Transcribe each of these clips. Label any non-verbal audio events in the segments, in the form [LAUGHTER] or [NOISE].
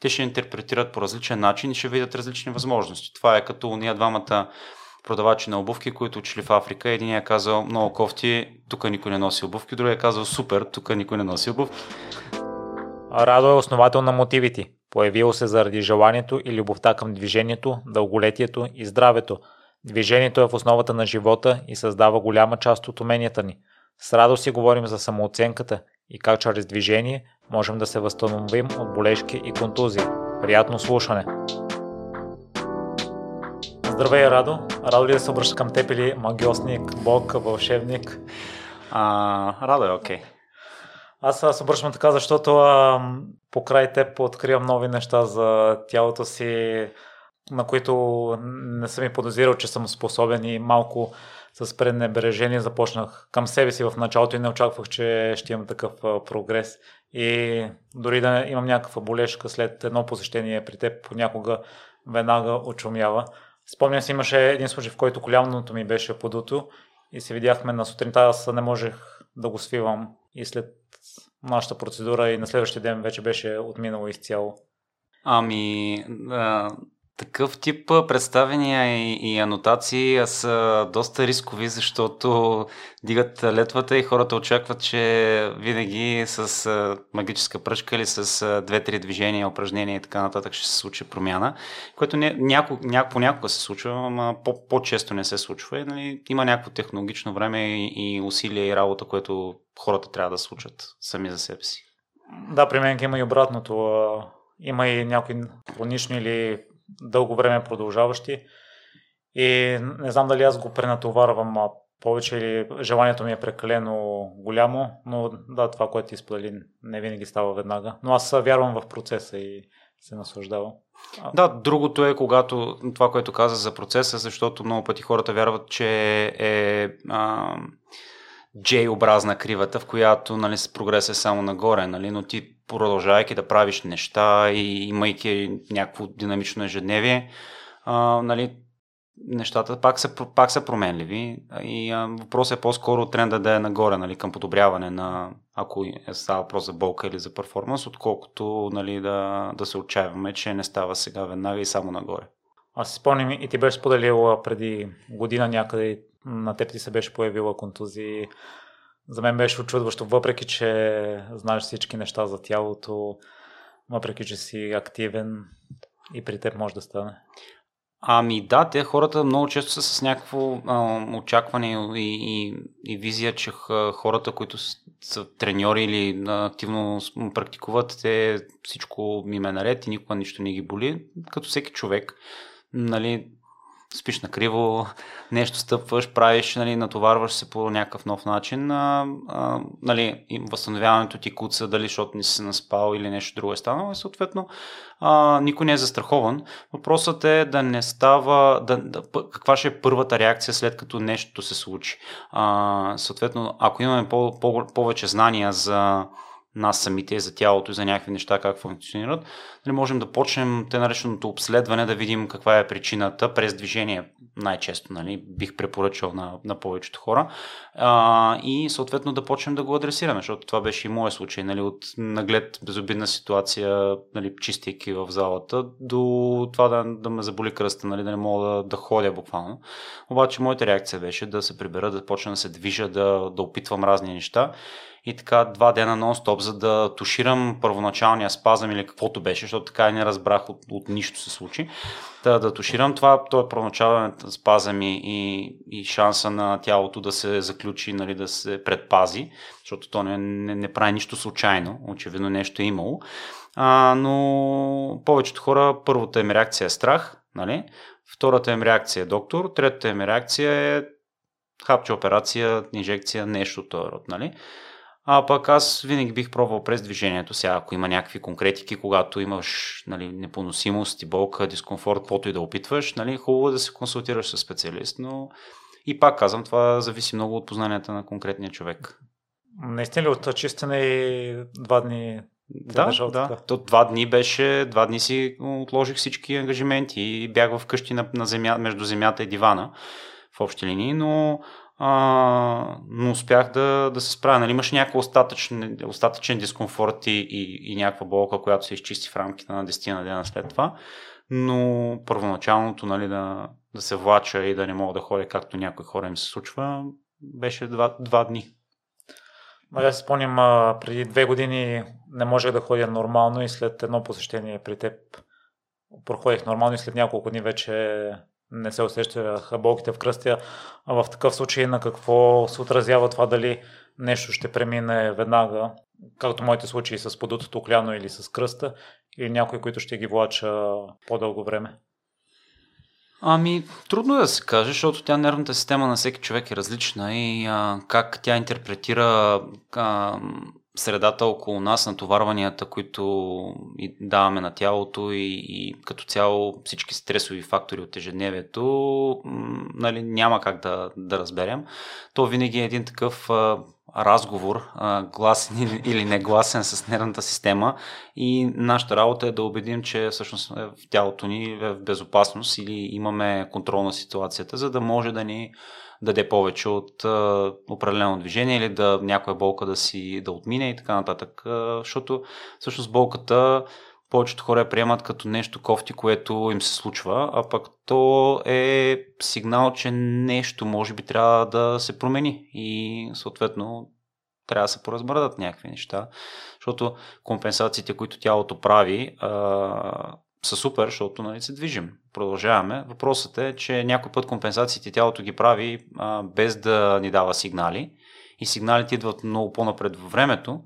те ще интерпретират по различен начин и ще видят различни възможности. Това е като ние двамата продавачи на обувки, които учили в Африка. Един е казал много кофти, тук никой не носи обувки, другия е казал супер, тук никой не носи обувки. Радо е основател на мотивите. Появило се заради желанието и любовта към движението, дълголетието и здравето. Движението е в основата на живота и създава голяма част от уменията ни. С радост си говорим за самооценката и как чрез движение можем да се възстановим от болешки и контузии. Приятно слушане! Здравей, Радо! Радо ли да се обръща към теб или магиосник, бог, вълшебник? А, радо е окей. Okay. Аз се обръщам така, защото а, покрай теб откривам нови неща за тялото си, на които не съм и подозирал, че съм способен и малко с пренебрежение започнах към себе си в началото и не очаквах, че ще имам такъв прогрес. И дори да имам някаква болешка след едно посещение при теб, понякога веднага очумява. Спомням си, имаше един случай, в който коляното ми беше подуто и се видяхме на сутринта, аз не можех да го свивам и след нашата процедура и на следващия ден вече беше отминало изцяло. Ами, а, такъв тип представения и, и анотации са доста рискови, защото дигат летвата и хората очакват, че винаги с магическа пръчка или с две-три движения, упражнения и така нататък ще се случи промяна, което не, няко, няко, понякога се случва, но по, по-често не се случва. И, нали, има някакво технологично време и, и усилие и работа, което хората трябва да случат сами за себе си. Да, при мен има и обратното. Има и някои хронични или дълго време продължаващи. И не знам дали аз го пренатоварвам повече или желанието ми е прекалено голямо, но да, това, което ти сподели, не винаги става веднага. Но аз вярвам в процеса и се наслаждавам. Да, другото е когато това, което каза за процеса, защото много пъти хората вярват, че е J-образна кривата, в която нали, прогрес е само нагоре, нали, но ти продължавайки да правиш неща и имайки някакво динамично ежедневие, а, нали, нещата пак са, пак са променливи и въпросът е по-скоро тренда да е нагоре, нали, към подобряване на, ако е става въпрос за болка или за перформанс, отколкото нали, да, да се отчаяваме, че не става сега веднага и само нагоре. Аз си спомням и ти беше споделила преди година някъде на теб ти се беше появила контузия. За мен беше очудващо, въпреки че знаеш всички неща за тялото, въпреки че си активен и при теб може да стане. Ами да, те хората много често са с някакво а, очакване и, и, и визия, че хората, които са треньори или активно практикуват, те всичко им е наред и никога нищо не ги боли. Като всеки човек, нали, спиш на криво, нещо стъпваш, правиш, нали, натоварваш се по някакъв нов начин, а, а, нали, възстановяването ти куца, дали защото не си се наспал или нещо друго е станало, и съответно а, никой не е застрахован. Въпросът е да не става, да, да, каква ще е първата реакция след като нещо се случи. А, съответно, ако имаме по, по, повече знания за нас самите, за тялото и за някакви неща, как функционират, нали, можем да почнем те нареченото обследване, да видим каква е причината през движение, най-често нали, бих препоръчал на, на повечето хора. А, и съответно да почнем да го адресираме, защото това беше и моят случай, нали, от наглед безобидна ситуация, нали, чистейки в залата, до това да, да ме заболи кръста, нали, да не мога да, да ходя буквално. Обаче моята реакция беше да се прибера, да почна да се движа, да, да опитвам разни неща и така два дена нон-стоп, за да туширам първоначалния спазъм или каквото беше, защото така и не разбрах от, от нищо се случи. Да, да туширам това, той е първоначален спазъм и, и, и шанса на тялото да се заключи, нали, да се предпази, защото то не, не, не прави нищо случайно, очевидно нещо е имало. А, но повечето хора, първата им реакция е страх, нали? втората им реакция е доктор, третата им реакция е хапче операция, инжекция, нещо от този род. Нали? А пък аз винаги бих пробвал през движението. Сега, ако има някакви конкретики, когато имаш нали, непоносимост и болка, дискомфорт, каквото и да опитваш, нали, хубаво е да се консултираш с специалист, но и пак казвам, това зависи много от познанията на конкретния човек. Наистина ли от чистене и два дни да, да. То два дни беше, два дни си отложих всички ангажименти и бях вкъщи на, на земя, между земята и дивана в общи линии, но а, но успях да, да се справя. Нали, имаш някакъв остатъчен, остатъчен дискомфорт и, и, и някаква болка, която се изчисти в рамките на 10 на дена след това, но първоначалното нали, да, да се влача и да не мога да ходя както някои хора им се случва, беше два, два дни. Аз спомням, преди две години не можех да ходя нормално и след едно посещение при теб проходих нормално и след няколко дни вече не се усещаха болките в кръстия. А в такъв случай на какво се отразява това дали нещо ще премине веднага, както моите случаи с подутото кляно или с кръста, или някои, които ще ги влача по-дълго време? Ами, трудно е да се каже, защото тя нервната система на всеки човек е различна и а, как тя интерпретира а, средата около нас, натоварванията, които даваме на тялото и, и като цяло всички стресови фактори от ежедневието, нали, няма как да, да разберем. То винаги е един такъв а, разговор, а, гласен или, негласен с нервната система и нашата работа е да убедим, че всъщност в тялото ни е в безопасност или имаме контрол на ситуацията, за да може да ни даде повече от а, определено движение или да някоя болка да си да отмине и така нататък. А, защото всъщност болката повечето хора я приемат като нещо кофти, което им се случва, а пък то е сигнал, че нещо може би трябва да се промени и съответно трябва да се поразмърдат някакви неща, защото компенсациите, които тялото прави, а, са супер, защото нали, се движим. Продължаваме. Въпросът е, че някой път компенсациите тялото ги прави а, без да ни дава сигнали и сигналите идват много по-напред във времето.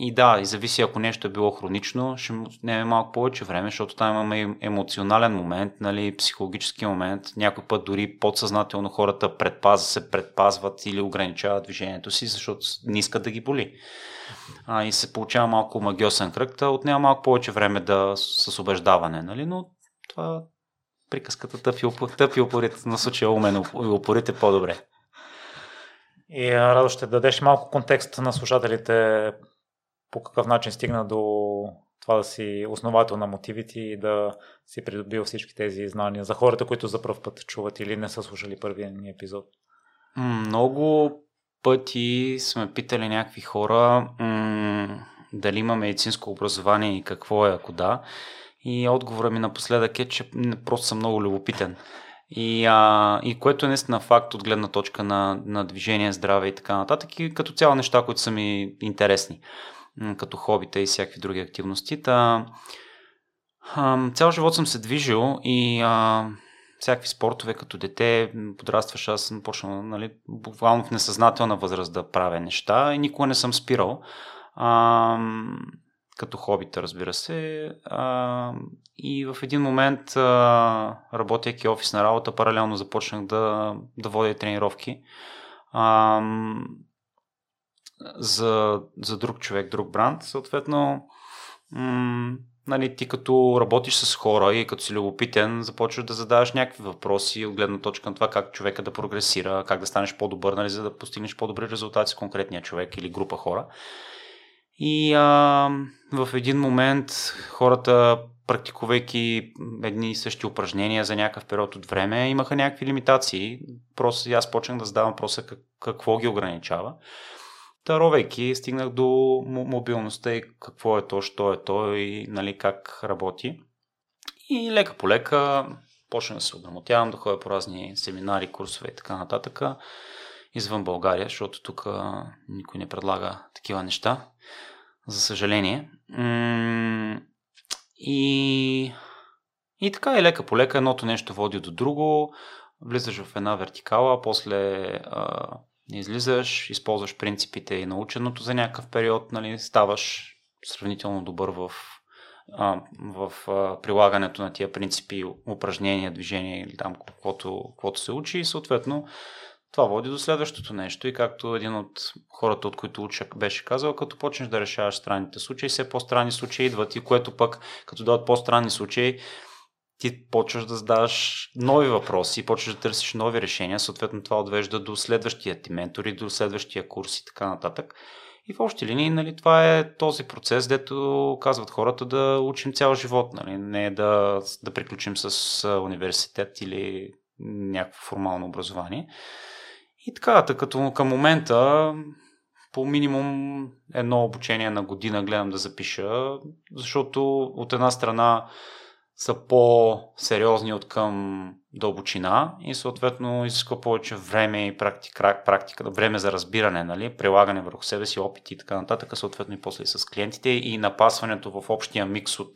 И да, и зависи ако нещо е било хронично, ще отнеме малко повече време, защото там имаме емоционален момент, нали, психологически момент. Някой път дори подсъзнателно хората предпазва се, предпазват или ограничават движението си, защото не искат да ги боли. А, и се получава малко магиосен кръг, да отнема малко повече време да, с убеждаване, нали? но това приказката тъпи, тъпи на случая умен и упорите по-добре. И Радо ще дадеш малко контекст на слушателите по какъв начин стигна до това да си основател на мотивите и да си придобил всички тези знания за хората, които за първ път чуват или не са слушали първия ни епизод? Много пъти сме питали някакви хора м- дали има медицинско образование и какво е, ако да. И отговора ми напоследък е, че просто съм много любопитен. И, а, и което е наистина факт от гледна точка на, на движение, здраве и така нататък. И като цяло неща, които са ми интересни като хобита и всякакви други активности. Та, а, цял живот съм се движил и а, всякакви спортове като дете, подрастваш, аз съм почнал нали, буквално в несъзнателна възраст да правя неща и никога не съм спирал. А, като хобита, разбира се. А, и в един момент, а, работейки офисна работа, паралелно започнах да, да водя тренировки. А, за, за друг човек, друг бранд. Съответно, м- нали, ти като работиш с хора и като си любопитен, започваш да задаваш някакви въпроси от гледна точка на това как човека да прогресира, как да станеш по-добър, нали, за да постигнеш по-добри резултати с конкретния човек или група хора. И а, в един момент хората, практикувайки едни и същи упражнения за някакъв период от време, имаха някакви лимитации. Просто аз почнах да задавам въпроса как, какво ги ограничава. Таровейки, стигнах до мобилността и какво е то, що е то и нали, как работи. И лека по лека почнах да се ограмотявам, да ходя по разни семинари, курсове и така нататък извън България, защото тук никой не предлага такива неща, за съжаление. И, и така и лека по лека. Едното нещо води до друго, влизаш в една вертикала, после а, излизаш, използваш принципите и наученото за някакъв период, нали, ставаш сравнително добър в, а, в а, прилагането на тия принципи, упражнения, движения или там каквото, каквото се учи. И съответно това води до следващото нещо и както един от хората, от които уча, беше казал, като почнеш да решаваш странните случаи, все по-странни случаи идват и което пък, като дадат по-странни случаи, ти почваш да задаваш нови въпроси, почваш да търсиш нови решения, съответно това отвежда до следващия ти ментор и до следващия курс и така нататък. И в общи линии, нали, това е този процес, дето казват хората да учим цял живот, нали, не да, да приключим с университет или някакво формално образование. И така, като към момента по минимум едно обучение на година гледам да запиша, защото от една страна са по-сериозни от към дълбочина и съответно изисква повече време и практика, практика време за разбиране, нали, прилагане върху себе си, опити и така нататък, съответно и после с клиентите и напасването в общия микс от,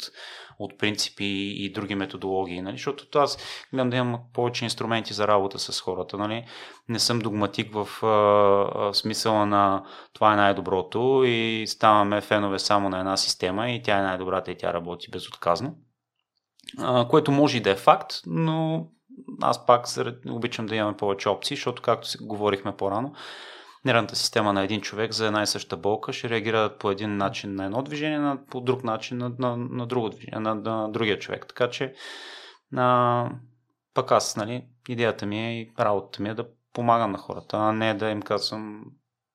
от принципи и други методологии, нали, защото аз гледам да имам повече инструменти за работа с хората, нали, не съм догматик в а, смисъла на това е най-доброто и ставаме фенове само на една система и тя е най-добрата и тя работи безотказно. Което може и да е факт, но аз пак обичам да имаме повече опции, защото както говорихме по-рано, нервната система на един човек за една и съща болка ще реагира по един начин на едно движение, на, по друг начин на, на, на друго движение, на, на другия човек. Така че а, пък аз, нали, идеята ми е и работата ми е да помагам на хората, а не да им казвам,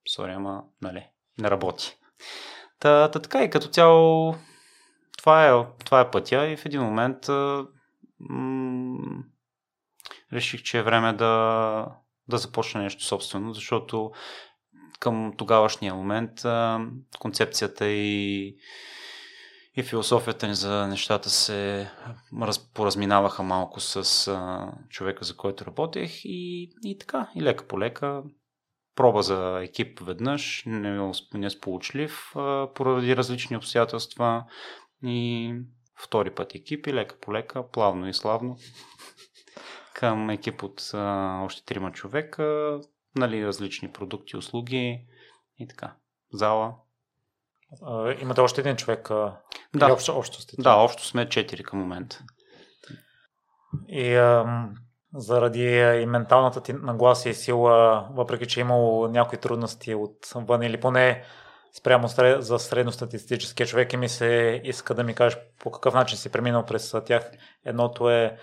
сори, ама, нали, не работи. Та, та така и като цяло това е, това е пътя и в един момент м- реших, че е време да, да започна нещо собствено, защото към тогавашния момент концепцията и, и философията ни за нещата се раз, поразминаваха малко с а, човека, за който работех и, и така, и лека по лека проба за екип веднъж, не, не сполучлив, а, поради различни обстоятелства. И втори път екип и лека по лека, плавно и славно към екип от а, още трима човека, нали, различни продукти, услуги и така. Зала. А, имате още един човек? А... Да. общо, общо сте? Да, общо сме четири към момента. И а, заради и менталната ти нагласа и сила, въпреки че е имало някои трудности отвън или поне спрямо за средностатистическия човек и ми се иска да ми кажеш по какъв начин си преминал през тях. Едното е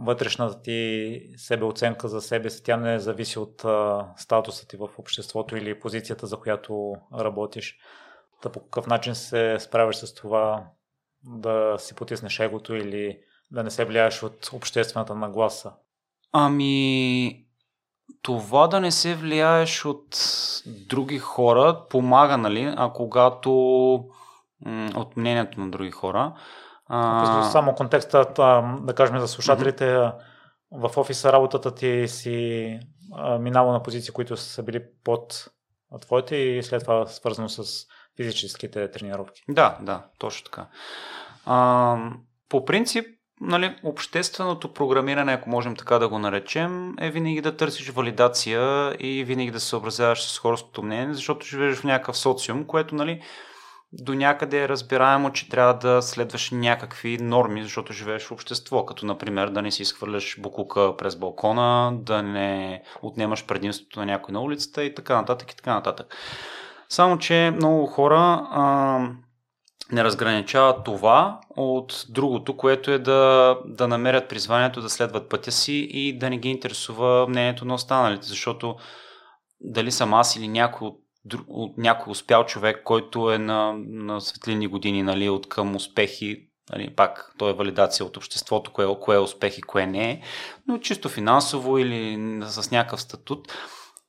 вътрешната ти себеоценка за себе си, тя не зависи от а, статуса ти в обществото или позицията, за която работиш. Та по какъв начин се справиш с това да си потиснеш егото или да не се влияеш от обществената нагласа? Ами, това да не се влияеш от други хора помага, нали, а когато от мнението на други хора. А... Само контекста, да кажем за слушателите, mm-hmm. в офиса работата ти си минала на позиции, които са били под твоите и след това свързано с физическите тренировки. Да, да, точно така. А, по принцип, нали, общественото програмиране, ако можем така да го наречем, е винаги да търсиш валидация и винаги да се съобразяваш с хорското мнение, защото живееш в някакъв социум, което нали, до някъде е разбираемо, че трябва да следваш някакви норми, защото живееш в общество, като например да не си изхвърляш букука през балкона, да не отнемаш предимството на някой на улицата и така нататък и така нататък. Само, че много хора а, не разграничават това от другото, което е да, да намерят призванието, да следват пътя си и да не ги интересува мнението на останалите, защото дали съм аз или някой от, от някой успял човек, който е на, на светлини години, нали, от към успехи, нали, пак то е валидация от обществото, кое, кое е успех и кое не е, но чисто финансово или с някакъв статут,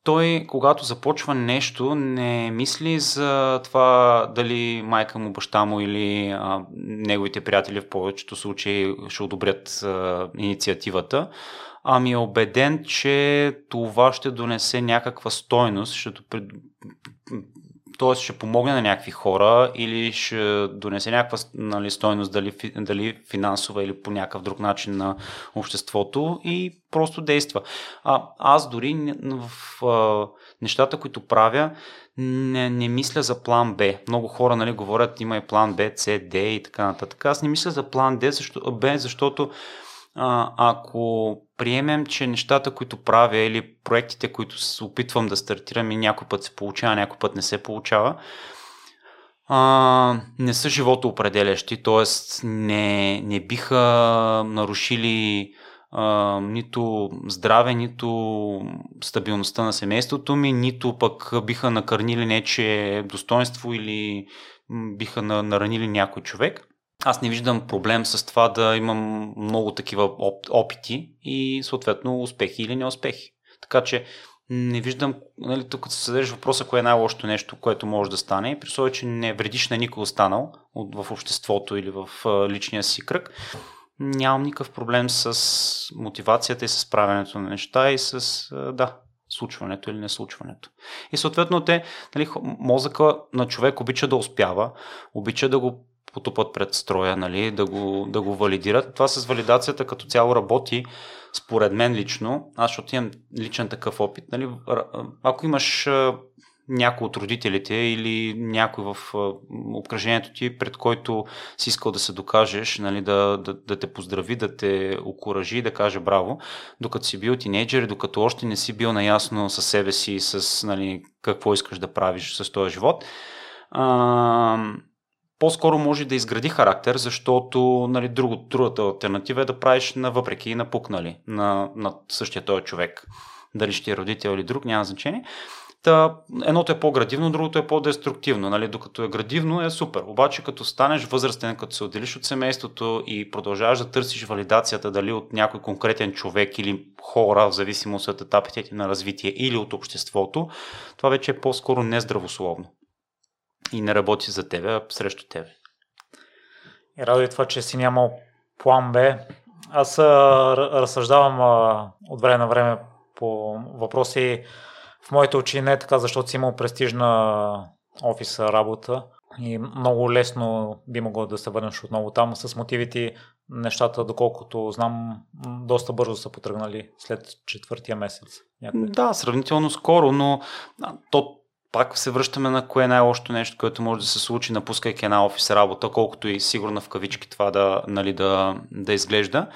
той, когато започва нещо, не мисли за това дали майка му, баща му или а, неговите приятели в повечето случаи ще одобрят а, инициативата, ами е убеден, че това ще донесе някаква стойност, ще т.е. ще помогне на някакви хора или ще донесе някаква нали, стойност, дали, дали финансова или по някакъв друг начин на обществото и просто действа. А, аз дори в а, нещата, които правя, не, не мисля за план Б. Много хора нали, говорят, има и план Б, С, Д и така нататък. Аз не мисля за план Д, защо, Б, защото а, ако приемем, че нещата, които правя или проектите, които се опитвам да стартирам и някой път се получава, някой път не се получава, а, не са живото определящи, т.е. Не, не биха нарушили а, нито здраве, нито стабилността на семейството ми, нито пък биха накърнили нече достоинство или биха наранили някой човек. Аз не виждам проблем с това да имам много такива опити и съответно успехи или неуспехи. Така че не виждам, нали, тук се съдържа въпроса, кое е най-лошото нещо, което може да стане. При условие, че не вредиш на никой останал в обществото или в личния си кръг, нямам никакъв проблем с мотивацията и с правенето на неща и с, да, случването или не случването. И съответно те, нали, мозъка на човек обича да успява, обича да го потупат пред строя, нали, да, го, да го валидират. Това с валидацията като цяло работи, според мен лично, аз ще имам личен такъв опит. Нали, ако имаш някой от родителите или някой в обкръжението ти, пред който си искал да се докажеш, нали, да, да, да те поздрави, да те окоръжи, да каже браво, докато си бил тинейджер, докато още не си бил наясно със себе си, с нали, какво искаш да правиш с този живот. А, по-скоро може да изгради характер, защото нали, друго, другата альтернатива е да правиш на въпреки и напукнали на, на същия този човек. Дали ще е родител или друг, няма значение. Та, едното е по-градивно, другото е по-деструктивно. Нали? Докато е градивно е супер. Обаче като станеш възрастен, като се отделиш от семейството и продължаваш да търсиш валидацията дали от някой конкретен човек или хора, в зависимост от етапите на развитие или от обществото, това вече е по-скоро нездравословно и не работи за тебе, а срещу тебе. И радо това, че си нямал план Б. Аз а, разсъждавам а, от време на време по въпроси. В моите очи не е така, защото си имал престижна офиса работа и много лесно би могло да се върнеш отново там. С мотивите нещата, доколкото знам, доста бързо са потръгнали след четвъртия месец. Някъде. Да, сравнително скоро, но то пак се връщаме на кое е най-лошото нещо, което може да се случи, напускайки една офис работа, колкото и сигурно в кавички това да, нали, да, да изглежда.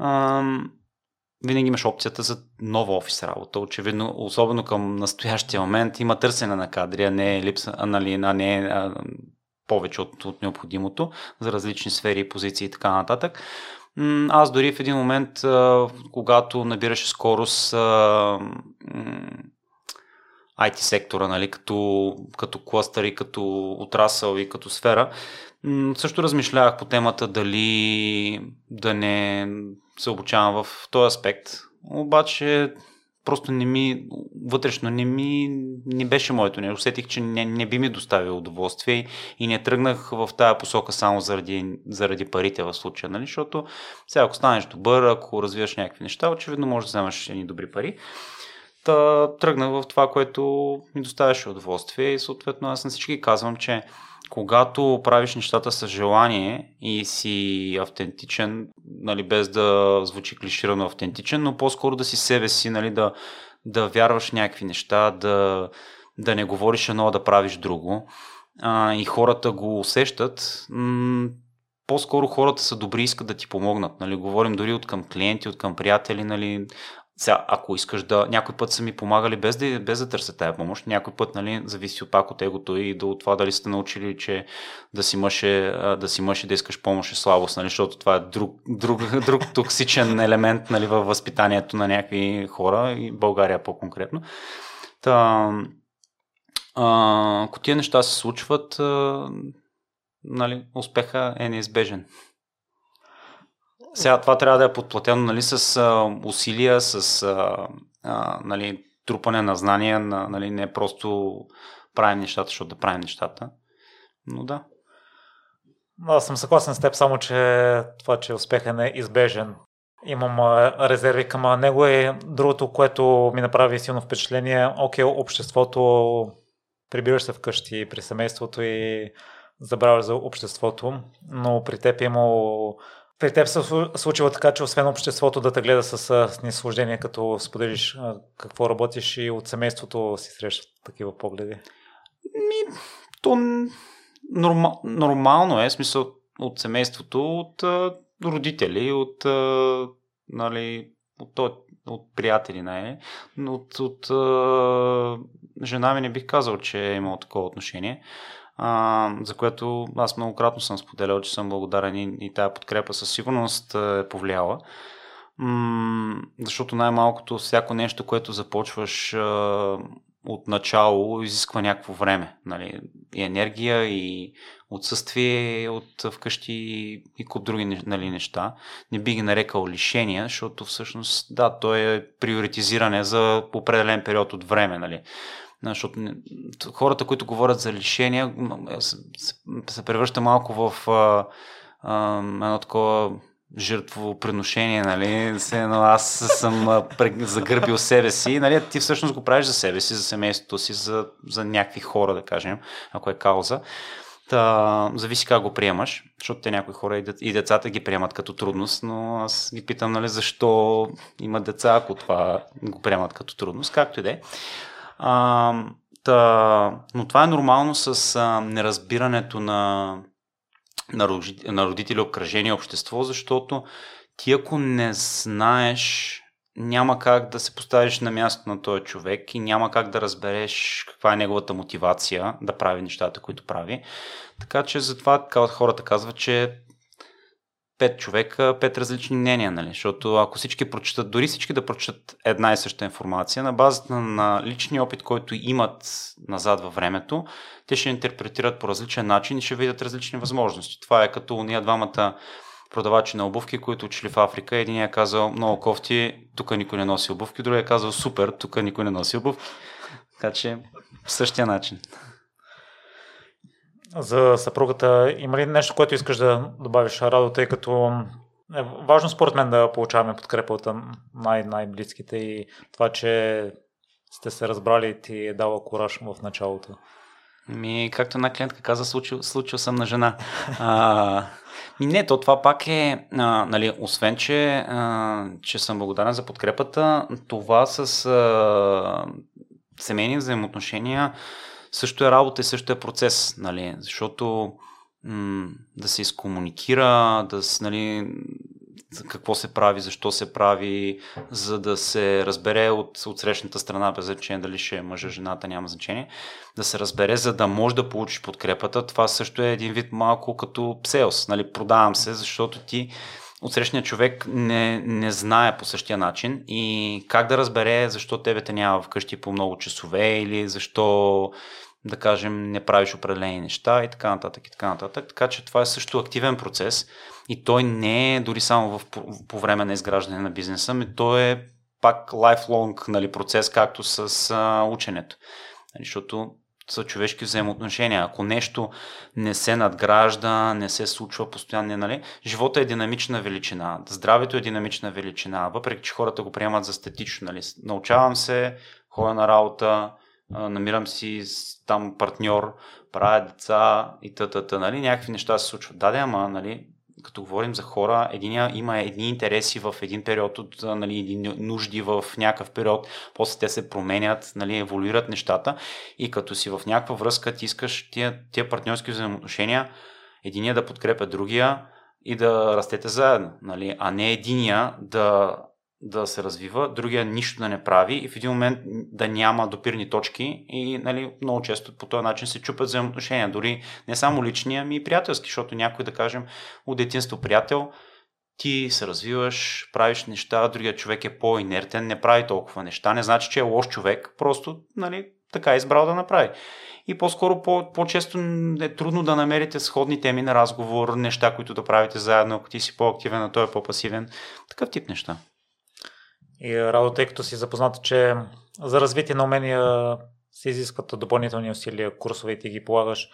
Ам, винаги имаш опцията за нова офис работа. Очевидно, особено към настоящия момент, има търсене на кадри, а не липса, а, нали, а не а, повече от, от необходимото за различни сфери, позиции и така нататък. Аз дори в един момент, когато набираше скорост, IT сектора, нали, като, като кластър и като отрасъл и като сфера. Също размишлявах по темата дали да не се обучавам в този аспект. Обаче просто не ми, вътрешно не ми, не беше моето. Не усетих, че не, не би ми доставил удоволствие и не тръгнах в тая посока само заради, заради парите в случая, нали? защото сега ако станеш добър, ако развиваш някакви неща, очевидно можеш да вземаш едни добри пари. Та, тръгнах в това, което ми доставяше удоволствие и съответно аз на всички казвам, че когато правиш нещата с желание и си автентичен, нали, без да звучи клиширано автентичен, но по-скоро да си себе си, нали, да, да вярваш в някакви неща, да, да не говориш едно, а да правиш друго а, и хората го усещат, м- по-скоро хората са добри и искат да ти помогнат. Нали? Говорим дори от към клиенти, от към приятели. Нали? Сега, ако искаш да... Някой път са ми помагали без да, без да търся тая помощ. Някой път, нали, зависи от пак от егото и до това дали сте научили, че да си мъж е, да, си мъж да искаш помощ е слабост, нали, защото това е друг, друг, [LAUGHS] друг токсичен елемент нали, във възпитанието на някакви хора и България по-конкретно. Та, ако тия неща се случват, нали, успеха е неизбежен. Сега това трябва да е подплатено нали, с а, усилия, с а, а, нали, трупане на знания, на, нали, не просто правим нещата, защото да правим нещата. Но да. Аз съм съгласен с теб, само че това, че успехът е избежен. Имам резерви към него и другото, което ми направи силно впечатление, окей, обществото, прибираш се вкъщи при семейството и забравяш за обществото, но при теб е имало при теб се случва така, че освен обществото да те гледа с снисхождение, като споделиш какво работиш и от семейството си срещат такива погледи? Ми, то норма, нормално е, смисъл от семейството, от родители, от, а, нали, от, от, от приятели, не от, от жена ми не бих казал, че е имал такова отношение а, за което аз многократно съм споделял, че съм благодарен и, и тая подкрепа със сигурност е повлияла. М- защото най-малкото всяко нещо, което започваш а, от начало изисква някакво време. Нали? И енергия, и отсъствие от вкъщи и куп други нали, неща. Не би ги нарекал лишения, защото всъщност, да, то е приоритизиране за определен период от време. Нали? Защото хората, които говорят за лишения, се превръща малко в а, а, едно такова жертвоприношение, нали, се, но аз съм загърбил себе си, нали, ти всъщност го правиш за себе си, за семейството си, за, за някакви хора, да кажем, ако е кауза. Та, зависи как го приемаш, защото те някои хора и децата ги приемат като трудност, но аз ги питам, нали, защо имат деца, ако това го приемат като трудност, както и да е. Но това е нормално с а, неразбирането на на родители, обкръжение, общество, защото ти ако не знаеш, няма как да се поставиш на място на този човек и няма как да разбереш каква е неговата мотивация да прави нещата, които прави. Така че затова хората казват, че пет човека, пет различни мнения, нали? Защото ако всички прочитат, дори всички да прочитат една и съща информация, на базата на личния опит, който имат назад във времето, те ще интерпретират по различен начин и ще видят различни възможности. Това е като ние двамата продавачи на обувки, които учили в Африка. Един е казал много кофти, тук никой не носи обувки, другия е казал супер, тук никой не носи обувки. Така че същия начин за съпругата. Има ли нещо, което искаш да добавиш, Радо, тъй като е важно според мен да получаваме подкрепа от най- най-близките и това, че сте се разбрали ти е дала кураж в началото. Ми, както една клиентка каза, случил, случил съм на жена. А, ми не, то това пак е, а, нали, освен, че, а, че съм благодарен за подкрепата, това с а, семейни взаимоотношения също е работа и също е процес, нали, защото м- да се изкомуникира, да се, нали, какво се прави, защо се прави, за да се разбере от, от срещната страна, без значение дали ще е мъжа, жената, няма значение, да се разбере, за да може да получиш подкрепата. Това също е един вид малко като псеос, нали, продавам се, защото ти отсрещният човек не, не знае по същия начин и как да разбере защо тебе те няма вкъщи по много часове или защо да кажем не правиш определени неща и така нататък и така нататък. Така че това е също активен процес и той не е дори само в, по, време на изграждане на бизнеса, ми той е пак lifelong нали, процес, както с а, ученето. Нали, защото са човешки взаимоотношения. Ако нещо не се надгражда, не се случва постоянно, нали? живота е динамична величина, здравето е динамична величина, въпреки че хората го приемат за статично. Нали? Научавам се, ходя на работа, намирам си там партньор, правя деца и т.т. Нали? Някакви неща се случват. Да, да, ама нали, като говорим за хора, единия има едни интереси в един период от нали, едни нужди в някакъв период, после те се променят, нали, еволюират нещата. И като си в някаква връзка ти искаш тия, тия партньорски взаимоотношения, единия да подкрепя другия и да растете заедно, нали, а не единия да да се развива, другия нищо да не прави и в един момент да няма допирни точки и нали, много често по този начин се чупят взаимоотношения, дори не само лични, ами и приятелски, защото някой да кажем от детинство приятел, ти се развиваш, правиш неща, другия човек е по-инертен, не прави толкова неща, не значи, че е лош човек, просто нали, така е избрал да направи. И по-скоро по- по-често е трудно да намерите сходни теми на разговор, неща, които да правите заедно, ако ти си по-активен, а той е по-пасивен. Такъв тип неща. И Радо, тъй като си запознат, че за развитие на умения се изискват допълнителни усилия, курсове ти ги полагаш,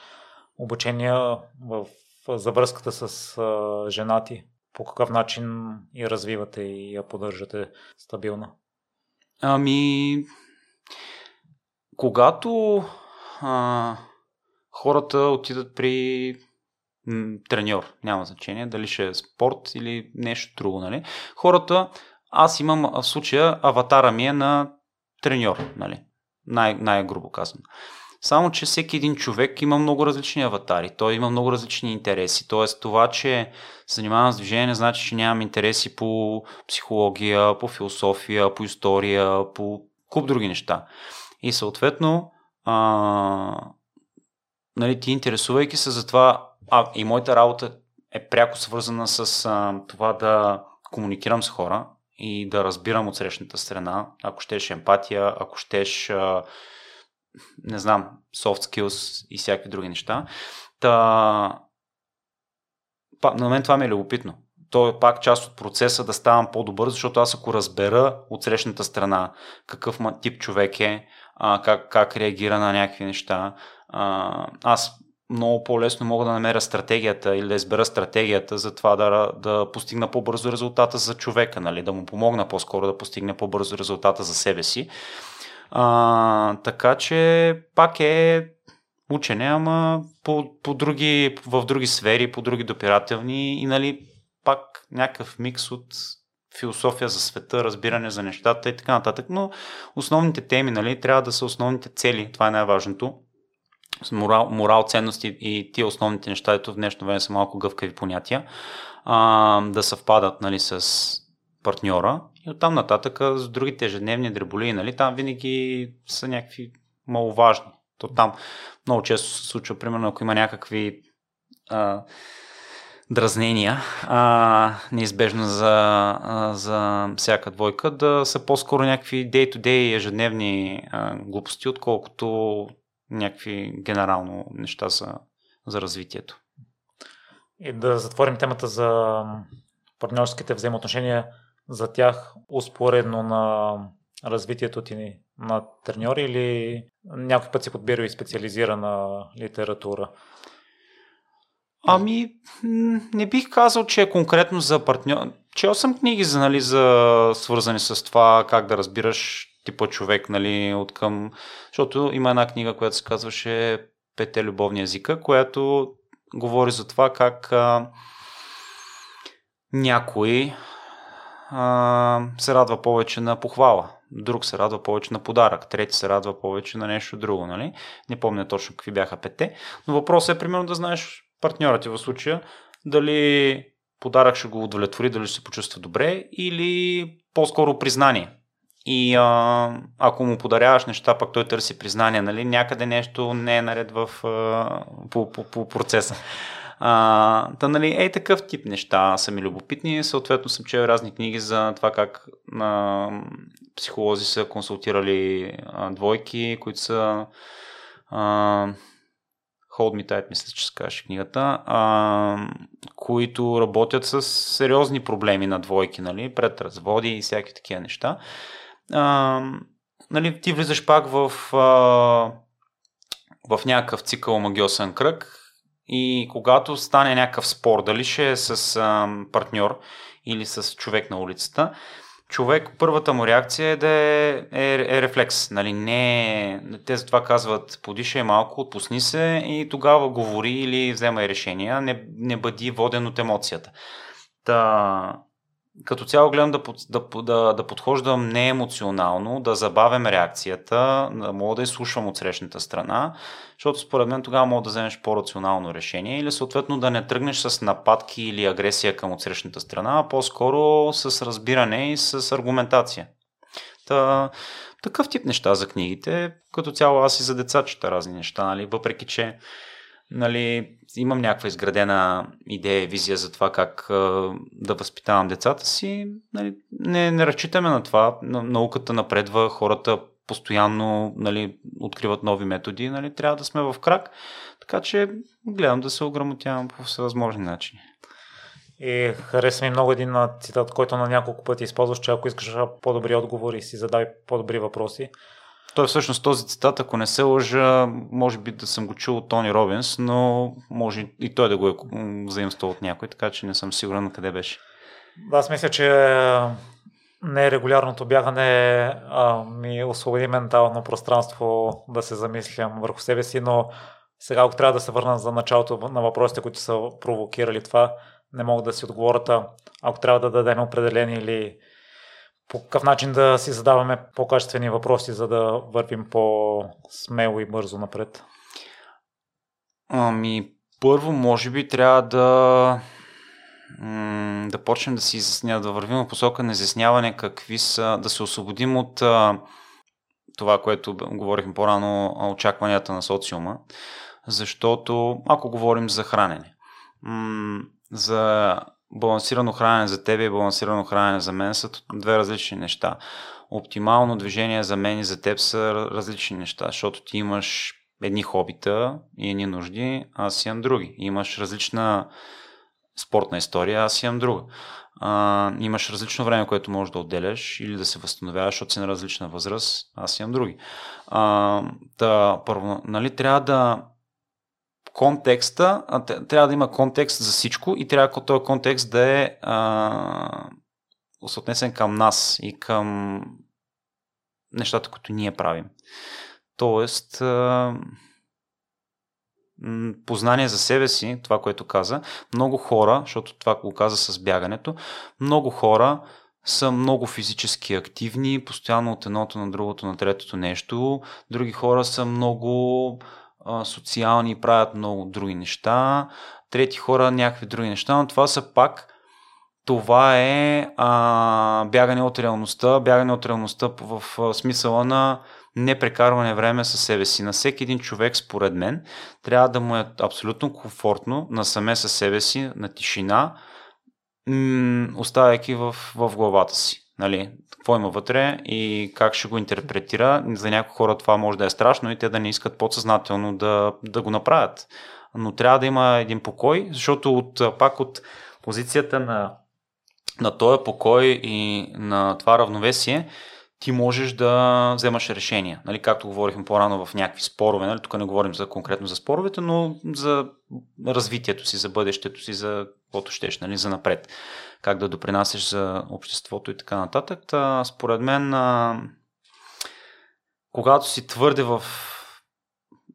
обучения в, завръзката с а, жена ти, по какъв начин я развивате и я поддържате стабилна? Ами, когато а, хората отидат при треньор, няма значение, дали ще е спорт или нещо друго, нали? Хората аз имам в случая аватара ми е на треньор, нали? Най- най-грубо казвам. Само, че всеки един човек има много различни аватари. Той има много различни интереси. Тоест, това, че се занимавам с движение, не значи, че нямам интереси по психология, по философия, по история, по куп други неща. И съответно, а, нали, ти интересувайки се за това, а и моята работа е пряко свързана с а, това да комуникирам с хора, и да разбирам от срещната страна, ако щеш емпатия, ако щеш не знам, soft skills и всякакви други неща. Та, на мен това ми е любопитно. То е пак част от процеса да ставам по-добър, защото аз ако разбера от срещната страна какъв тип човек е, как, как реагира на някакви неща, аз много по-лесно мога да намеря стратегията или да избера стратегията за това да, да постигна по-бързо резултата за човека, нали? да му помогна по-скоро да постигне по-бързо резултата за себе си. А, така че пак е учене, ама по, по други, в други сфери, по други допирателни и нали, пак някакъв микс от философия за света, разбиране за нещата и така нататък. Но основните теми нали, трябва да са основните цели. Това е най-важното. Морал, морал ценности и тия основните неща, ето в днешно време са малко гъвкави понятия, а, да съвпадат нали, с партньора и оттам нататък с другите ежедневни дреболии, нали, там винаги са някакви маловажни. То там много често се случва, примерно, ако има някакви а, дразнения, а, неизбежно за, а, за всяка двойка, да са по-скоро някакви day-to-day ежедневни а, глупости, отколкото някакви генерално неща за, за развитието. И да затворим темата за партньорските взаимоотношения за тях успоредно на развитието ти на треньори или някой път си подбира и специализирана литература? Ами, не бих казал, че е конкретно за партньор. Чел съм книги за, нали, за свързани с това как да разбираш типа човек, нали, от към... Защото има една книга, която се казваше Пете любовни езика, която говори за това как а, някой а, се радва повече на похвала, друг се радва повече на подарък, трети се радва повече на нещо друго, нали? Не помня точно какви бяха пете, но въпросът е примерно да знаеш партньора ти в случая, дали подарък ще го удовлетвори, дали ще се почувства добре или по-скоро признание. И а, ако му подаряваш неща, пък той търси признание, нали, някъде нещо не е наред в, а, по, по, по процеса. А, та, нали, ей такъв тип неща са ми любопитни. Съответно съм чел разни книги за това как а, психолози са консултирали а, двойки, които са а, Hold Me Tight, мисля, че се каже книгата, а, които работят с сериозни проблеми на двойки, нали, пред разводи и всяки такива неща. Нали, ти влизаш пак в, а, в някакъв цикъл магиосен кръг и когато стане някакъв спор, дали ще е с а, партньор или с човек на улицата, човек, първата му реакция е да е, е, е рефлекс. Нали? Не, те за това казват, подишай малко, отпусни се и тогава говори или вземай решения, не, не бъди воден от емоцията. Та, като цяло гледам да, да, да, да подхождам не емоционално, да забавям реакцията, да мога да изслушвам от срещната страна, защото според мен тогава мога да вземеш по-рационално решение или съответно да не тръгнеш с нападки или агресия към отсрещната страна, а по-скоро с разбиране и с аргументация. Та, такъв тип неща за книгите. Като цяло аз и за деца чета разни неща, нали? въпреки че нали, имам някаква изградена идея, визия за това как а, да възпитавам децата си, нали, не, не разчитаме на това. Науката напредва, хората постоянно нали, откриват нови методи, нали, трябва да сме в крак. Така че гледам да се ограмотявам по всевъзможни начини. И хареса ми много един цитат, който на няколко пъти използваш, че ако искаш по-добри отговори, си задай по-добри въпроси. Той всъщност този цитат, ако не се лъжа, може би да съм го чул от Тони Робинс, но може и той да го е заимствал от някой, така че не съм сигурен къде беше. Аз мисля, че не регулярното бягане а, ми освободи ментално пространство да се замислям върху себе си, но сега, ако трябва да се върна за началото на въпросите, които са провокирали това, не мога да си отговорят, ако трябва да дадем определени или по какъв начин да си задаваме по-качествени въпроси, за да вървим по-смело и бързо напред? Ами, първо, може би трябва да да почнем да си изясняваме, да вървим в посока на изясняване какви са, да се освободим от това, което говорихме по-рано, очакванията на социума, защото ако говорим за хранене, за балансирано хранене за теб и балансирано хранене за мен са две различни неща. Оптимално движение за мен и за теб са различни неща, защото ти имаш едни хобита и едни нужди, аз имам други. Имаш различна спортна история, аз имам друга. А, имаш различно време, което можеш да отделяш или да се възстановяваш, защото си на различна възраст, аз имам други. А, да, първо, нали, трябва да контекста, трябва да има контекст за всичко и трябва този контекст да е а, съотнесен към нас и към нещата, които ние правим. Тоест, а, познание за себе си, това, което каза, много хора, защото това го каза с бягането, много хора са много физически активни, постоянно от едното на другото на третото нещо. Други хора са много а, социални правят много други неща. Трети хора някакви други неща, но това са пак това е а, бягане от реалността, бягане от реалността в, в смисъла на непрекарване време със себе си. На всеки един човек, според мен, трябва да му е абсолютно комфортно насаме със себе си, на тишина, м- оставяйки в, в главата си. Нали, какво има вътре и как ще го интерпретира. За някои хора това може да е страшно и те да не искат подсъзнателно да, да го направят. Но трябва да има един покой, защото от, пак от позицията на, на този покой и на това равновесие, ти можеш да вземаш решения. Нали, както говорихме по-рано в някакви спорове, нали, тук не говорим за конкретно за споровете, но за развитието си, за бъдещето си, за каквото щеш, нали, за напред. Как да допринасяш за обществото и така нататък. Та, според мен, а, когато си твърде в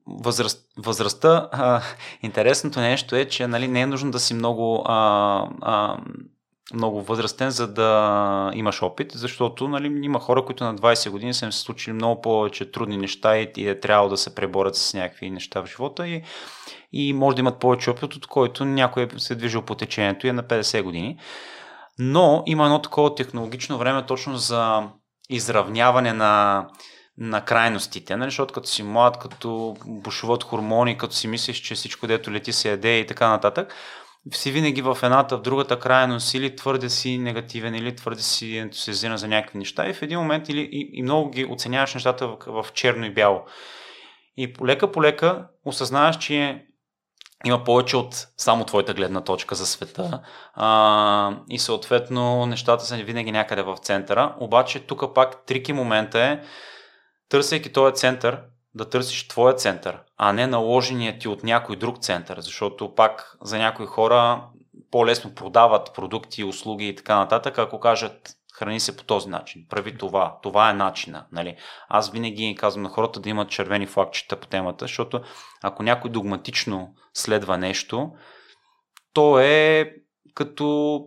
възраст, възрастта, а, интересното нещо е, че нали, не е нужно да си много а, а, много възрастен, за да имаш опит, защото нали, има хора, които на 20 години са им се случили много повече трудни неща и, и е трябвало да се преборят с някакви неща в живота и, и може да имат повече опит, от който някой се е движил по течението и е на 50 години. Но има едно такова технологично време точно за изравняване на, на крайностите, нали? защото като си млад, като бушуват хормони, като си мислиш, че всичко дето лети се яде и така нататък, си винаги в едната, в другата крайност или твърде си негативен, или твърде си ентусиазиран за някакви неща и в един момент или, и, и много ги оценяваш нещата в, в черно и бяло. И полека по лека осъзнаваш, че има повече от само твоята гледна точка за света. А, и съответно нещата са винаги някъде в центъра. Обаче тук пак трики момента е, търсейки този център, да търсиш твоя център, а не наложения ти от някой друг център, защото пак за някои хора по-лесно продават продукти, услуги и така нататък, ако кажат храни се по този начин, прави това, това е начина. Нали? Аз винаги казвам на хората да имат червени флагчета по темата, защото ако някой догматично следва нещо, то е като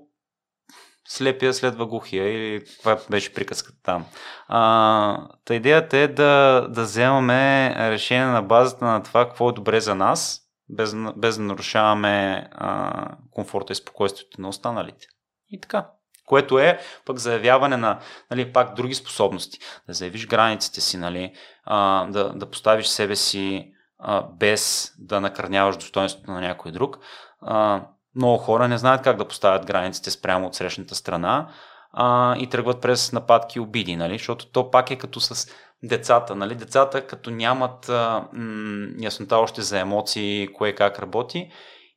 слепия следва глухия или това беше приказката там. А, та идеята е да, да вземаме решение на базата на това какво е добре за нас, без, без да нарушаваме а, комфорта и спокойствието на останалите. И така. Което е пък заявяване на нали, пак други способности. Да заявиш границите си, нали, а, да, да поставиш себе си а, без да накърняваш достоинството на някой друг. А, много хора не знаят как да поставят границите спрямо от срещната страна а, и тръгват през нападки и обиди, нали? защото то пак е като с децата. Нали? Децата като нямат а, м- яснота още за емоции, кое как работи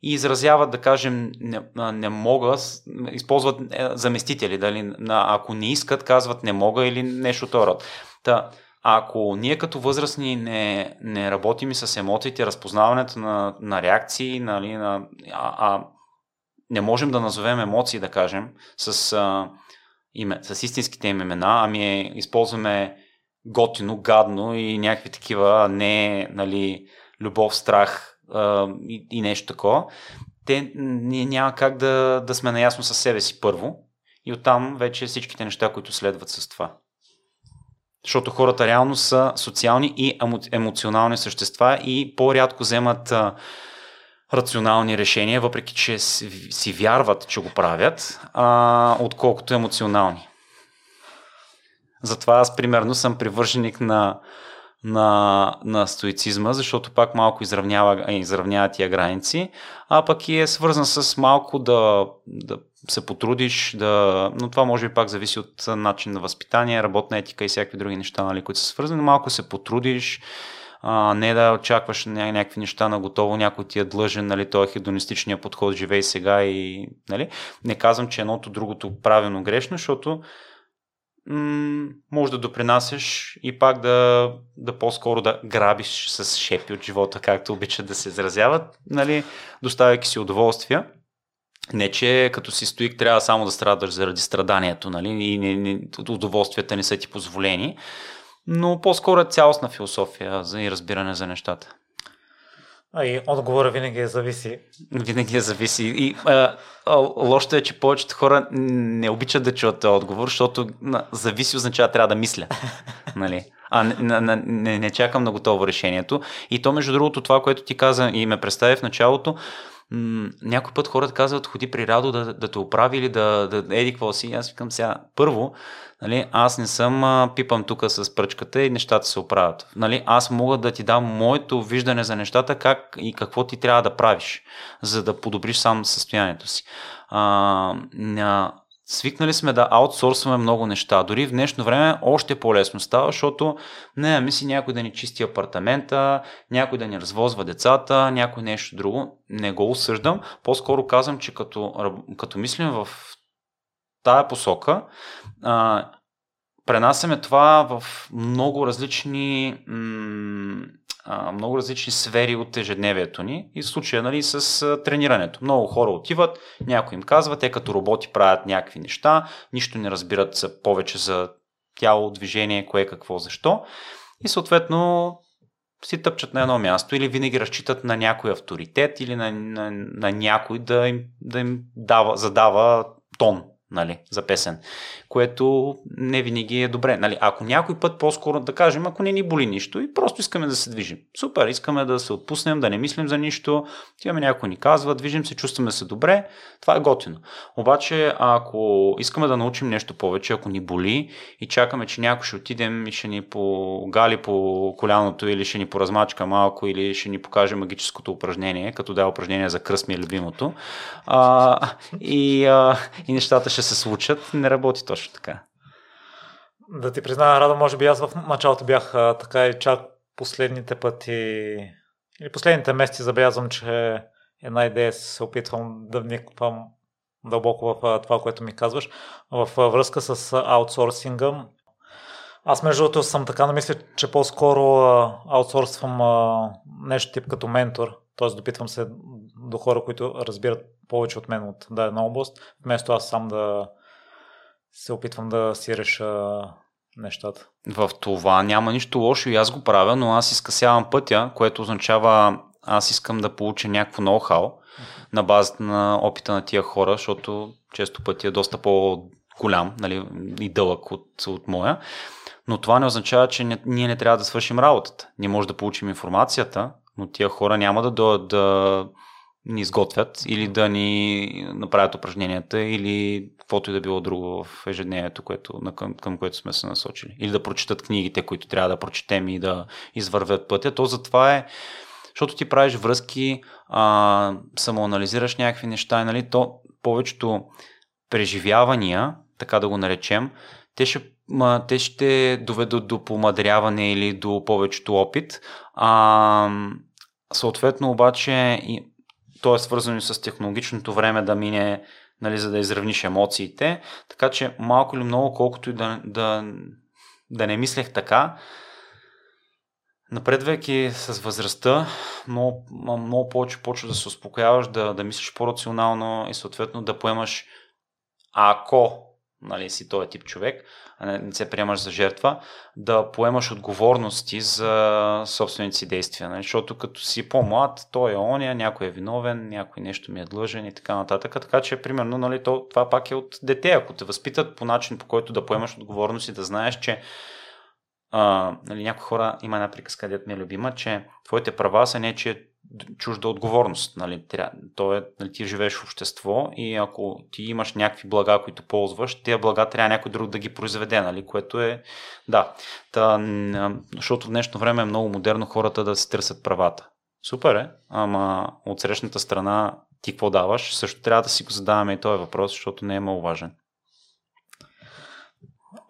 и изразяват, да кажем, не, не мога, използват е, заместители, дали, ако не искат, казват не мога или нещо от род. Та, ако ние като възрастни не, не работим и с емоциите, разпознаването на, на реакции, нали, на, а, а не можем да назовем емоции, да кажем, с, а, име, с истинските им имена, ами е, използваме готино, гадно и някакви такива, не нали, любов, страх а, и, и нещо такова. Те ние няма как да, да сме наясно със себе си първо и оттам вече всичките неща, които следват с това. Защото хората реално са социални и емоционални същества и по-рядко вземат а, рационални решения, въпреки че си, си вярват, че го правят, а, отколкото емоционални. Затова аз примерно съм привърженик на, на, на стоицизма, защото пак малко изравнява, изравнява тия граници, а пък и е свързан с малко да, да се потрудиш, да... но това може би пак зависи от начин на възпитание, работна етика и всякакви други неща, нали, които са свързани. Малко се потрудиш, а, не да очакваш ня- някакви неща на готово, някой ти е длъжен, нали, той е хедонистичния подход, живей сега и, нали, не казвам, че едното другото правилно грешно, защото м- може да допринасяш и пак да, да по-скоро да грабиш с шепи от живота, както обичат да се изразяват, нали, доставяйки си удоволствия. Не, че като си стоик трябва само да страдаш заради страданието, нали, и не, не, удоволствията не са ти позволени, но по-скоро е цялостна философия за и разбиране за нещата. И отговора винаги е зависи. Винаги е зависи. И а, а, лошото е, че повечето хора не обичат да чуят отговор, защото на, зависи означава трябва да мисля. [LAUGHS] нали? А не, не, не, не чакам на готово решението. И то, между другото, това, което ти каза и ме представи в началото, м- някой път хората казват, ходи при Радо да, да те оправи или да, да еди какво си. Аз викам сега, първо, нали, аз не съм а, пипам тук с пръчката и нещата се оправят. Нали, аз мога да ти дам моето виждане за нещата, как и какво ти трябва да правиш, за да подобриш сам състоянието си. А, свикнали сме да аутсорсваме много неща. Дори в днешно време още по-лесно става, защото не, мисли някой да ни чисти апартамента, някой да ни развозва децата, някой нещо друго. Не го осъждам. По-скоро казвам, че като, като мислим в тая посока, а, пренасяме това в много различни м- много различни сфери от ежедневието ни и в случая нали, с тренирането. Много хора отиват, някой им казва, те като роботи правят някакви неща, нищо не разбират повече за тяло, движение, кое, какво, защо. И съответно си тъпчат на едно място или винаги разчитат на някой авторитет или на, на, на някой да им, да им дава, задава тон нали, за песен, което не винаги е добре. Нали, ако някой път по-скоро да кажем, ако не ни боли нищо и просто искаме да се движим. Супер, искаме да се отпуснем, да не мислим за нищо, имаме някой ни казва, движим се, чувстваме се добре, това е готино. Обаче, ако искаме да научим нещо повече, ако ни боли и чакаме, че някой ще отидем и ще ни погали по коляното или ще ни поразмачка малко или ще ни покаже магическото упражнение, като да упражнение за кръст ми е любимото, а, и, а, и нещата ще се случат, не работи точно така. Да ти призная, Радо, може би аз в началото бях а, така и чак последните пъти или последните месеци забелязвам, че една идея се опитвам да вниквам дълбоко в това, което ми казваш. В връзка с аутсорсинга, аз между другото съм така намисля, че по-скоро аутсорсвам нещо тип като ментор, т.е. допитвам се до хора, които разбират повече от мен от дадена област, вместо аз сам да се опитвам да си реша нещата. В това няма нищо лошо и аз го правя, но аз изкъсявам пътя, което означава аз искам да получа някакво ноу-хау на базата на опита на тия хора, защото често пъти е доста по-голям нали, и дълъг от, от моя. Но това не означава, че не, ние не трябва да свършим работата. Ние може да получим информацията, но тия хора няма да дойдат да ни изготвят или да ни направят упражненията или каквото и да било друго в ежедневието, което, към, към което сме се насочили. Или да прочитат книгите, които трябва да прочетем и да извървят пътя. То затова е, защото ти правиш връзки, а, самоанализираш някакви неща, нали, то повечето преживявания, така да го наречем, те ще, те ще доведат до помадряване или до повечето опит. А, съответно обаче то е свързано и с технологичното време да мине, нали, за да изравниш емоциите. Така че малко или много, колкото и да, да, да не мислех така, напредвайки с възрастта, много, много повече почва да се успокояваш, да, да мислиш по-рационално и съответно да поемаш ако нали, си този тип човек, а не, не се приемаш за жертва, да поемаш отговорности за собствените си действия. Нали? Защото като си по-млад, той е оня, някой е виновен, някой нещо ми е длъжен и така нататък. Така че, примерно, нали, то, това пак е от дете. Ако те възпитат по начин, по който да поемаш отговорност и да знаеш, че а, нали, някои хора, има една приказка, дет ми е любима, че твоите права са не, че чужда отговорност. Нали? То е, нали, ти живееш в общество и ако ти имаш някакви блага, които ползваш, тези блага трябва някой друг да ги произведе, нали? което е, да. Та, защото в днешно време е много модерно хората да се търсят правата. Супер е, ама от срещната страна ти какво даваш, също трябва да си го задаваме и този въпрос, защото не е много важен.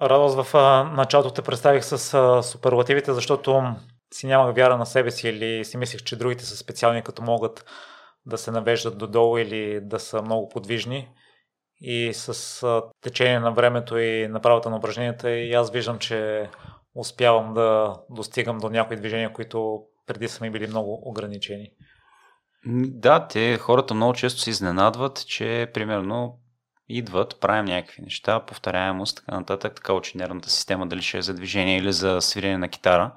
Радост в началото те представих с суперлативите, защото си нямах вяра на себе си или си мислех, че другите са специални, като могат да се навеждат додолу или да са много подвижни. И с течение на времето и направата на упражненията и аз виждам, че успявам да достигам до някои движения, които преди са ми били много ограничени. Да, те хората много често се изненадват, че примерно идват, правим някакви неща, повторяемост, така нататък, така учи нервната система, дали ще е за движение или за свирене на китара,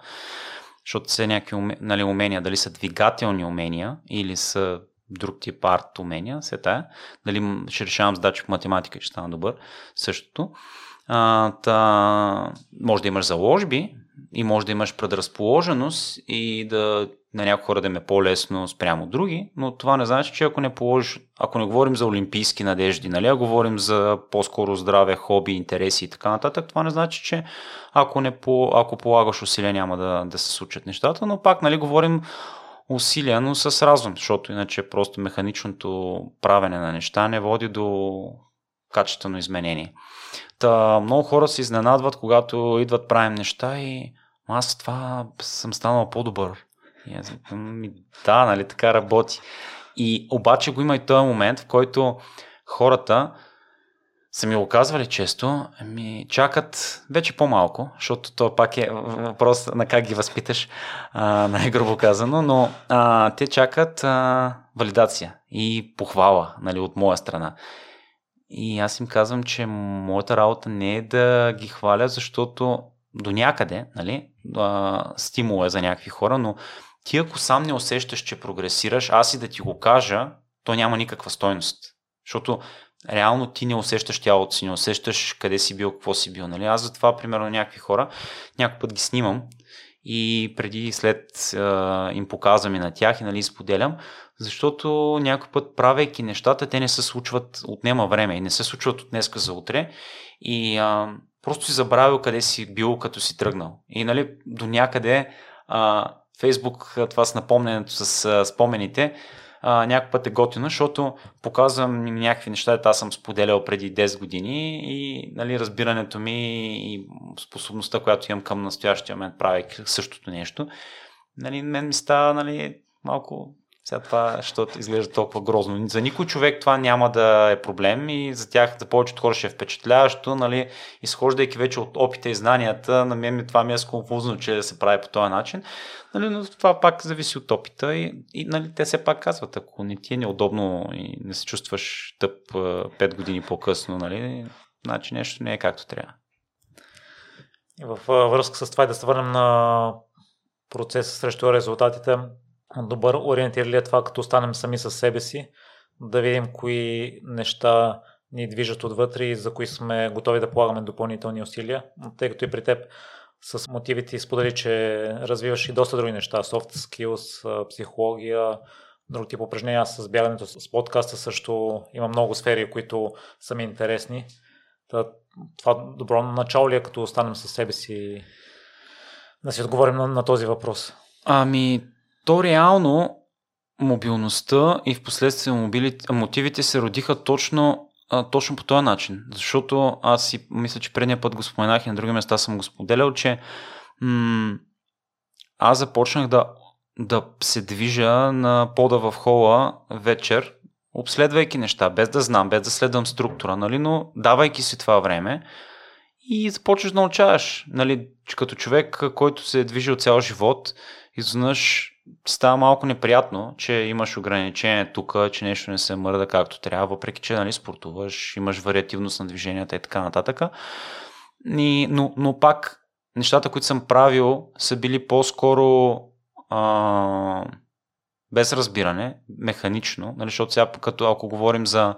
защото са някакви нали, умения, дали са двигателни умения или са друг тип арт умения, се тая, дали ще решавам задачи по математика и ще стана добър, същото. А, та, може да имаш заложби и може да имаш предразположеност и да на някои хора да им е по-лесно спрямо други, но това не значи, че ако не положиш, ако не говорим за олимпийски надежди, нали, а говорим за по-скоро здраве, хоби, интереси и така нататък, това не значи, че ако, не по, ако полагаш усилия няма да, да се случат нещата, но пак нали, говорим усилия, но с разум, защото иначе просто механичното правене на неща не води до качествено изменение. Та, много хора се изненадват, когато идват правим неща и аз това съм станал по-добър. И аз да, нали, така работи. И обаче го има и този момент, в който хората са ми го казвали често, ми чакат вече по-малко, защото то пак е въпрос на как ги възпиташ, а, най-грубо казано, но а, те чакат а, валидация и похвала нали, от моя страна. И аз им казвам, че моята работа не е да ги хваля, защото до някъде, нали, а, стимул е за някакви хора, но ти ако сам не усещаш, че прогресираш, аз и да ти го кажа, то няма никаква стойност. Защото реално ти не усещаш тялото си, не усещаш къде си бил, какво си бил. Нали? Аз затова, примерно, някакви хора, някой път ги снимам и преди и след е, им показвам и на тях и нали, споделям, защото някой път, правейки нещата, те не се случват, отнема време и не се случват от днеска за утре и е, просто си забравил къде си бил, като си тръгнал. И нали, до някъде е, Фейсбук, това с напомненето с спомените, някой път е готино, защото показвам някакви неща, аз съм споделял преди 10 години и нали, разбирането ми и способността, която имам към настоящия момент, правейки същото нещо, нали, мен ми става нали, малко сега това, защото изглежда толкова грозно. За никой човек това няма да е проблем и за тях, за повечето хора ще е впечатляващо, нали, изхождайки вече от опита и знанията, на мен това ми е сконфузно, че се прави по този начин. Нали, но това пак зависи от опита и, и нали, те се пак казват, ако не ти е неудобно и не се чувстваш тъп 5 години по-късно, нали, значи нещо не е както трябва. И в връзка с това да се върнем на процеса срещу резултатите, добър ориентир ли е това, като останем сами със себе си, да видим кои неща ни движат отвътре и за кои сме готови да полагаме допълнителни усилия, тъй като и при теб с мотивите сподели, че развиваш и доста други неща, soft skills, психология, друг тип упражнения. Аз с бягането с подкаста също има много сфери, които са ми интересни. Това добро начало ли е, като останем със себе си да си отговорим на, на този въпрос? Ами, то реално мобилността и в последствие мотивите се родиха точно, точно по този начин. Защото аз си мисля, че предния път го споменах и на други места съм го споделял, че м- аз започнах да, да се движа на пода в хола вечер, обследвайки неща, без да знам, без да следвам структура, нали, но давайки си това време и започваш да научаваш. Нали, като човек, който се е движил цял живот, изведнъж става малко неприятно, че имаш ограничение тук, че нещо не се мърда както трябва, въпреки че нали, спортуваш, имаш вариативност на движенията и така нататък. И, но, но пак нещата, които съм правил, са били по-скоро а, без разбиране, механично, нали, защото сега, като ако говорим за,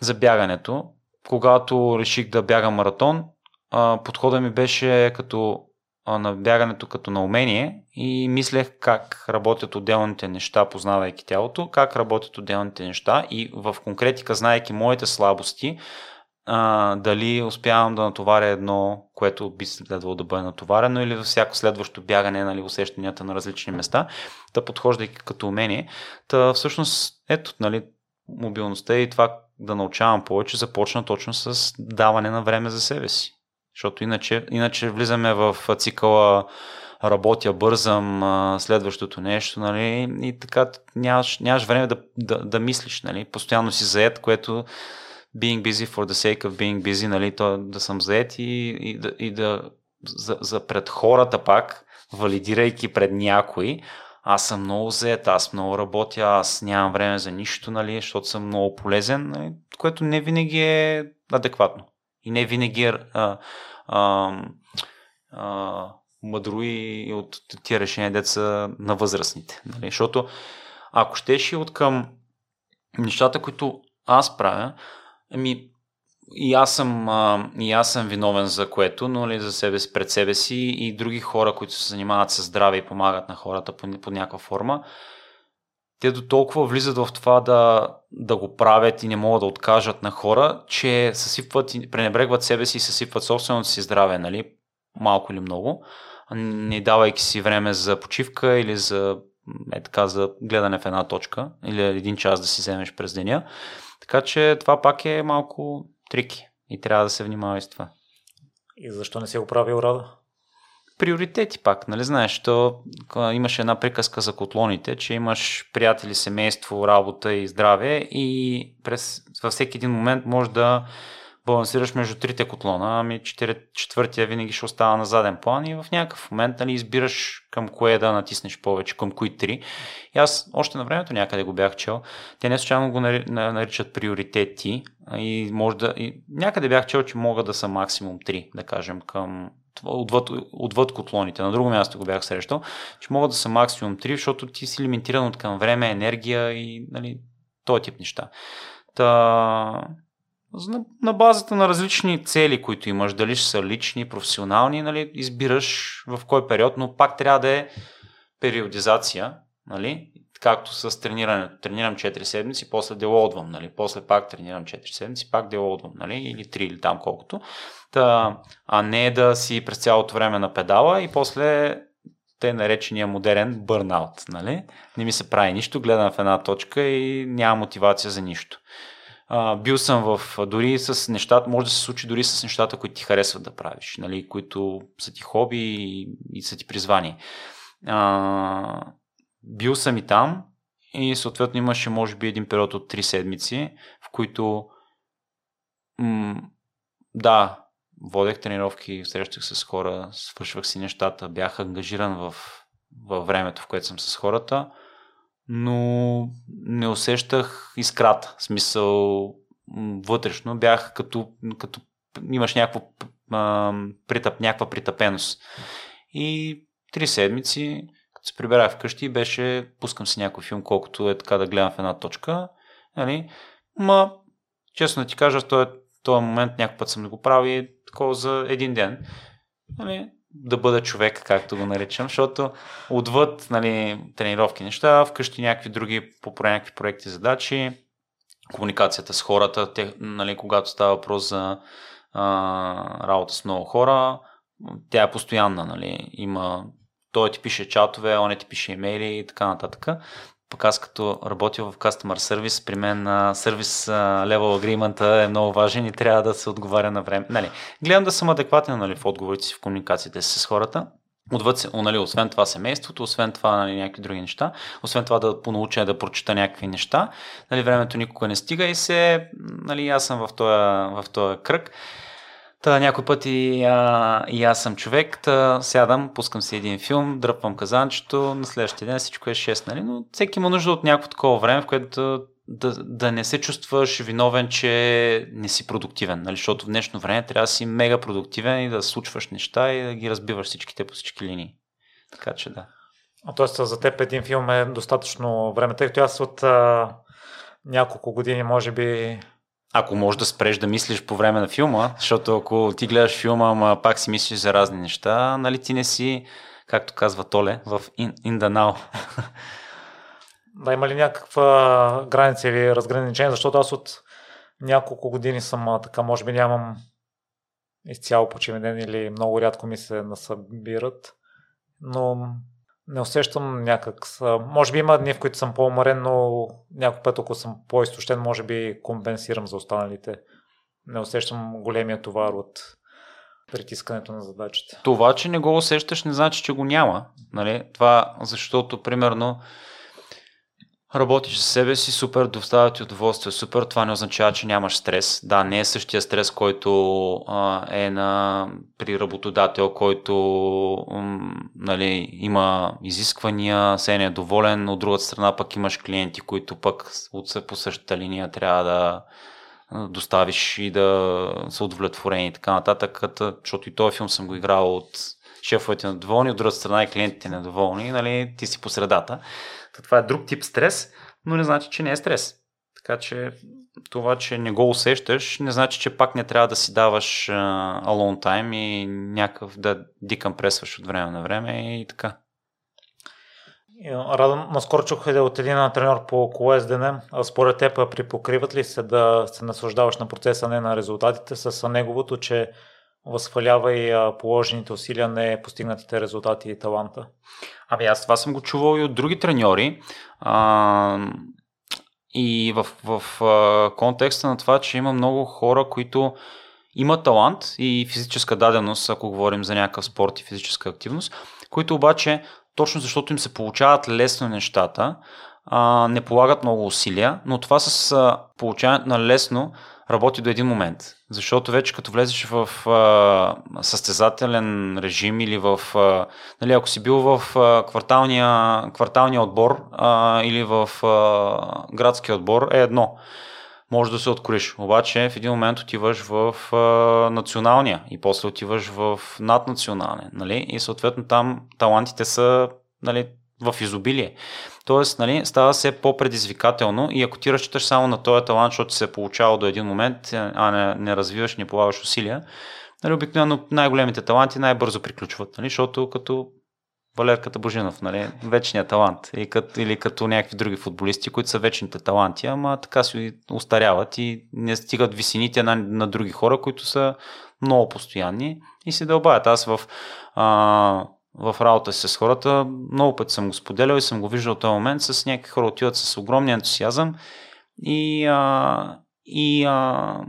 за бягането, когато реших да бягам маратон, а, подходът ми беше като на бягането като на умение и мислех как работят отделните неща, познавайки тялото, как работят отделните неща и в конкретика, знаеки моите слабости, а, дали успявам да натоваря едно, което би следвало да бъде натоварено или във всяко следващо бягане, нали, усещанията на различни места, да подхождайки като умение. Та всъщност, ето, нали, мобилността и това да научавам повече започна точно с даване на време за себе си. Защото иначе, иначе влизаме в цикъла работя, бързам, следващото нещо, нали, и така нямаш, нямаш време да, да, да мислиш, нали, постоянно си заед, което being busy for the sake of being busy, нали, то, да съм заед и, и, да, и да за, за пред хората пак, валидирайки пред някой, аз съм много заед, аз много работя, аз нямам време за нищо, нали, защото съм много полезен, нали, което не винаги е адекватно. И не винаги а, а, а, мъдро и от тия решения деца на възрастните. Нали? Защото ако щеш и от към нещата, които аз правя, ами и аз съм, а, и аз съм виновен за което, но ли за себе си, пред себе си и други хора, които се занимават с здраве и помагат на хората по, по някаква форма, те до толкова влизат в това да, да го правят и не могат да откажат на хора, че съсипват и пренебрегват себе си и съсипват собственото си здраве, нали? малко или много, не давайки си време за почивка или за, е така, за гледане в една точка или един час да си вземеш през деня. Така че това пак е малко трики и трябва да се внимава с това. И защо не си го правил Рада? Приоритети пак, нали знаеш, то имаше една приказка за котлоните, че имаш приятели, семейство, работа и здраве и през, във всеки един момент може да балансираш между трите котлона, ами четвъртия винаги ще остава на заден план и в някакъв момент нали, избираш към кое да натиснеш повече, към кои три. И аз още на времето някъде го бях чел. Те не случайно го наричат приоритети и може да... И някъде бях чел, че могат да са максимум три, да кажем, към отвъд, отвъд котлоните. На друго място го бях срещал, че могат да са максимум три, защото ти си лимитиран от към време, енергия и нали, този тип неща. Та, на базата на различни цели, които имаш, дали ще са лични, професионални, нали, избираш в кой период, но пак трябва да е периодизация, нали, както с тренирането. Тренирам 4 седмици, после делодвам, нали, после пак тренирам 4 седмици, пак делодвам, нали, или 3 или там колкото. Та, а не да си през цялото време на педала и после те наречения модерен бърнаут. Нали? Не ми се прави нищо, гледам в една точка и няма мотивация за нищо. А, бил съм в дори с нещата, може да се случи дори с нещата, които ти харесват да правиш, нали, които са ти хоби и, и са ти призвани. А, бил съм и там и съответно имаше може би един период от 3 седмици, в които м- да, водех тренировки, срещах се с хора, свършвах си нещата, бях ангажиран в, във времето, в което съм с хората, но не усещах искрата. Смисъл, вътрешно бях като, като имаш някакво, а, притъп, някаква притъпеност. И три седмици, се прибирах вкъщи, беше, пускам си някой филм, колкото е така да гледам в една точка. Нали? Ма, честно да ти кажа, този, този момент някой път съм да го прави такова за един ден. Нали? да бъда човек, както го наричам, защото отвъд нали, тренировки неща, вкъщи някакви други по някакви проекти, задачи, комуникацията с хората, те, нали, когато става въпрос за а, работа с много хора, тя е постоянна, нали, има той ти пише чатове, он ти пише имейли и така нататък пък аз като работя в Customer Service, при мен сервис level agreement е много важен и трябва да се отговаря на време. Нали, гледам да съм адекватен нали, в отговорите си, в комуникациите си с хората. Отвъд нали, освен това семейството, освен това нали, някакви други неща, освен това да понауча да прочита някакви неща, нали, времето никога не стига и се, нали, аз съм в този, в този кръг. Та някой път и, а, и аз съм човек, та сядам, пускам си един филм, дръпвам казанчето, на следващия ден всичко е 6, нали? но всеки има нужда от някакво такова време, в което да, да не се чувстваш виновен, че не си продуктивен, нали? защото в днешно време трябва да си мега продуктивен и да случваш неща и да ги разбиваш всичките по всички линии. Така че да. А т.е. за теб един филм е достатъчно време, тъй като аз от а, няколко години може би ако можеш да спреш да мислиш по време на филма, защото ако ти гледаш филма, ама пак си мислиш за разни неща, нали ти не си, както казва Толе, в now. Да, има ли някаква граница или разграничение, защото аз от няколко години съм така, може би нямам изцяло почивен ден или много рядко ми се насъбират, но не усещам някак. Може би има дни, в които съм по-уморен, но някой път, ако съм по-изтощен, може би компенсирам за останалите. Не усещам големия товар от притискането на задачите. Това, че не го усещаш, не значи, че го няма. Нали? Това, защото, примерно, Работиш за себе си, супер, доставя ти удоволствие, супер. Това не означава, че нямаш стрес. Да, не е същия стрес, който а, е на, при работодател, който м, нали, има изисквания, се е недоволен. От другата страна пък имаш клиенти, които пък от по същата линия трябва да доставиш и да са удовлетворени и така нататък. Защото и този филм съм го играл от шефовете недоволни, от другата страна и клиентите недоволни, нали, ти си по средата. Това е друг тип стрес, но не значи, че не е стрес. Така че това, че не го усещаш, не значи, че пак не трябва да си даваш uh, alone time и някакъв да декомпресваш от време на време и така. Радо, наскоро чух от един тренер по СДН. Според теб припокриват ли се да се наслаждаваш на процеса, не на резултатите, с неговото, че възхвалява и положените усилия, не постигнатите резултати и таланта? Абе, аз това съм го чувал и от други треньори. А, и в, в а, контекста на това, че има много хора, които имат талант и физическа даденост, ако говорим за някакъв спорт и физическа активност, които обаче, точно защото им се получават лесно нещата, а, не полагат много усилия, но това с а, получаването на лесно работи до един момент. Защото вече като влезеш в а, състезателен режим или в... А, нали, ако си бил в а, кварталния, кварталния отбор а, или в а, градския отбор е едно. Може да се откориш. Обаче в един момент отиваш в а, националния и после отиваш в наднационалния. Нали? И съответно там талантите са нали, в изобилие. Тоест, нали, става все по-предизвикателно и ако ти разчиташ само на този талант, защото се е получавал до един момент, а не, не развиваш, не полагаш усилия, нали, обикновено най-големите таланти най-бързо приключват, нали, защото като Валерката Божинов, нали, вечният талант, или като, или като някакви други футболисти, които са вечните таланти, ама така си устаряват и не стигат висините на, на други хора, които са много постоянни и се дълбаят. Аз в а, в работа си с хората. Много пъти съм го споделял и съм го виждал в този момент с някакви хора отиват с огромния ентусиазъм и, а, и а,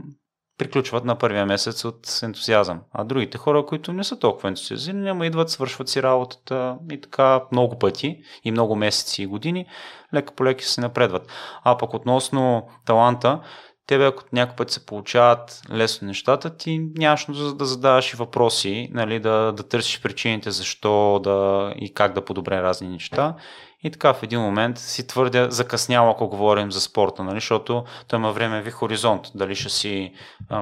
приключват на първия месец от ентусиазъм. А другите хора, които не са толкова ентусиазирани, няма идват, свършват си работата и така много пъти и много месеци и години, лека по леки се напредват. А пък относно таланта, тебе ако някой път се получават лесно нещата, ти нямаш да, да задаваш и въпроси, нали, да, да търсиш причините защо да, и как да подобре разни неща. И така в един момент си твърде закъснял, ако говорим за спорта, нали, защото той има времеви хоризонт. Дали ще си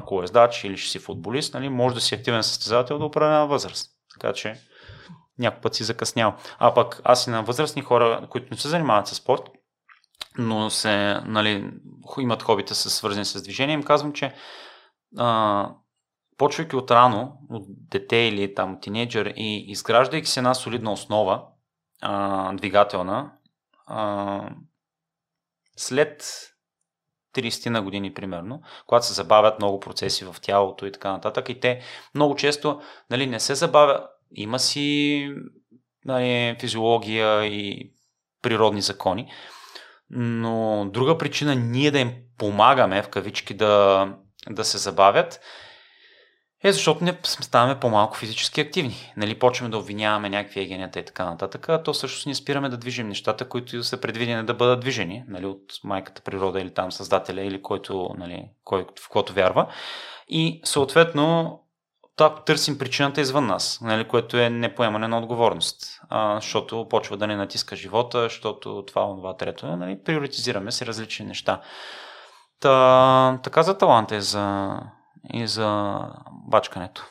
колездач или ще си футболист, нали, може да си активен състезател до определена възраст. Така че някой път си закъснял. А пък аз и на възрастни хора, които не се занимават с спорт, но се, нали, имат хобита са свързани с движение, им казвам, че а, почвайки от рано, от дете или там тинейджър и изграждайки се една солидна основа, а, двигателна, а, след 30 на години примерно, когато се забавят много процеси в тялото и така нататък и те много често нали, не се забавят, има си нали, физиология и природни закони, но друга причина ние да им помагаме, в кавички, да, да се забавят, е защото не ставаме по-малко физически активни. Нали, почваме да обвиняваме някакви егенета и така нататък, а то също ни спираме да движим нещата, които са предвидени да бъдат движени нали, от майката природа или там създателя или който, нали, кой, в който вярва. И съответно так, търсим причината извън нас, нали, което е непоемане на отговорност, а, защото почва да не натиска живота, защото това, това, трето, нали, приоритизираме си различни неща. Та, така за таланта и за, и за бачкането.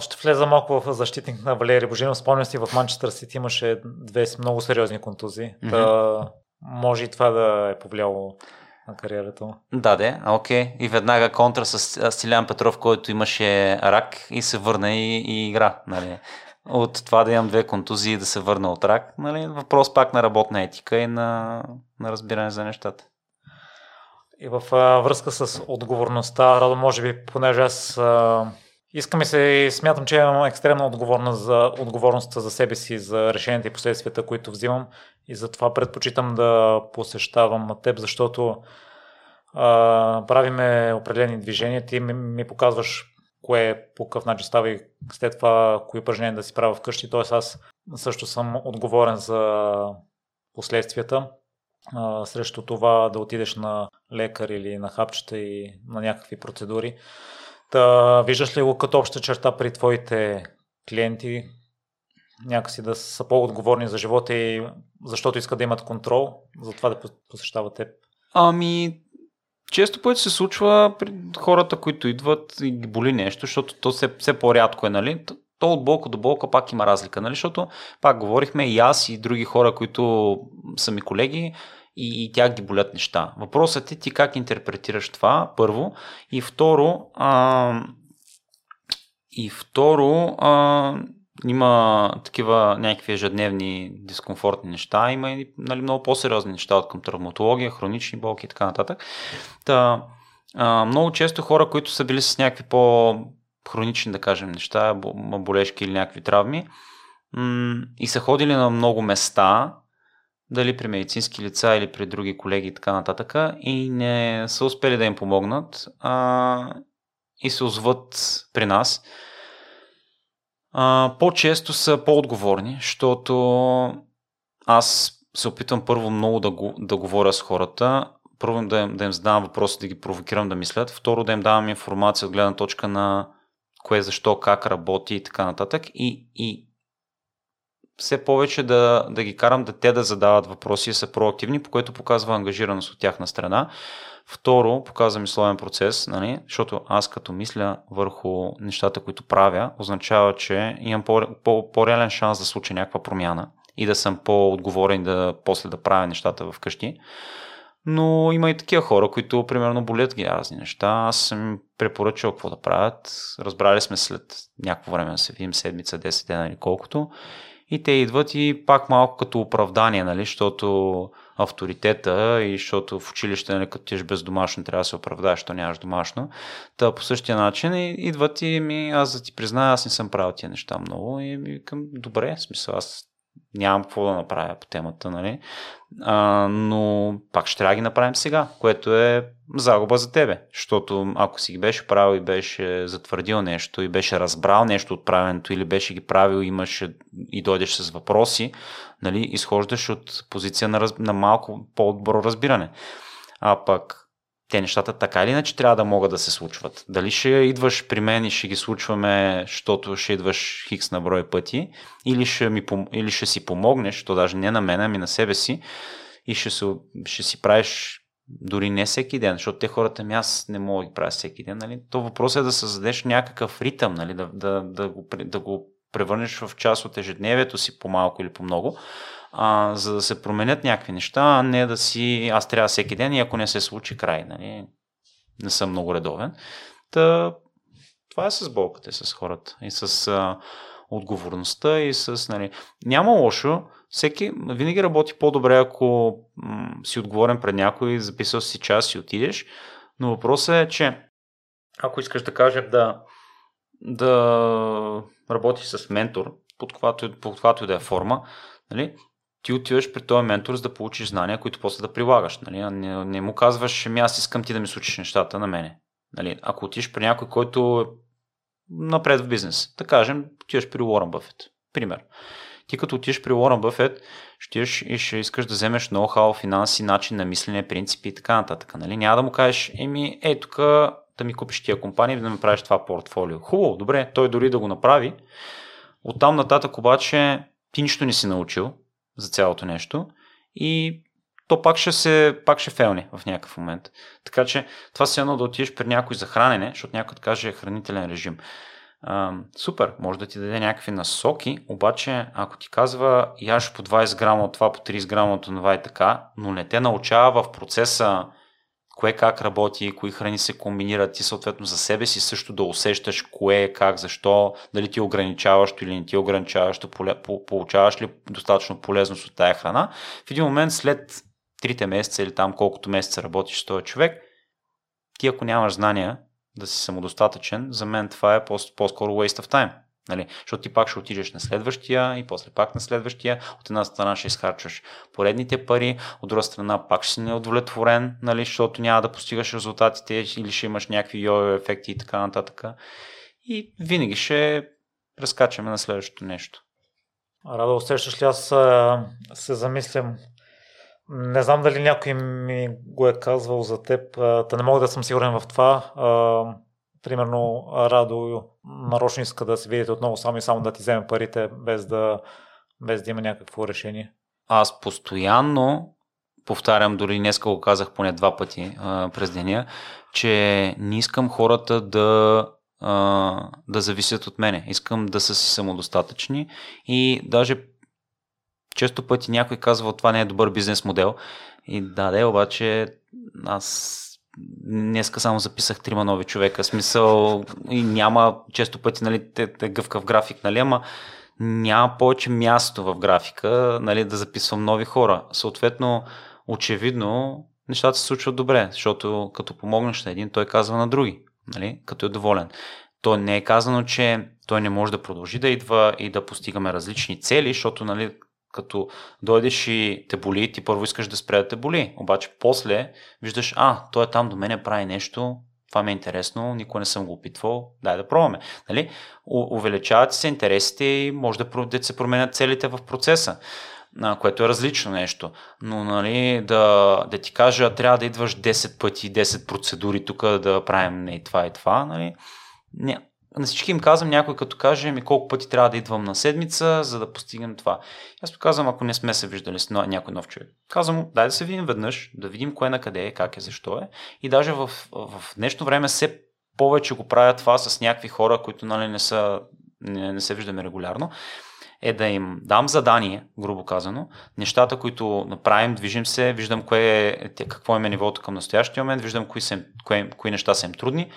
Ще влеза малко в защитник на Валерий Божинов. Спомням си, в Манчестър Сити имаше две много сериозни контузии. Mm-hmm. Та, може и това да е повлияло на кариерата му. Да, де, окей. И веднага контра с Стилян Петров, който имаше рак и се върна и, и игра. Нали. От това да имам две контузии и да се върна от рак, нали, въпрос пак на работна етика и на, на разбиране за нещата. И в а, връзка с отговорността, Радо, може би, понеже аз а, Искам и се и смятам, че имам екстремна отговорност за отговорността за себе си, за решенията и последствията, които взимам и затова предпочитам да посещавам теб, защото а, правиме определени движения, ти ми, ми показваш кое по какъв начин става и след това кои упражнения да си правя вкъщи. Т.е. аз също съм отговорен за последствията а, срещу това да отидеш на лекар или на хапчета и на някакви процедури. Та, виждаш ли го като обща черта при твоите клиенти, някакси да са по-отговорни за живота и защото искат да имат контрол, за това да посещават теб? Ами, често пъти се случва при хората, които идват и ги боли нещо, защото то все, все по-рядко е, нали? То от болка до болка пак има разлика, нали? Защото пак говорихме и аз и други хора, които са ми колеги, и, и тях ги болят неща. Въпросът е ти как интерпретираш това, първо. И второ, а, и второ, а, има такива някакви ежедневни дискомфортни неща, има и нали, много по-сериозни неща от към травматология, хронични болки и така нататък. Та, а, много често хора, които са били с някакви по-хронични, да кажем, неща, болешки или някакви травми, и са ходили на много места, дали при медицински лица или при други колеги и така нататък, и не са успели да им помогнат а, и се озват при нас. А, по-често са по-отговорни, защото аз се опитвам първо много да, го, да говоря с хората, първо да, да им задавам въпроси, да ги провокирам да мислят, второ да им давам информация от гледна точка на кое, защо, как работи и така нататък. И, и все повече да, да ги карам да те да задават въпроси и са проактивни, по което показва ангажираност от тяхна страна. Второ, показва мисловен процес, нали? защото аз като мисля върху нещата, които правя, означава, че имам по, по, по-реален шанс да случи някаква промяна и да съм по-отговорен да после да правя нещата вкъщи. Но има и такива хора, които примерно болят ги разни неща. Аз съм препоръчал какво да правят. Разбрали сме след някакво време да се видим седмица, 10 дена или колкото. И те идват и пак малко като оправдание, нали, защото авторитета и защото в училище, нали, като тиш без домашно, трябва да се оправдаеш, защото нямаш домашно. Та по същия начин идват и ми, аз да ти призная, аз не съм правил тия неща много и ми викам, добре, смисъл, аз нямам какво да направя по темата, нали? А, но пак ще трябва да ги направим сега, което е загуба за тебе. Защото ако си ги беше правил и беше затвърдил нещо и беше разбрал нещо от правенето или беше ги правил имаше и дойдеш с въпроси, нали, изхождаш от позиция на, раз... на малко по-добро разбиране. А пък те нещата така или иначе трябва да могат да се случват. Дали ще идваш при мен и ще ги случваме, защото ще идваш хикс на брой пъти, или ще, ми, или ще си помогнеш, то даже не на мен, ами на себе си, и ще, се, ще си правиш дори не всеки ден, защото те хората ми аз не мога да ги правя всеки ден. Нали? То въпрос е да създадеш някакъв ритъм, нали? да, да, да, го, да го превърнеш в част от ежедневието си по-малко или по-много, а, за да се променят някакви неща, а не да си аз трябва всеки ден и ако не се случи край. Нали? Не съм много редовен. Та, това е с болката с хората и с а, отговорността и с... Нали, няма лошо, всеки винаги работи по-добре, ако м- си отговорен пред някой, записал си час и отидеш, но въпросът е, че ако искаш да кажем да, да работиш с ментор, под каквато и да е форма, нали, ти отиваш при този ментор, за да получиш знания, които после да прилагаш. Нали? Не, не му казваш, ами аз искам ти да ми случиш нещата на мене. Нали? Ако отиш при някой, който е напред в бизнес, да кажем, отиваш при Уорън Бъфет. Пример. Ти като отиш при Уорън Бъфет, ще и ще искаш да вземеш ноу-хау, финанси, начин на мислене, принципи и така нататък. Нали? Няма да му кажеш, еми, е, тук да ми купиш тия компании и да ми правиш това портфолио. Хубаво, добре, той дори да го направи. Оттам нататък обаче ти нищо не си научил, за цялото нещо и то пак ще, се, пак ще фелни в някакъв момент. Така че това се едно да отидеш при някой за хранене, защото някой каже хранителен режим. А, супер, може да ти даде някакви насоки, обаче ако ти казва яш по 20 грама от това, по 30 грама от това и така, но не те научава в процеса кое как работи, кои храни се комбинират, ти съответно за себе си също да усещаш кое, как, защо, дали ти е ограничаващо или не ти е ограничаващо, получаваш ли достатъчно полезност от тая храна. В един момент след трите месеца или там колкото месеца работиш с този човек, ти ако нямаш знания да си самодостатъчен, за мен това е по-скоро waste of time. Нали? Защото ти пак ще отидеш на следващия и после пак на следващия. От една страна ще изхарчваш поредните пари, от друга страна пак ще си неудовлетворен, нали? защото няма да постигаш резултатите или ще имаш някакви йо ефекти и така нататък. И винаги ще разкачаме на следващото нещо. Радо, усещаш ли аз се замислям не знам дали някой ми го е казвал за теб. Та не мога да съм сигурен в това. Примерно Радо нарочно иска да се видите отново само и само да ти вземе парите, без да, без да има някакво решение. Аз постоянно повтарям, дори днес го казах поне два пъти а, през деня, че не искам хората да, а, да зависят от мене. Искам да са си самодостатъчни и даже често пъти някой казва, това не е добър бизнес модел. И да, да, обаче аз днеска само записах трима нови човека. Смисъл и няма често пъти, нали, те, те гъвкав график, нали, ама няма повече място в графика, нали, да записвам нови хора. Съответно, очевидно, нещата се случват добре, защото като помогнеш на един, той казва на други, нали, като е доволен. То не е казано, че той не може да продължи да идва и да постигаме различни цели, защото нали, като дойдеш и те боли, ти първо искаш да спре да те боли. Обаче после виждаш, а, той е там до мене прави нещо, това ми е интересно, никой не съм го опитвал, дай да пробваме. Нали? У- увеличават се интересите и може да, да се променят целите в процеса, а, което е различно нещо. Но нали, да, да ти кажа, трябва да идваш 10 пъти, 10 процедури тук да правим и това и това, нали? Не, на всички им казвам, някой като каже ми колко пъти трябва да идвам на седмица, за да постигнем това. Аз казвам, ако не сме се виждали с някой нов човек. Казвам му, дай да се видим веднъж, да видим кое на къде е, как е, защо е. И даже в, в днешно време все повече го правят това с някакви хора, които нали, не, са, не, не се виждаме регулярно е да им дам задание, грубо казано, нещата, които направим, движим се, виждам кое е, какво е нивото към настоящия момент, виждам кои, са, кои, кои неща са им трудни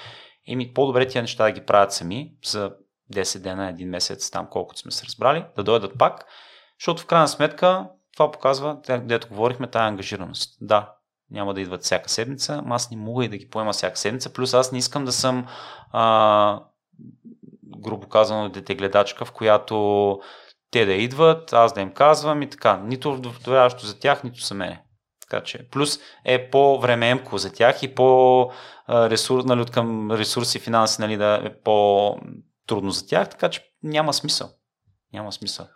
Еми, по-добре тия неща да ги правят сами за 10 дена, един месец, там колкото сме се разбрали, да дойдат пак, защото в крайна сметка това показва, дето говорихме, тази ангажираност. Да, няма да идват всяка седмица, но аз не мога и да ги поема всяка седмица, плюс аз не искам да съм а, грубо казано дете гледачка, в която те да идват, аз да им казвам и така. Нито вдоволяващо за тях, нито за мене. Така че, плюс е по-времеемко за тях и по ресурс, нали, към ресурси финанси нали, да е по-трудно за тях, така че няма смисъл. Няма смисъл.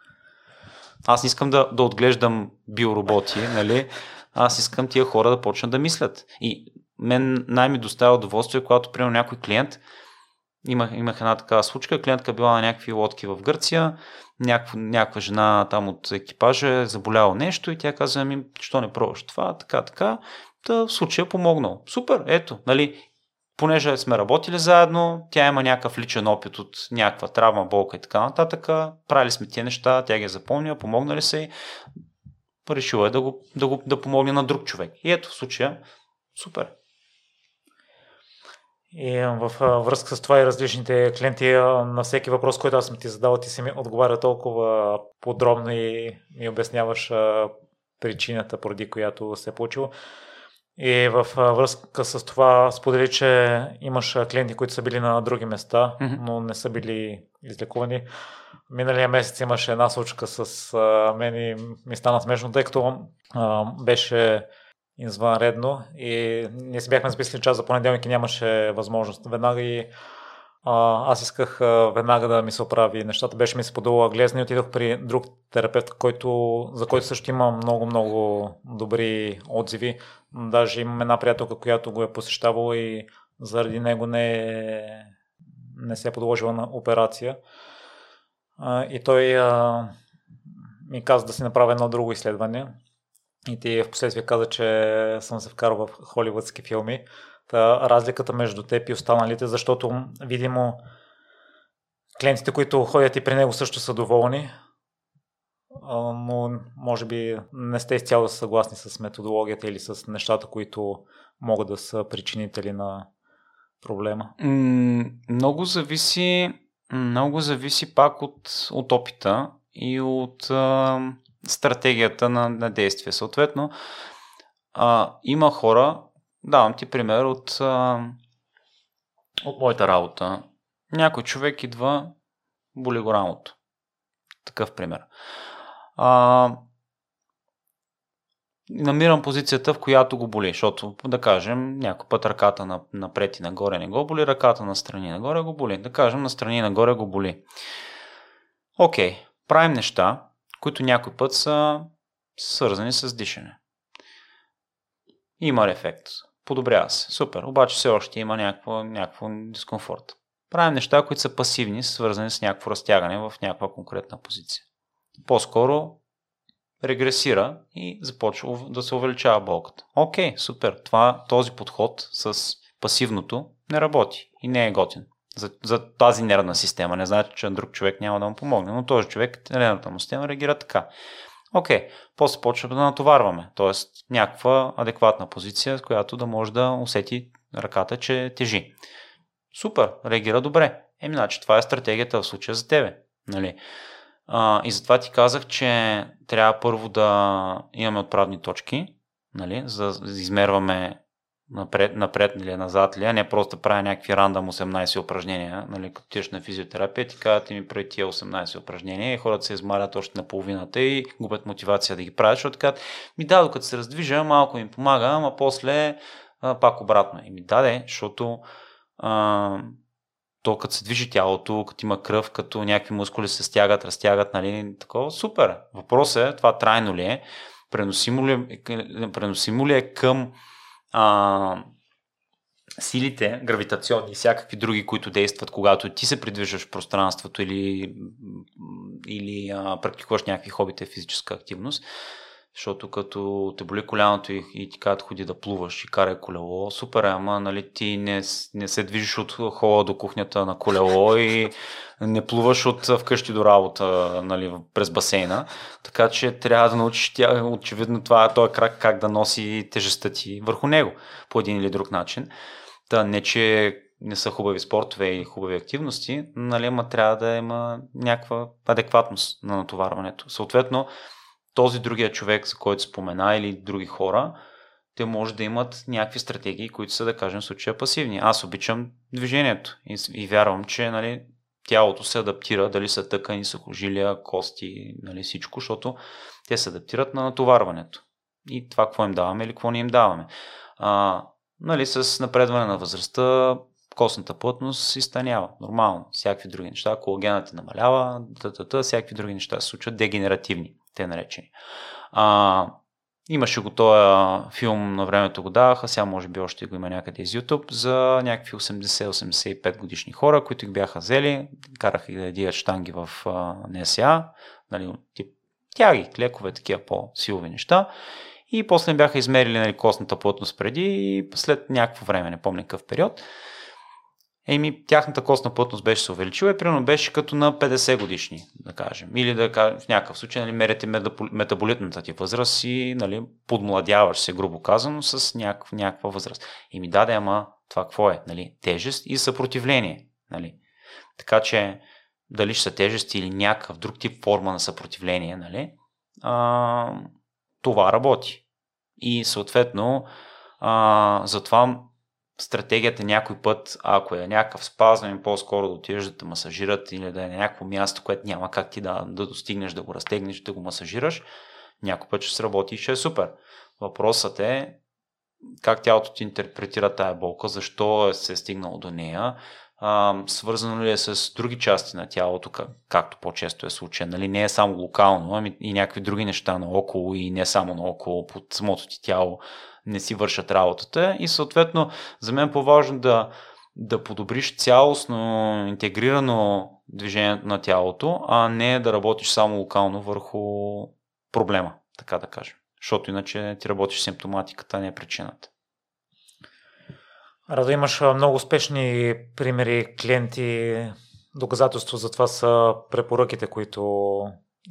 Аз не искам да, да отглеждам биороботи, нали? Аз искам тия хора да почнат да мислят. И мен най-ми доставя удоволствие, когато, примерно, някой клиент Имах, имах една такава случка, клиентка била на някакви лодки в Гърция, някаква, някаква жена там от екипажа е заболяла нещо и тя каза, ми, що не пробваш това, така, така. Та в случая помогнал. Супер, ето, нали, понеже сме работили заедно, тя има някакъв личен опит от някаква травма, болка и така нататък, правили сме тия неща, тя ги е запомнила, помогнали се и решила е да, го, да, го, да помогне на друг човек. И ето в случая, супер. И в връзка с това и различните клиенти, на всеки въпрос, който аз съм ти задал, ти си ми отговаря толкова подробно и ми обясняваш причината, поради която се е получило. И в връзка с това сподели, че имаш клиенти, които са били на други места, mm-hmm. но не са били излекувани. Миналия месец имаше една случка с мен и ми стана смешно, тъй като а, беше извънредно и ние си бяхме записали час за понеделник и нямаше възможност. Веднага и а, аз исках а, веднага да ми се оправи нещата. Беше ми се подала глезна и отидох при друг терапевт, който, за който също има много-много добри отзиви. Даже имам една приятелка, която го е посещавала и заради него не, не се е подложила на операция. А, и той а, ми каза да си направя едно друго изследване и ти в последствие каза, че съм се вкарал в холивудски филми. Та, разликата между теб и останалите, защото видимо клиентите, които ходят и при него също са доволни, но може би не сте изцяло съгласни с методологията или с нещата, които могат да са причинители на проблема. много зависи, много зависи пак от, от опита и от стратегията на, на действие. Съответно, а, има хора, давам ти пример от а, от моята работа. Някой човек идва, боли го рамото. Такъв пример. А, намирам позицията, в която го боли, защото, да кажем, някой път ръката напред и нагоре не го боли, ръката на страни нагоре го боли. Да кажем, на страни нагоре го боли. Окей, правим неща, които някой път са свързани с дишане. Има ефект. Подобрява се. Супер. Обаче все още има някакво, някакво дискомфорт. Правим неща, които са пасивни, свързани с някакво разтягане в някаква конкретна позиция. По-скоро регресира и започва да се увеличава болката. Окей, супер. Това, този подход с пасивното не работи и не е готин. За, за тази нервна система. Не значи, че друг човек няма да му помогне, но този човек, нервната му система реагира така. Окей, после почва да натоварваме, т.е. някаква адекватна позиция, с която да може да усети ръката, че тежи. Супер, реагира добре. Еми, значи, това е стратегията в случая за тебе. Нали? А, и затова ти казах, че трябва първо да имаме отправни точки, нали, за да измерваме напред, напред или назад ли, а не просто правя някакви рандом 18 упражнения, нали, като тиеш на физиотерапия, ти казват ми преди тия 18 упражнения и хората се измарят още на половината и губят мотивация да ги правят, защото казват, ми да, докато се раздвижа, малко им помага, ама после а, пак обратно. И ми даде, защото а, то като се движи тялото, като има кръв, като някакви мускули се стягат, разтягат, нали, такова, супер. Въпросът е, това трайно ли е, преносимо ли преносимо ли е към а, силите, гравитационни и всякакви други, които действат, когато ти се придвижваш в пространството или, или а, практикуваш някакви хобите физическа активност, защото като те боли коляното и, и ти казват ходи да плуваш и карай колело, супер, ама нали, ти не, не се движиш от хола до кухнята на колело и не плуваш от вкъщи до работа нали, през басейна. Така че трябва да научиш тя, очевидно това, този крак как да носи тежестта ти върху него по един или друг начин. Та не, че не са хубави спортове и хубави активности, нали, ама трябва да има някаква адекватност на натоварването. Съответно, този другия човек, за който спомена, или други хора, те може да имат някакви стратегии, които са, да кажем, в случая пасивни. Аз обичам движението и, и вярвам, че нали, тялото се адаптира, дали са тъкани, сухожилия, кости, нали, всичко, защото те се адаптират на натоварването. И това какво им даваме или какво не им даваме. А, нали, с напредване на възрастта, костната плътност изтънява. Нормално. Всякакви други неща. Колагенът намалява, тъ, всякакви други неща се случват дегенеративни те наречени. А, имаше го този филм, на времето го даваха, сега може би още го има някъде из YouTube, за някакви 80-85 годишни хора, които ги бяха взели, караха ги да ядият штанги в НСА, нали, тип тяги, клекове, такива по-силови неща. И после бяха измерили нали, костната плътност преди и след някакво време, не помня какъв период, Еми, тяхната костна плътност беше се увеличила и примерно беше като на 50 годишни, да кажем. Или да кажем, в някакъв случай нали, мерите метаболитната ти възраст и нали, подмладяваш се, грубо казано, с някаква, някаква възраст. И ми даде, ама това какво е? Нали? Тежест и съпротивление. Нали? Така че, дали ще са тежести или някакъв друг тип форма на съпротивление, нали? а, това работи. И съответно, а, затова стратегията някой път, ако е някакъв спазване, по-скоро да отидеш да те масажират или да е на някакво място, което няма как ти да, да достигнеш, да го разтегнеш, да го масажираш, някой път ще сработи и ще е супер. Въпросът е как тялото ти интерпретира тая болка, защо се е стигнало до нея, а, свързано ли е с други части на тялото, как, както по-често е случай. Нали? Не е само локално, ами и някакви други неща наоколо и не само наоколо, под самото ти тяло не си вършат работата и съответно за мен е по-важно да, да подобриш цялостно, интегрирано движението на тялото, а не да работиш само локално върху проблема, така да кажем. Защото иначе ти работиш симптоматиката, не причината. Радо, имаш много успешни примери, клиенти, доказателство за това са препоръките, които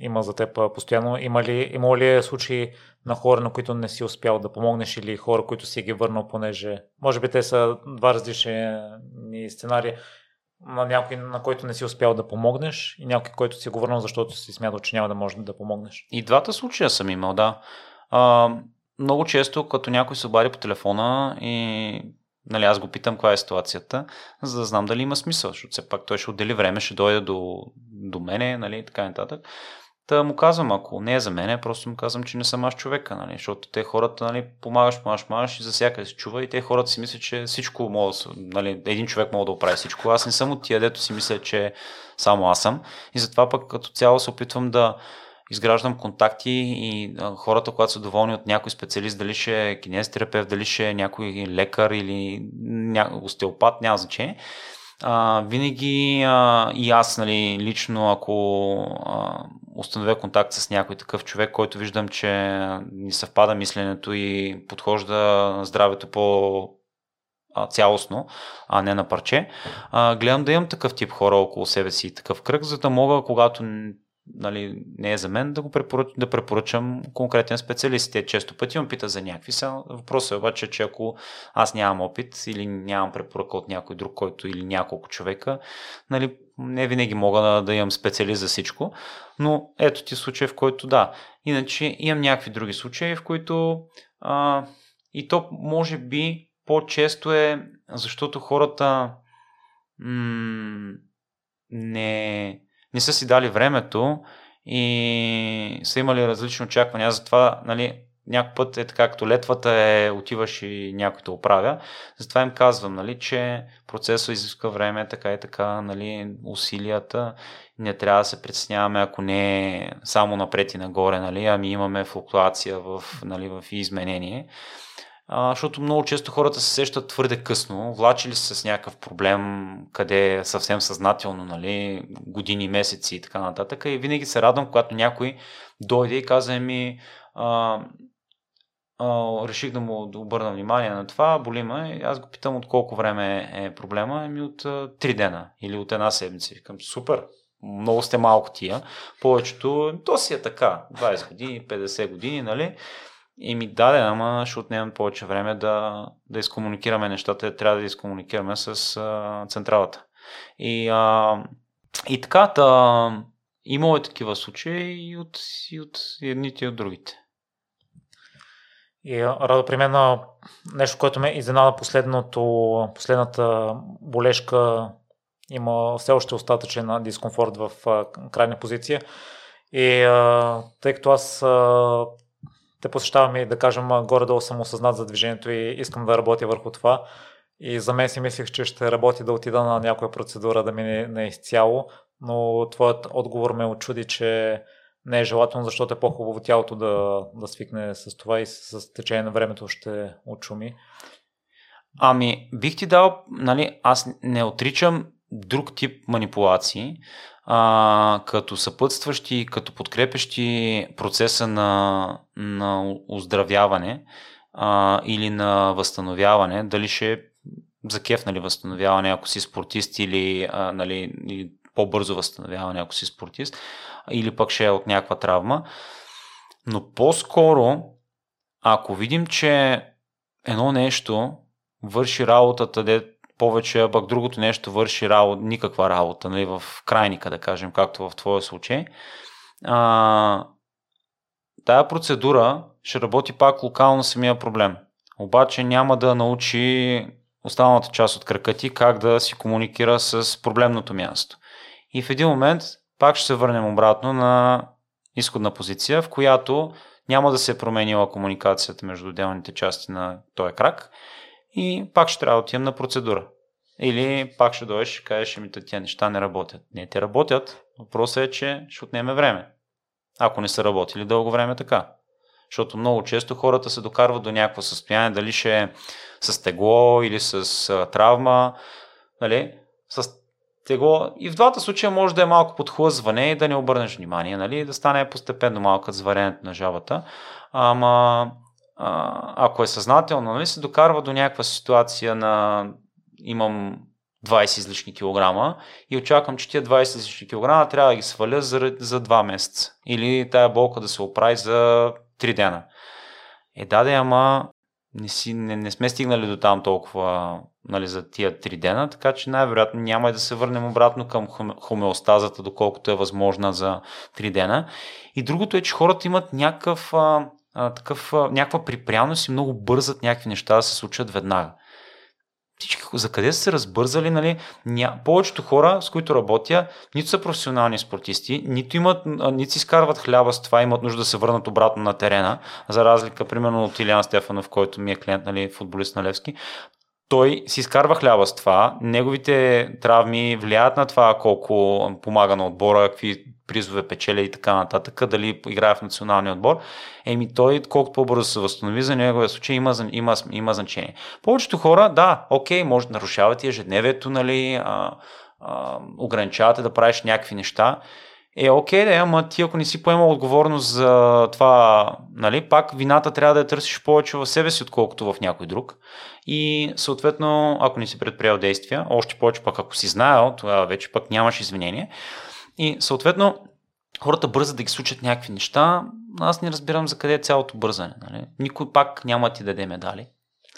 има за теб постоянно. Има ли, има ли случаи на хора, на които не си успял да помогнеш или хора, които си ги върнал, понеже може би те са два различни сценарии на някой, на който не си успял да помогнеш и някой, който си го върнал, защото си смятал, че няма да може да помогнеш. И двата случая съм имал, да. А, много често, като някой се обади по телефона и нали, аз го питам каква е ситуацията, за да знам дали има смисъл, защото все пак той ще отдели време, ще дойде до, до мене, нали, така нататък. Та му казвам, ако не е за мен, просто му казвам, че не съм аз човека, нали, защото те хората, нали, помагаш, помагаш, помагаш и за всяка се чува и те хората си мислят, че всичко мога нали, един човек мога да оправи всичко. Аз не съм от тия, дето си мисля, че само аз съм. И затова пък като цяло се опитвам да, изграждам контакти и хората, когато са доволни от някой специалист, дали ще е кинезитерапевт, дали ще е някой лекар или ня... остеопат, няма значение. А, винаги а, и аз нали, лично, ако а, установя контакт с някой такъв човек, който виждам, че ни съвпада мисленето и подхожда здравето по цялостно, а не на парче. А, гледам да имам такъв тип хора около себе си, такъв кръг, за да мога, когато нали, не е за мен, да, го препоръч, да препоръчам конкретен специалист. Те често пъти ме питат за някакви са. Въпросът е обаче, че ако аз нямам опит или нямам препоръка от някой друг, който или няколко човека, нали, не винаги мога да, да имам специалист за всичко, но ето ти случай, в който да. Иначе имам някакви други случаи, в които а, и то може би по-често е, защото хората м- не не са си дали времето и са имали различни очаквания. Затова, нали, някой път е така, като летвата е, отиваш и някой те оправя. Затова им казвам, нали, че процесът изисква време, така и така, нали, усилията. Не трябва да се притесняваме, ако не е само напред и нагоре, нали, ами имаме флуктуация в, нали, в изменение а, защото много често хората се сещат твърде късно, влачили се с някакъв проблем, къде е съвсем съзнателно, нали, години, месеци и така нататък. И винаги се радвам, когато някой дойде и каза ми, а, реших да му обърна внимание на това, боли ме. Аз го питам от колко време е проблема, еми от три дена или от една седмица. Викам, супер, много сте малко тия. Повечето, то си е така, 20 години, 50 години, нали? И ми даде, ама ще отнемем повече време да, да изкомуникираме нещата. Трябва да изкомуникираме с а, централата. И, а, и така, та, имало е такива случаи и от, и от едните и от другите. И Радо, при мен нещо, което ме изненада последното, последната болешка има все още остатъчен дискомфорт в крайна позиция. И тъй като аз те посещавам и да кажем горе-долу съм осъзнат за движението и искам да работя върху това. И за мен си мислих, че ще работи да отида на някоя процедура да мине не изцяло, но твоят отговор ме очуди, че не е желателно, защото е по-хубаво тялото да, да свикне с това и с течение на времето ще очуми. Ами, бих ти дал, нали, аз не отричам друг тип манипулации, а, като съпътстващи, като подкрепящи процеса на, на оздравяване а, или на възстановяване, дали ще е за кеф нали, възстановяване, ако си спортист или, а, нали, по-бързо възстановяване, ако си спортист, или пък ще е от някаква травма. Но по-скоро, ако видим, че едно нещо върши работата, де повече, а пък другото нещо върши работа, никаква работа, нали, в крайника, да кажем, както в твоя случай. А, тая процедура ще работи пак локално самия проблем. Обаче няма да научи останалата част от крака ти как да си комуникира с проблемното място. И в един момент пак ще се върнем обратно на изходна позиция, в която няма да се е променила комуникацията между отделните части на този крак и пак ще трябва да отидем на процедура. Или пак ще дойдеш и кажеш, ми тия неща не работят. Не, те работят. Въпросът е, че ще отнеме време. Ако не са работили дълго време така. Защото много често хората се докарват до някакво състояние, дали ще е с тегло или с травма. Нали? С тегло. И в двата случая може да е малко подхлъзване и да не обърнеш внимание, нали? да стане постепенно малко зваренето на жабата. Ама а, ако е съзнателно, нали, се докарва до някаква ситуация на имам 20 излишни килограма и очаквам, че тия 20 излишни килограма трябва да ги сваля за, за 2 месеца. Или тая болка да се оправи за 3 дена. Е, да, да, ама не, си, не, не сме стигнали до там толкова нали, за тия 3 дена, така че най-вероятно няма и да се върнем обратно към хомеостазата, доколкото е възможна за 3 дена. И другото е, че хората имат някакъв, а, такъв, а, някаква припряност и много бързат някакви неща да се случат веднага. всички за къде са се разбързали, нали? Ня... Повечето хора, с които работя, нито са професионални спортисти, нито имат, нито си изкарват хляба с това, имат нужда да се върнат обратно на терена, за разлика, примерно, от Илян Стефанов, който ми е клиент, нали, футболист на Левски той си изкарва хляба с това, неговите травми влияят на това колко помага на отбора, какви призове печели и така нататък, дали играе в националния отбор, еми той колкото по-бързо се възстанови, за неговия случай има, има, има значение. Повечето хора, да, окей, може да нарушавате ежедневието, нали, а, а, ограничавате да правиш някакви неща, е, окей, да, ама ти ако не си поемал отговорност за това, нали, пак вината трябва да я търсиш повече в себе си, отколкото в някой друг. И съответно, ако не си предприял действия, още повече пък ако си знаел, тогава вече пък нямаш извинение. И съответно, хората бързат да ги случат някакви неща. Аз не разбирам за къде е цялото бързане. Нали? Никой пак няма ти даде медали.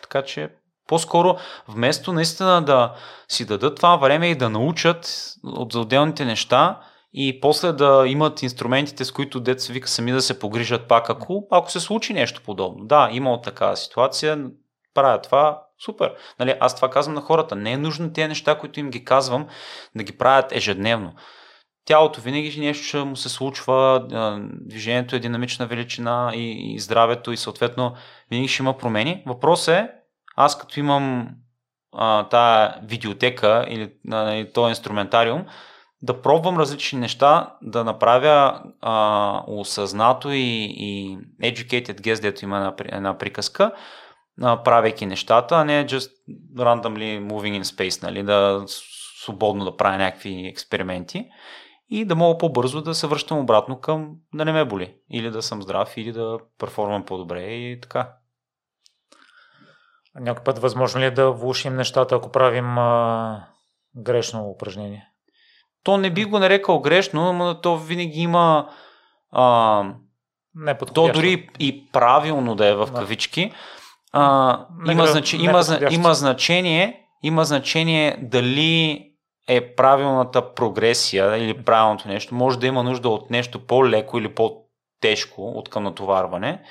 Така че по-скоро, вместо наистина да си дадат това време и да научат от отделните неща, и после да имат инструментите, с които деца вика сами да се погрижат пак, ако, ако се случи нещо подобно. Да, има от такава ситуация, правя това, супер. Нали, аз това казвам на хората. Не е нужно тези неща, които им ги казвам, да ги правят ежедневно. Тялото винаги нещо ще му се случва, движението е динамична величина и, и здравето и съответно винаги ще има промени. Въпрос е, аз като имам тая видеотека или а, този инструментариум, да пробвам различни неща, да направя а, осъзнато и, и educated guess, дето има една, една приказка, а, правейки нещата, а не just randomly moving in space, нали, да свободно да правя някакви експерименти и да мога по-бързо да се връщам обратно към да не ме боли. Или да съм здрав, или да перформам по-добре и така. Някой път възможно ли е да влушим нещата, ако правим а, грешно упражнение? То не би го нарекал грешно, но то винаги има а, не то дори и правилно да е в кавички, а, не, има, знач... има, има, значение, има значение дали е правилната прогресия или правилното нещо. Може да има нужда от нещо по-леко или по-тежко от към натоварване,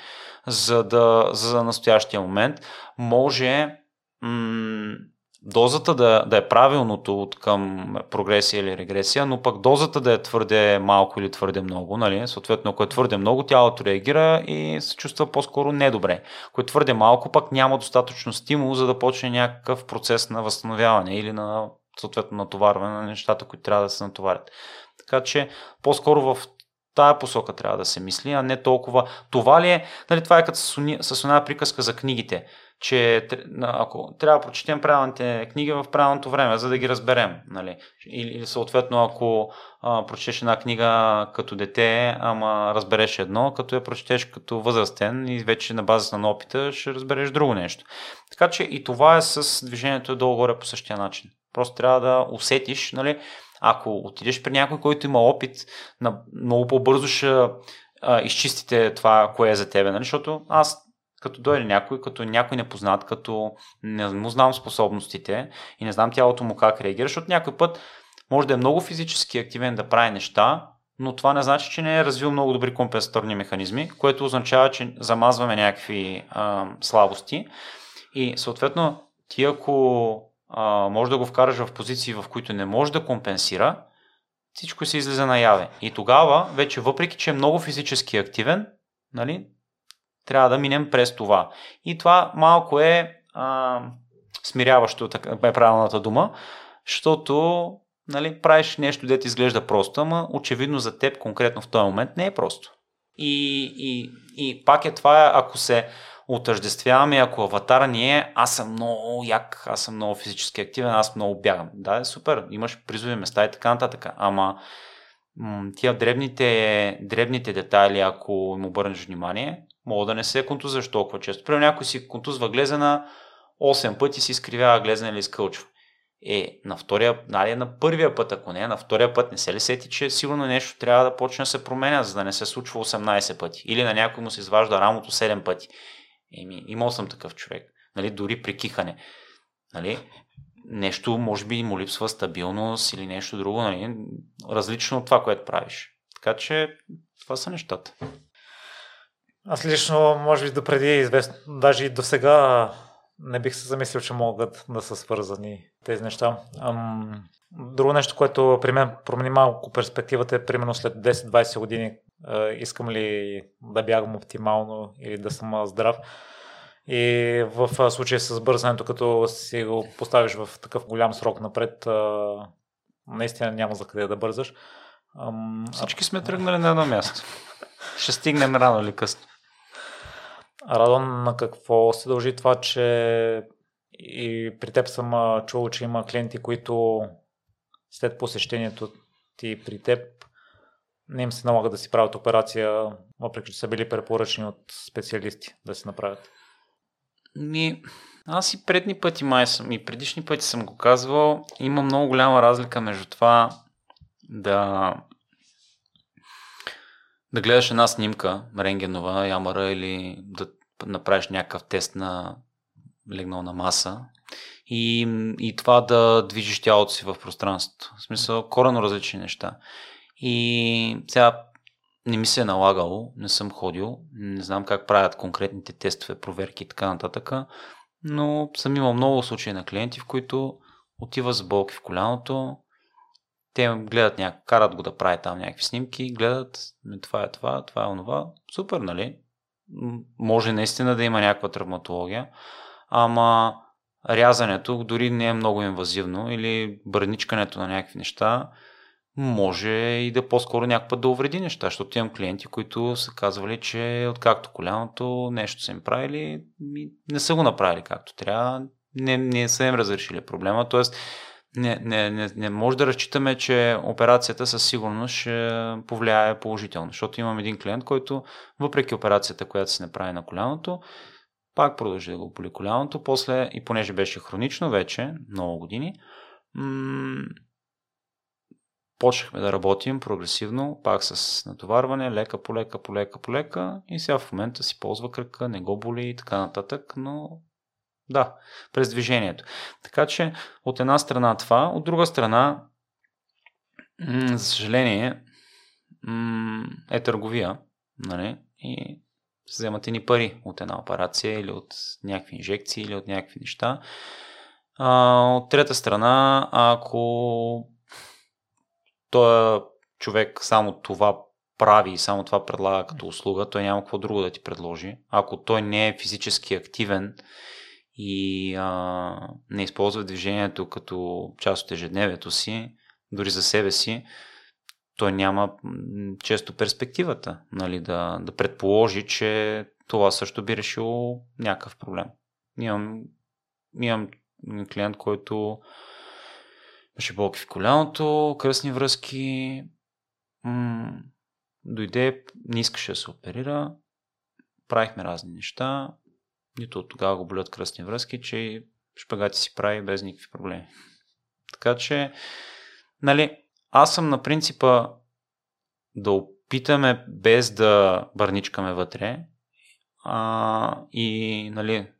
за да за настоящия момент. Може м- дозата да, да е правилното от към прогресия или регресия, но пък дозата да е твърде малко или твърде много. Нали? Съответно, ако е твърде много, тялото реагира и се чувства по-скоро недобре. Ако е твърде малко, пък няма достатъчно стимул, за да почне някакъв процес на възстановяване или на съответно натоварване на нещата, които трябва да се натоварят. Така че по-скоро в тая посока трябва да се мисли, а не толкова. Това ли е, нали, това е като с една приказка за книгите че ако трябва да прочетем правилните книги в правилното време, за да ги разберем. Нали? Или съответно, ако а, прочетеш една книга като дете, ама разбереш едно, като я прочетеш като възрастен и вече на базата на опита ще разбереш друго нещо. Така че и това е с движението долу-горе по същия начин. Просто трябва да усетиш, нали? ако отидеш при някой, който има опит, много по-бързо ще а, изчистите това, кое е за тебе. Нали? Защото аз като дойде някой, като някой непознат, като не му знам способностите и не знам тялото му как реагира, защото някой път може да е много физически активен да прави неща, но това не значи, че не е развил много добри компенсаторни механизми, което означава, че замазваме някакви а, слабости и съответно ти ако а, може да го вкараш в позиции, в които не може да компенсира, всичко се излиза наяве. И тогава, вече въпреки, че е много физически активен, нали, трябва да минем през това. И това малко е а, смиряващо, така е правилната дума, защото нали, правиш нещо, дете изглежда просто, ама очевидно за теб конкретно в този момент не е просто. И, и, и пак е това, ако се отъждествяваме, ако аватара ни е, аз съм много як, аз съм много физически активен, аз много бягам. Да, е супер, имаш призови места и така нататък. Ама тия дребните, дребните детайли, ако им обърнеш внимание, мога да не се контузваш толкова често. Примерно някой си контузва глезена 8 пъти си изкривява глезена или изкълчва. Е, на втория, нали, на първия път, ако не, на втория път не се ли сети, че сигурно нещо трябва да почне да се променя, за да не се случва 18 пъти. Или на някой му се изважда рамото 7 пъти. Еми, имал съм такъв човек. Нали, дори при кихане. Нали, нещо, може би му липсва стабилност или нещо друго, нали, различно от това, което правиш. Така че това са нещата. Аз лично, може би, допреди известно, даже и до сега не бих се замислил, че могат да са свързани тези неща. Ам, друго нещо, което при мен промени малко перспективата е примерно след 10-20 години искам ли да бягам оптимално или да съм здрав. И в случая с бързането, като си го поставиш в такъв голям срок напред, наистина няма за къде да бързаш. Всички сме тръгнали на едно място. Ще стигнем рано или късно. Радвам на какво се дължи това, че и при теб съм чул, че има клиенти, които след посещението ти при теб не им се налага да си правят операция, въпреки че са били препоръчени от специалисти да се направят. Ми, аз и предни пъти май съм, и предишни пъти съм го казвал, има много голяма разлика между това да да гледаш една снимка, рентгенова, ямара или да направиш някакъв тест на легнална маса и, и това да движиш тялото си в пространството. В смисъл, корено различни неща. И сега не ми се е налагало, не съм ходил, не знам как правят конкретните тестове, проверки и така нататък, но съм имал много случаи на клиенти, в които отива за болки в коляното, те гледат някак, карат го да прави там някакви снимки, гледат, това е това, това е онова, супер, нали? Може наистина да има някаква травматология, ама рязането дори не е много инвазивно или бърничкането на някакви неща може и да по-скоро някаква да увреди неща, защото имам клиенти, които са казвали, че откакто коляното нещо са им правили, не са го направили както трябва, не, не са им разрешили проблема, т.е. Не, не, не, не може да разчитаме, че операцията със сигурност ще повлияе положително, защото имам един клиент, който въпреки операцията, която се направи на коляното, пак продължи да го боли коляното, после и понеже беше хронично вече, много години, м- почнахме да работим прогресивно, пак с натоварване, лека по лека, по лека, по и сега в момента си ползва кръка, не го боли и така нататък, но да, през движението. Така че от една страна това, от друга страна, за съжаление, е търговия, нали? И вземате ни пари от една операция или от някакви инжекции или от някакви неща. А, от трета страна, ако той човек само това прави и само това предлага като услуга, той няма какво друго да ти предложи. Ако той не е физически активен и а, не използва движението като част от ежедневието си, дори за себе си, той няма често перспективата нали, да, да предположи, че това също би решило някакъв проблем. Имам, имам клиент, който Имаше болки в коляното, кръсни връзки. М- дойде, не искаше да се оперира. Правихме разни неща. Нито от тогава го болят кръстни връзки, че шпагати си прави без никакви проблеми. Така че, нали, аз съм на принципа да опитаме без да бърничкаме вътре а, и, нали,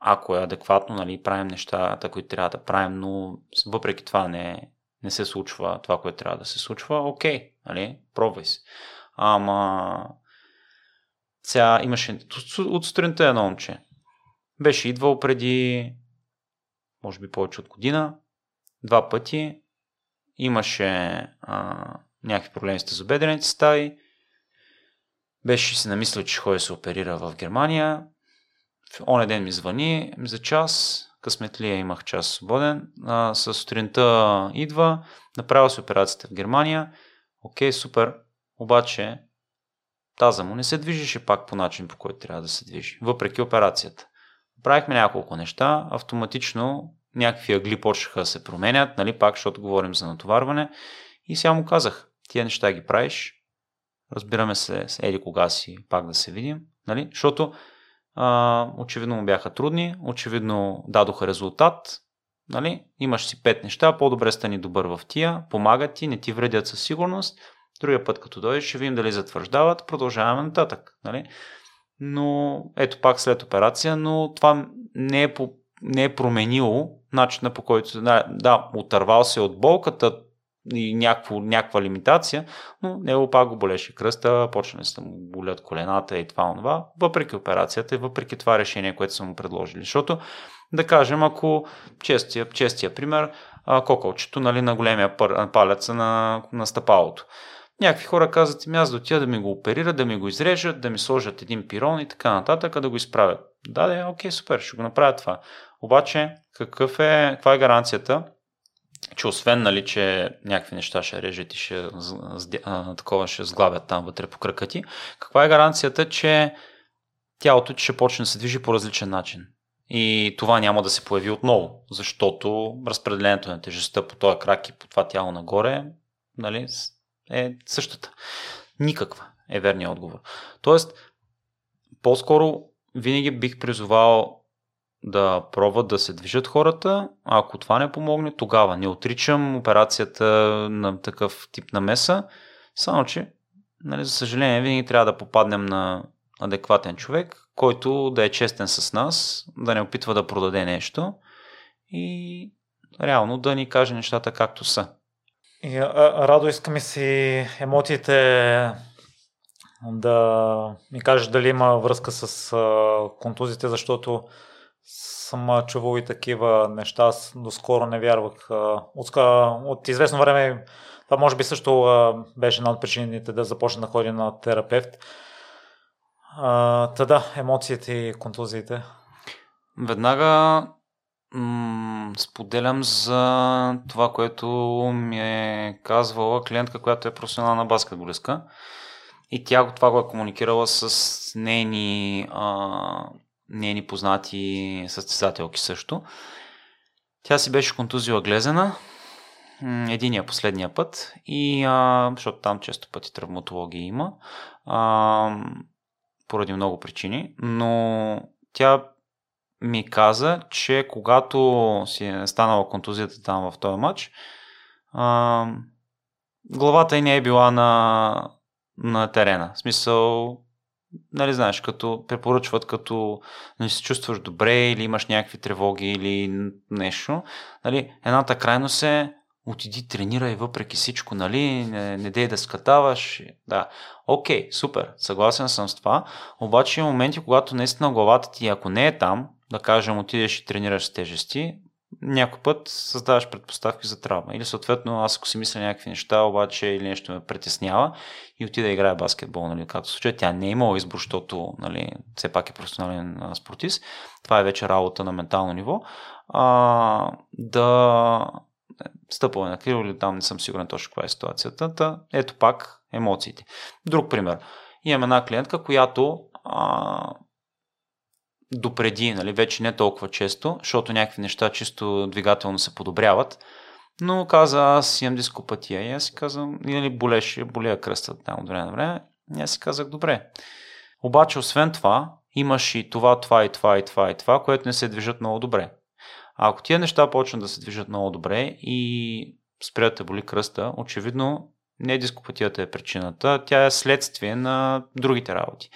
ако е адекватно, нали, правим нещата, които трябва да правим, но въпреки това не, не се случва това, което трябва да се случва, окей, нали, пробвай се. Ама сега имаше от сутринта едно момче. Беше идвал преди, може би повече от година, два пъти. Имаше а, някакви проблеми с тазобедрените стави. Беше си намислил, че ходи се оперира в Германия. Оня ден ми звъни за час, късметлия имах час свободен, а, с сутринта идва, направил се операцията в Германия, окей, супер, обаче таза му не се движеше пак по начин, по който трябва да се движи, въпреки операцията. Правихме няколко неща, автоматично някакви агли почнаха да се променят, нали, пак, защото говорим за натоварване. И сега му казах, тия неща ги правиш, разбираме се, еди кога си пак да се видим, нали, защото а, очевидно му бяха трудни, очевидно дадоха резултат. Нали? Имаш си пет неща, по-добре стани добър в тия, помагат ти, не ти вредят със сигурност. Другия път, като дойдеш, ще видим дали затвърждават, продължаваме нататък. Нали? Но ето пак след операция, но това не е, по, не е променило начина по който, да, да, отървал се от болката, и някакво, някаква лимитация, но него пак го болеше кръста, почна да му болят колената и това, това, въпреки операцията и въпреки това решение, което са му предложили. Защото Да кажем, ако честия, честия пример, кокълчето нали, на големия палец на, на стъпалото. Някакви хора казват, ми аз да отида да ми го оперират, да ми го изрежат, да ми сложат един пирон и така нататък, да го изправят. Да, да, окей, супер, ще го направя това. Обаче, какъв е, каква е гаранцията, че освен, нали, че някакви неща ще режат и ще, а, такова ще сглавят там вътре по кръка ти, каква е гаранцията, че тялото ти ще почне да се движи по различен начин? И това няма да се появи отново, защото разпределението на тежестта по този крак и по това тяло нагоре нали, е същата. Никаква е верният отговор. Тоест, по-скоро винаги бих призовал да пробват да се движат хората. Ако това не помогне, тогава не отричам операцията на такъв тип намеса, само че, нали, за съжаление, винаги трябва да попаднем на адекватен човек, който да е честен с нас, да не опитва да продаде нещо и реално да ни каже нещата както са. И, а, Радо, искаме си емоциите да ми кажеш дали има връзка с а, контузите, защото съм чувал и такива неща. Аз доскоро не вярвах. От, от известно време това може би също беше една от причините да започна да ходя на терапевт. та да, емоциите и контузиите. Веднага споделям за това, което ми е казвала клиентка, която е професионална баскетболистка. И тя това го е комуникирала с нейни а, нейни познати състезателки също. Тя си беше контузила глезена, единия последния път, и, а, защото там често пъти травматология има, а, поради много причини, но тя ми каза, че когато си е станала контузията там в този матч, а, главата й не е била на, на терена. В смисъл, нали знаеш, като препоръчват, като не се чувстваш добре или имаш някакви тревоги или нещо, нали, едната крайност е отиди, тренирай въпреки всичко, нали, не, не дей да скатаваш. Да, окей, супер, съгласен съм с това, обаче има моменти, когато наистина главата ти, ако не е там, да кажем, отидеш и тренираш с тежести, някой път създаваш предпоставки за травма. Или съответно, аз ако си мисля някакви неща, обаче или нещо ме притеснява и отида да играе баскетбол, нали, както случай, тя не е имала избор, защото нали, все пак е професионален спортист. Това е вече работа на ментално ниво. А, да стъпване на криво или там не съм сигурен точно каква е ситуацията. Та, ето пак емоциите. Друг пример. Имам една клиентка, която а, допреди, нали, вече не толкова често, защото някакви неща чисто двигателно се подобряват, но каза, аз имам дископатия и аз си казвам, нали, болеше, болея кръста там от време на време, и аз си казах, добре. Обаче, освен това, имаш и това, това и това и това и това, което не се движат много добре. А ако тия неща почнат да се движат много добре и спрят боли кръста, очевидно не дископатията е причината, тя е следствие на другите работи.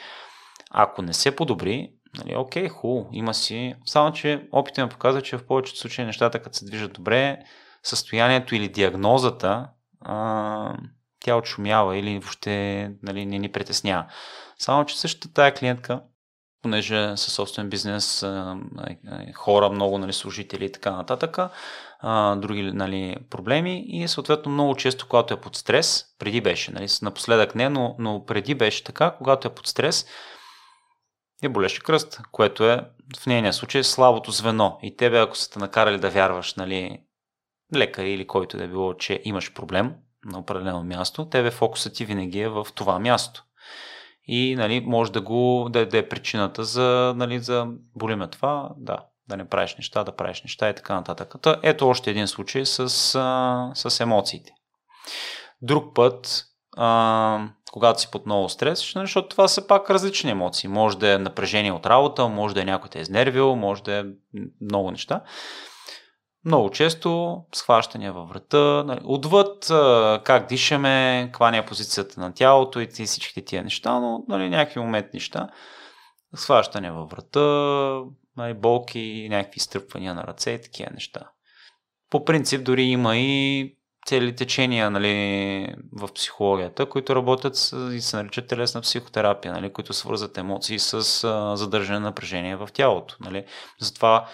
Ако не се подобри, Нали, окей, хубаво, има си. Само, че опитът ми показва, че в повечето случаи нещата, като се движат добре, състоянието или диагнозата, а, тя отшумява или въобще нали, не ни притеснява. Само, че същата тая клиентка, понеже със собствен бизнес, а, хора, много нали, служители и така нататък, други нали, проблеми и съответно много често, когато е под стрес, преди беше, нали, напоследък не, но, но преди беше така, когато е под стрес, е болеше кръст, което е в нейния случай слабото звено. И тебе, ако са те накарали да вярваш, нали, лекар или който да е било, че имаш проблем на определено място, тебе фокусът ти винаги е в това място. И нали, може да го да, да е причината за, нали, за болиме това, да, да не правиш неща, да правиш неща и така нататък. Ето още един случай с, а, с емоциите. Друг път а, когато си под много стрес, нали, защото това са пак различни емоции. Може да е напрежение от работа, може да е някой те е изнервил, може да е много неща. Много често схващания във врата, нали, отвъд как дишаме, каква ни е позицията на тялото и всичките тия неща, но нали, някакви момент неща. Схващания във врата, нали, болки, някакви стръпвания на ръце и такива неща. По принцип дори има и цели течения нали, в психологията, които работят с, и се наричат телесна психотерапия, нали, които свързват емоции с а, задържане на напрежение в тялото. Нали. Затова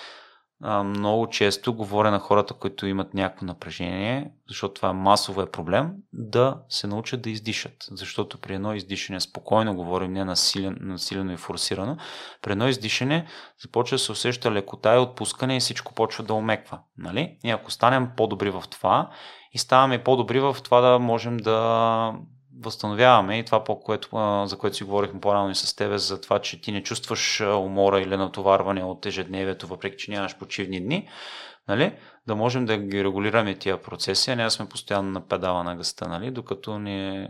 а, много често говоря на хората, които имат някакво напрежение, защото това масово е проблем, да се научат да издишат. Защото при едно издишане, спокойно говорим, не насилен, насилено и форсирано, при едно издишане започва да се усеща лекота и отпускане и всичко почва да омеква. Нали? И ако станем по-добри в това и ставаме по-добри в това да можем да възстановяваме и това, по което, за което си говорихме по-рано и с тебе, за това, че ти не чувстваш умора или натоварване от ежедневието, въпреки че нямаш почивни дни, нали? да можем да ги регулираме тия процеси, а не да сме постоянно на педала на гъста, нали? докато ни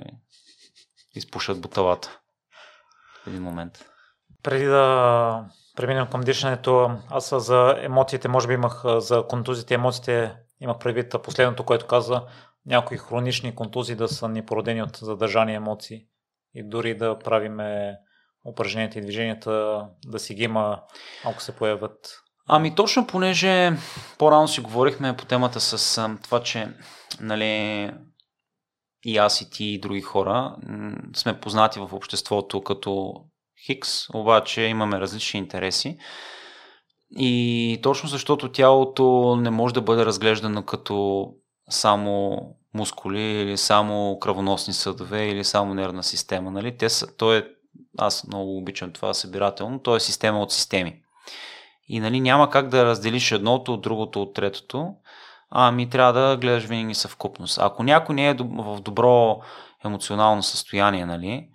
изпушат буталата в един момент. Преди да преминем към дишането, аз за емоциите, може би имах за контузите, емоциите имах предвид последното, което каза, някои хронични контузии да са ни породени от задържани емоции и дори да правиме упражненията и движенията да си ги има, ако се появят. Ами точно понеже по-рано си говорихме по темата с това, че нали, и аз и ти и други хора сме познати в обществото като Хикс, обаче имаме различни интереси. И точно защото тялото не може да бъде разглеждано като само мускули или само кръвоносни съдове или само нервна система. Нали? Те са, то е, аз много обичам това събирателно, то е система от системи. И нали, няма как да разделиш едното от другото от третото, ами трябва да гледаш винаги съвкупност. Ако някой не е в добро емоционално състояние, нали,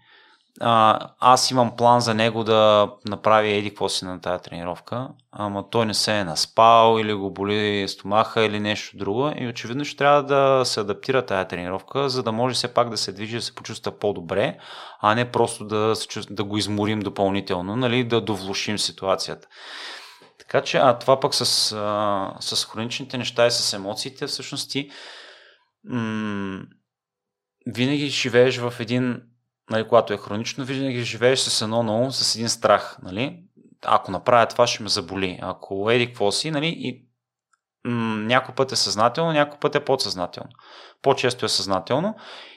а, аз имам план за него да направи еди какво си на тази тренировка, ама той не се е наспал или го боли стомаха или нещо друго и очевидно ще трябва да се адаптира тази тренировка, за да може все пак да се движи, да се почувства по-добре, а не просто да, да го изморим допълнително, нали, да довлушим ситуацията. Така че, а това пък с, а, с хроничните неща и с емоциите, всъщност ти м- винаги живееш в един нали, когато е хронично, винаги живееш с едно на ум, с един страх. Нали? Ако направя това, ще ме заболи. Ако еди какво си, нали, и някой път е съзнателно, някой път е подсъзнателно. По-често е съзнателно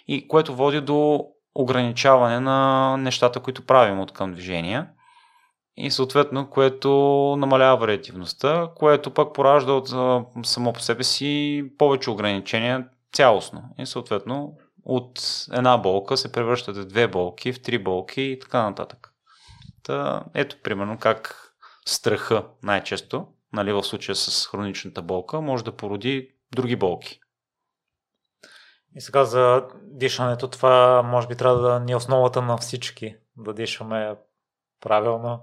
и което води до ограничаване на нещата, които правим от към движения и съответно, което намалява вариативността, което пък поражда от само по себе си повече ограничения цялостно. И съответно от една болка се превръщат в две болки, в три болки и така нататък. Та, ето примерно как страха най-често, нали, в случая с хроничната болка, може да породи други болки. И сега за дишането, това може би трябва да ни е основата на всички, да дишаме правилно.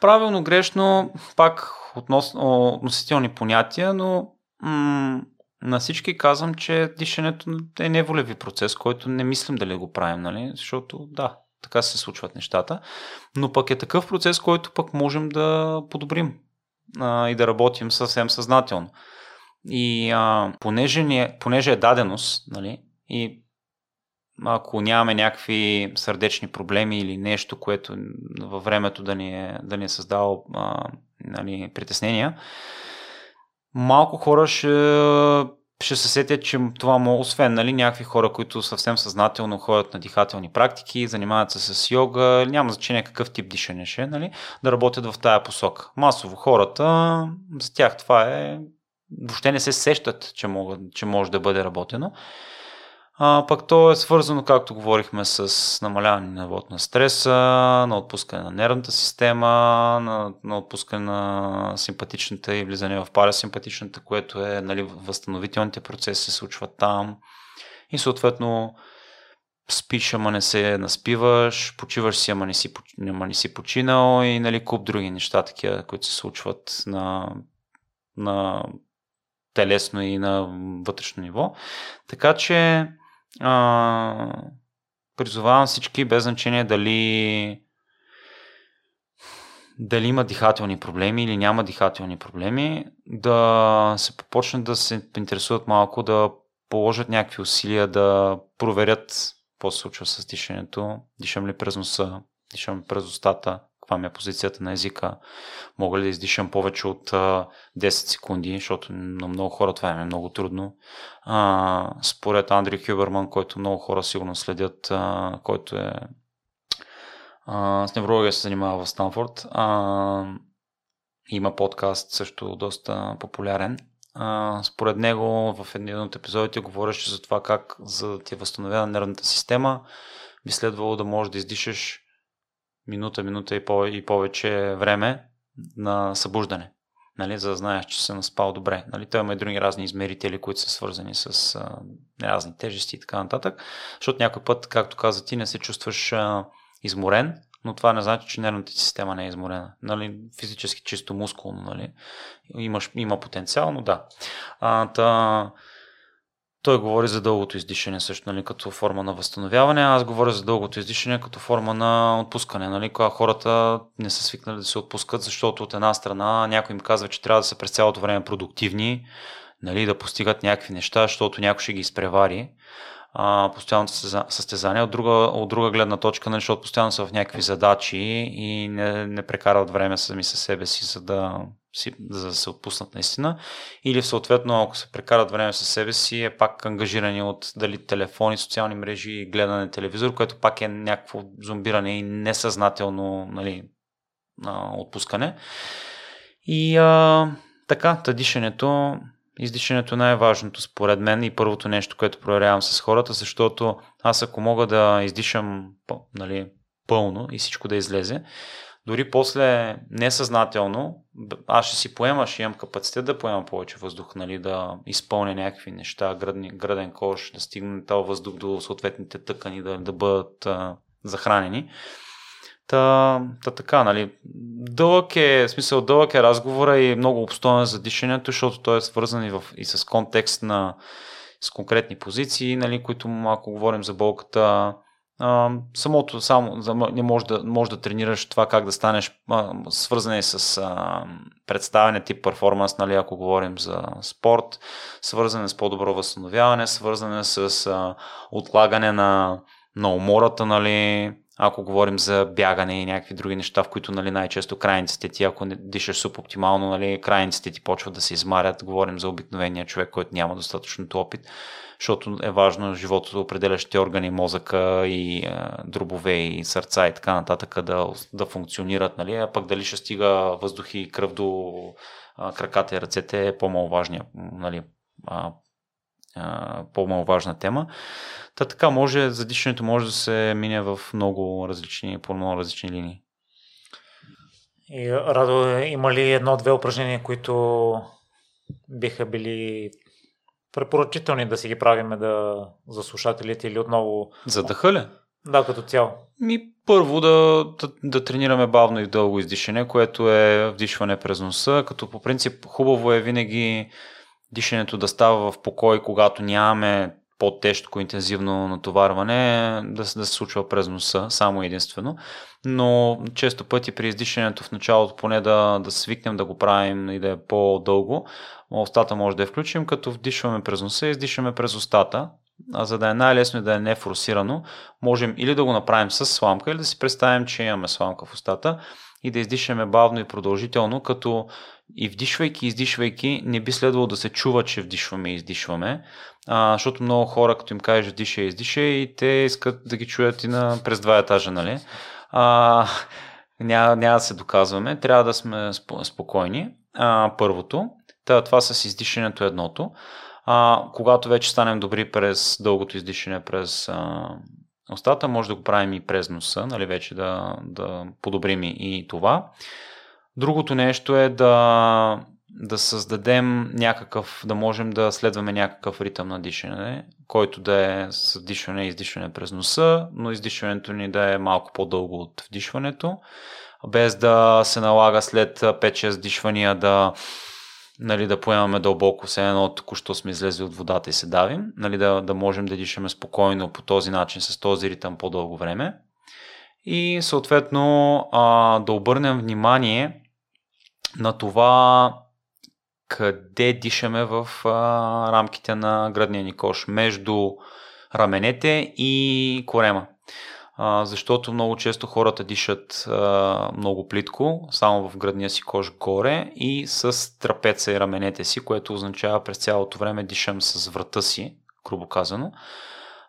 Правилно, грешно, пак относно, относителни понятия, но м- на всички казвам, че дишането е неволеви процес, който не мислим дали го правим, нали? защото да, така се случват нещата, но пък е такъв процес, който пък можем да подобрим а, и да работим съвсем съзнателно. И а, понеже, ни е, понеже е даденост, нали, и ако нямаме някакви сърдечни проблеми или нещо, което във времето да ни е, да ни е създало а, нали, притеснения, малко хора ще, ще се сетят, че това му, освен нали, някакви хора, които съвсем съзнателно ходят на дихателни практики, занимават се с йога, няма значение какъв тип дишане ще, нали, да работят в тая посока. Масово хората, за тях това е, въобще не се сещат, че, могат, че може да бъде работено. А, пък то е свързано, както говорихме, с намаляване на нивото на стреса, на отпускане на нервната система, на, на отпускане на симпатичната и влизане в парасимпатичната, което е нали, възстановителните процеси се случват там. И съответно спиш, ама не се наспиваш, почиваш си, ама не си, ама не си починал и нали, куп други неща, такива, които се случват на, на телесно и на вътрешно ниво. Така че а, призовавам всички, без значение дали дали има дихателни проблеми или няма дихателни проблеми, да се почнат да се интересуват малко, да положат някакви усилия да проверят какво се случва с дишането, дишам ли през носа, дишам през устата, каква ми е позицията на езика, мога ли да издишам повече от а, 10 секунди, защото на много хора това е много трудно. А, според Андри Хюберман, който много хора сигурно следят, а, който е а, с неврология се занимава в Станфорд, а, има подкаст също доста популярен. А, според него в един от епизодите говореше за това как за да ти възстановява нервната система би следвало да можеш да издишаш минута, минута и, повече време на събуждане нали, за да знаеш, че се наспал добре. Нали, той има и други разни измерители, които са свързани с а, разни тежести и така нататък. Защото някой път, както каза ти, не се чувстваш а, изморен, но това не значи, че нервната система не е изморена. Нали, физически чисто мускулно. Нали, имаш, има потенциал, но да. А, та, той говори за дългото издишане също, нали, като форма на възстановяване. Аз говоря за дългото издишане като форма на отпускане, нали, когато хората не са свикнали да се отпускат, защото от една страна някой им казва, че трябва да са през цялото време продуктивни, нали, да постигат някакви неща, защото някой ще ги изпревари а, постоянното състезание. От друга, от друга гледна точка, нали, защото постоянно са в някакви задачи и не, не прекарат време сами със себе си, за да, за да се отпуснат наистина. Или съответно, ако се прекарат време със себе си, е пак ангажирани от дали телефони, социални мрежи и гледане телевизор, което пак е някакво зомбиране и несъзнателно нали, отпускане. И а, така, тъдишането Издишането е най-важното според мен и първото нещо, което проверявам с хората, защото аз ако мога да издишам нали, пълно и всичко да излезе, дори после несъзнателно, аз ще си поема, ще имам капацитет да поема повече въздух, нали, да изпълня някакви неща, градни, граден кош, да стигне този въздух до съответните тъкани, да, да бъдат а, захранени. Та, та така, нали. Дълъг е, в смисъл дълъг е разговора и много обстоен за дишането, защото той е свързан и, в, и с контекст на с конкретни позиции, нали, които ако говорим за болката, самото само не може да, може да тренираш това как да станеш а, свързане с а, представяне тип перформанс, нали, ако говорим за спорт, свързане с по-добро възстановяване, свързане с а, отлагане на, на умората, нали, ако говорим за бягане и някакви други неща, в които нали, най-често крайниците ти, ако не дишаш субоптимално, нали, крайниците ти почват да се измарят. Говорим за обикновения човек, който няма достатъчното опит, защото е важно живото, определящите органи, мозъка и е, дробове и сърца и така нататък да, да функционират. Нали, а пък дали ще стига въздух и кръв до е, краката и ръцете е по-маловажния нали, по-маловажна тема. Та така може, задишането може да се мине в много различни, по много различни линии. И, Радо, има ли едно-две упражнения, които биха били препоръчителни да си ги правиме да, за слушателите или отново... За дъха ли? Да, като цяло. Ми първо да, да, да тренираме бавно и дълго издишане, което е вдишване през носа, като по принцип хубаво е винаги дишането да става в покой, когато нямаме по-тежко интензивно натоварване, да, да се случва през носа, само единствено. Но често пъти при издишането в началото поне да, да свикнем да го правим и да е по-дълго, устата може да я включим, като вдишваме през носа и издишваме през устата. А за да е най-лесно и да е нефорсирано, можем или да го направим с сламка, или да си представим, че имаме сламка в устата и да издишаме бавно и продължително, като и вдишвайки, издишвайки, не би следвало да се чува, че вдишваме и издишваме, а, защото много хора, като им кажеш диша и издиша, и те искат да ги чуят и на, през два етажа, нали? А, няма, няма да се доказваме, трябва да сме спокойни. А, първото, това с издишането е едното. А, когато вече станем добри през дългото издишане през а, устата, може да го правим и през носа, нали, вече да, да подобрим и това. Другото нещо е да, да създадем някакъв, да можем да следваме някакъв ритъм на дишане, който да е с дишане и издишване през носа, но издишването ни да е малко по-дълго от вдишването, без да се налага след 5-6 дишвания да нали, да поемаме дълбоко, все едно току-що сме излезли от водата и се давим, нали, да, да можем да дишаме спокойно по този начин, с този ритъм по-дълго време. И съответно да обърнем внимание на това къде дишаме в а, рамките на градния ни кош, между раменете и корема. А, защото много често хората дишат а, много плитко, само в градния си кош горе и с трапеца и раменете си, което означава през цялото време дишам с врата си, грубо казано.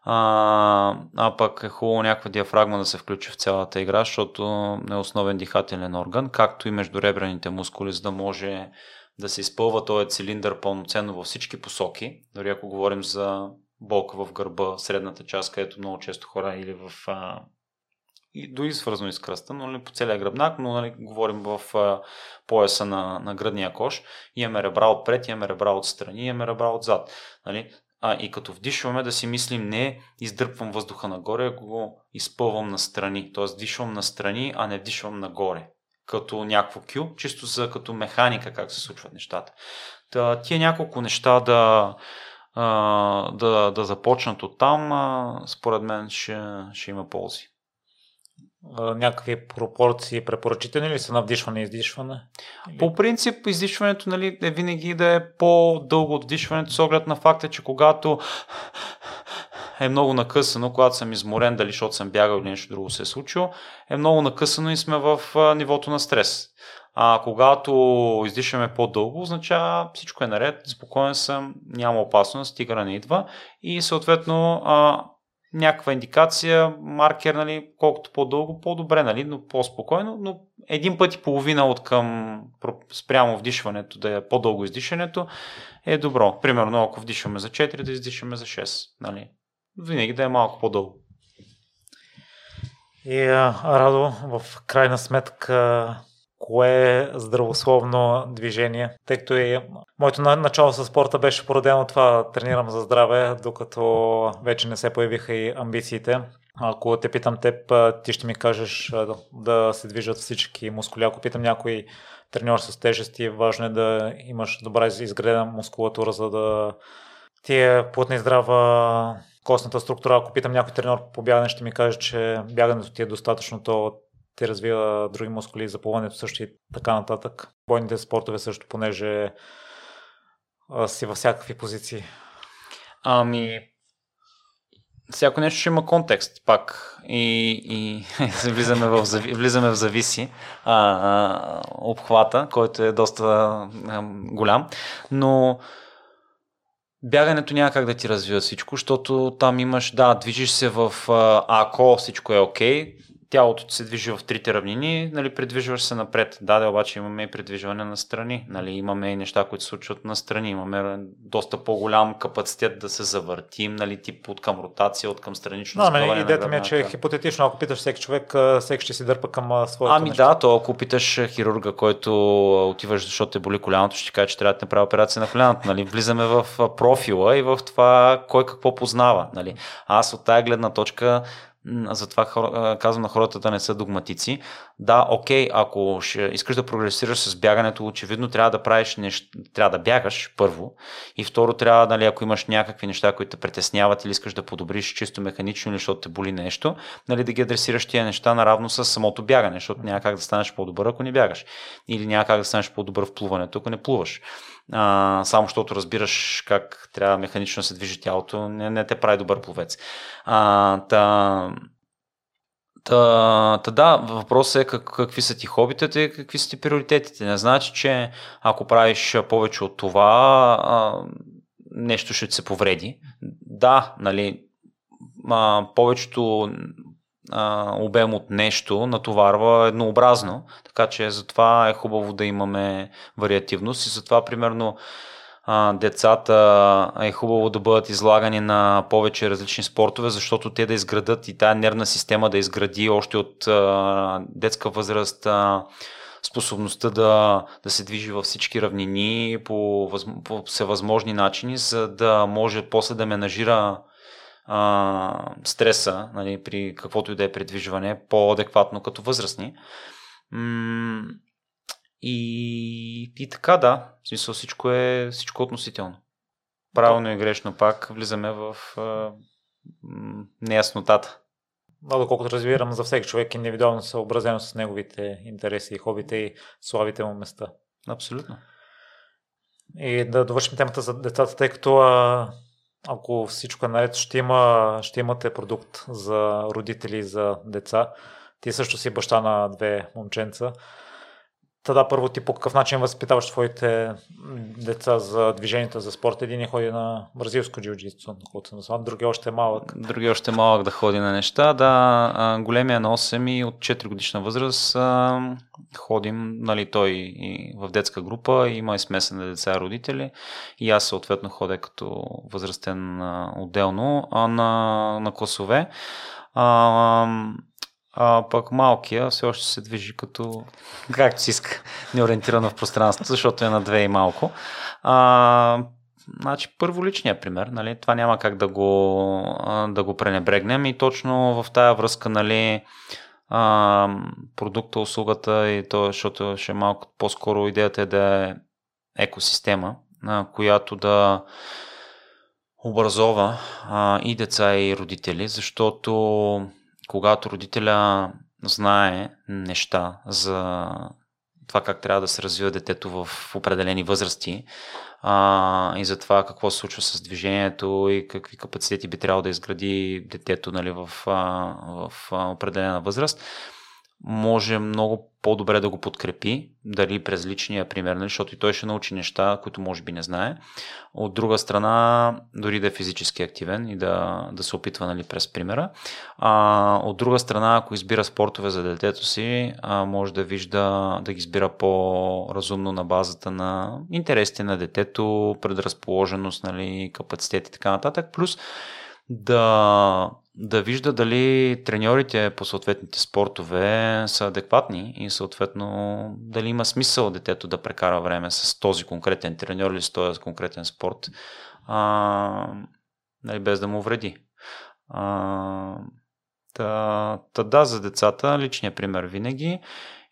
А, а пък е хубаво някаква диафрагма да се включи в цялата игра, защото е основен дихателен орган, както и между ребрените мускули, за да може да се изпълва този цилиндър пълноценно във всички посоки. Дори ако говорим за болка в гърба, средната част, където много често хора или в а, и дори свързано с кръста, но нали, по целия гръбнак, но нали, говорим в а, пояса на, на гръдния кош. Имаме ребра отпред, имаме ребра отстрани, имаме ребра отзад. Нали? А, и като вдишваме да си мислим не издърпвам въздуха нагоре, а го изпълвам настрани. Тоест дишвам настрани, а не вдишвам нагоре. Като някакво кю, чисто за като механика как се случват нещата. Та, тия няколко неща да, да, да започнат от там, според мен ще, ще има ползи някакви пропорции препоръчителни ли са на вдишване и издишване? По принцип, издишването нали, е винаги да е по-дълго от вдишването, с оглед на факта, че когато е много накъсано, когато съм изморен, дали защото съм бягал или нещо друго се е случило, е много накъсано и сме в нивото на стрес. А когато издишаме по-дълго, означава всичко е наред, спокоен съм, няма опасност, тигъра не идва и съответно някаква индикация, маркер, нали, колкото по-дълго, по-добре, нали, но по-спокойно, но един път и половина от към спрямо вдишването, да е по-дълго издишането, е добро. Примерно, ако вдишваме за 4, да издишаме за 6, нали. Винаги да е малко по-дълго. И Радо, в крайна сметка, кое е здравословно движение, тъй като и моето начало с спорта беше породено това тренирам за здраве, докато вече не се появиха и амбициите. Ако те питам теб, ти ще ми кажеш да се движат всички мускули. Ако питам някой треньор с тежести, важно е да имаш добра изградена мускулатура, за да ти е плътна и здрава костната структура. Ако питам някой треньор по бягане, ще ми каже, че бягането ти е достатъчно, то те развива други мускули, заплуването също и така нататък. Бойните спортове също, понеже а, си във всякакви позиции. Ами, всяко нещо ще има контекст пак и, и [LAUGHS] влизаме, в, влизаме в зависи а, а, обхвата, който е доста а, голям, но бягането няма как да ти развива всичко, защото там имаш, да, движиш се в, ако всичко е окей, okay, тялото ти се движи в трите равнини, нали, придвижваш се напред. Да, да, обаче имаме и придвижване на страни. Нали, имаме и неща, които се случват на страни. Имаме доста по-голям капацитет да се завъртим, нали, тип от към ротация, от към странично. Да, нали, идеята ми е, че хипотетично, ако питаш всеки човек, всеки ще си дърпа към своето Ами нещо. да, то ако питаш хирурга, който отиваш, защото те боли коляното, ще каже, че трябва да направи операция на коляното. Нали. Влизаме в профила и в това кой какво познава. Нали. Аз от тая гледна точка затова хора, казвам на хората да не са догматици. Да, окей, ако ще искаш да прогресираш с бягането, очевидно трябва да правиш нещо, трябва да бягаш първо и второ трябва, нали, ако имаш някакви неща, които те притесняват или искаш да подобриш чисто механично или защото те боли нещо, нали, да ги адресираш тия неща наравно с самото бягане, защото няма как да станеш по-добър, ако не бягаш. Или няма как да станеш по-добър в плуването, ако не плуваш а, само защото разбираш как трябва механично да се движи тялото, не, не те прави добър пловец. А, та, Та, та да, въпросът е как, какви са ти хобитата и какви са ти приоритетите. Не значи, че ако правиш повече от това, а, нещо ще се повреди. Да, нали, а, повечето а, обем от нещо натоварва еднообразно, така че затова е хубаво да имаме вариативност. И затова примерно а, децата е хубаво да бъдат излагани на повече различни спортове, защото те да изградат и тая нервна система да изгради още от а, детска възраст а, способността да, да се движи във всички равнини по, по всевъзможни начини, за да може после да менажира а, стреса нали, при каквото и да е предвижване по-адекватно като възрастни. М- и, и така да, в смисъл всичко е, всичко е относително. Правилно и грешно пак влизаме в а, неяснотата. Но доколкото разбирам, за всеки човек индивидуално съобразено с неговите интереси и хобите и славите му места. Абсолютно. И да довършим темата за децата, тъй като а, ако всичко е наред, ще, има, ще имате продукт за родители и за деца. Ти също си баща на две момченца. Та първо ти по какъв начин възпитаваш своите деца за движението за спорт? Един ходи на бразилско джиу-джитсу, на другия още е малък. Другия още е малък да ходи на неща. Да, големия на 8 и от 4 годишна възраст ходим, нали, той и в детска група, има и смесена деца родители. И аз съответно ходя като възрастен отделно на, на класове. А пък малкия все още се движи като както си иска, неориентирано в пространството, защото е на две и малко. А, значи, първо личния пример, нали, това няма как да го, да го пренебрегнем и точно в тая връзка, нали, а, продукта, услугата и то, защото ще е малко по-скоро идеята е да е екосистема, на която да образова а, и деца и родители, защото когато родителя знае неща за това как трябва да се развива детето в определени възрасти а, и за това какво се случва с движението и какви капацитети би трябвало да изгради детето нали, в, а, в определена възраст, може много по-добре да го подкрепи, дали през личния пример, нали, защото и той ще научи неща, които може би не знае. От друга страна, дори да е физически активен и да, да се опитва нали, през примера. А, от друга страна, ако избира спортове за детето си, а, може да вижда да ги избира по-разумно на базата на интересите на детето, предразположеност, нали, капацитет и така нататък. Плюс да да вижда дали треньорите по съответните спортове са адекватни и съответно дали има смисъл детето да прекара време с този конкретен треньор или с този конкретен спорт, а, нали, без да му вреди. А, та, та да, за децата личният пример винаги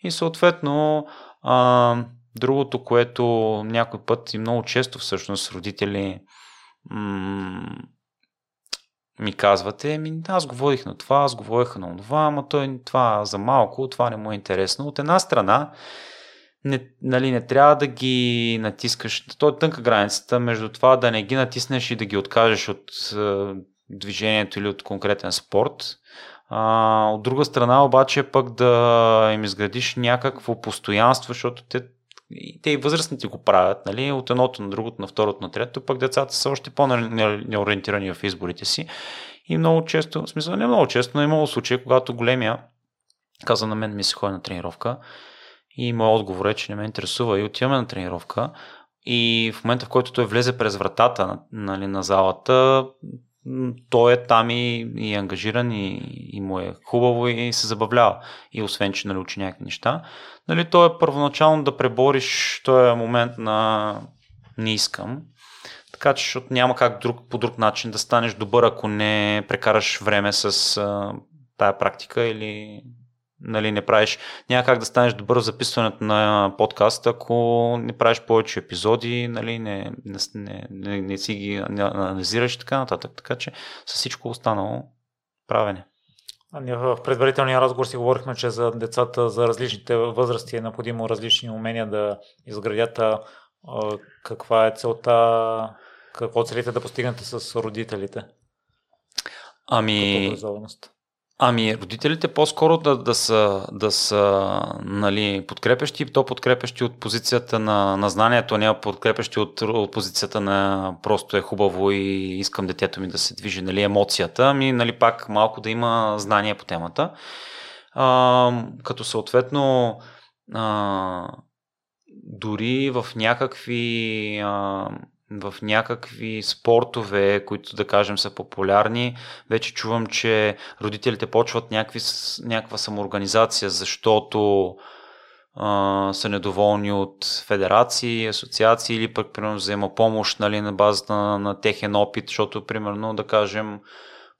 и съответно а, другото, което някой път и много често всъщност родители м- ми казвате, ми, аз го водих на това, аз го водих на това, ама той това за малко, това не му е интересно. От една страна, не, нали, не трябва да ги натискаш. То е тънка границата между това да не ги натиснеш и да ги откажеш от е, движението или от конкретен спорт. А, от друга страна обаче пък да им изградиш някакво постоянство, защото те и те и възрастните го правят, нали, от едното на другото, на второто, на третото, пък децата са още по-неориентирани в изборите си. И много често, в смисъл не много често, но е имало случаи, когато големия каза на мен ми се ходи на тренировка. И моят отговор е, че не ме интересува и отиваме на тренировка. И в момента, в който той влезе през вратата нали, на залата, той е там и, и ангажиран и, и му е хубаво и се забавлява. И освен, че нали, учи някакви неща, нали, то е първоначално да пребориш този момент на не искам. Така че защото няма как друг, по друг начин да станеш добър, ако не прекараш време с а, тая практика или нали, не правиш, няма как да станеш добър в записването на подкаст, ако не правиш повече епизоди, нали, не, не, не, не, не си ги анализираш и така нататък. Така че с всичко останало правене. Ние в предварителния разговор си говорихме, че за децата за различните възрасти е необходимо различни умения да изградят а, каква е целта, какво целите да постигнете с родителите? Ами, Ами, родителите по-скоро да, да са, да са нали, подкрепещи, то подкрепещи от позицията на, на знанието, не подкрепещи от, от позицията на просто е хубаво и искам детето ми да се движи, нали, емоцията, ами, нали, пак малко да има знание по темата. А, като съответно а, дори в някакви а, в някакви спортове, които да кажем са популярни, вече чувам, че родителите почват някакви, някаква самоорганизация, защото а, са недоволни от федерации, асоциации или пък примерно взема помощ нали, на базата на, на техен опит, защото примерно да кажем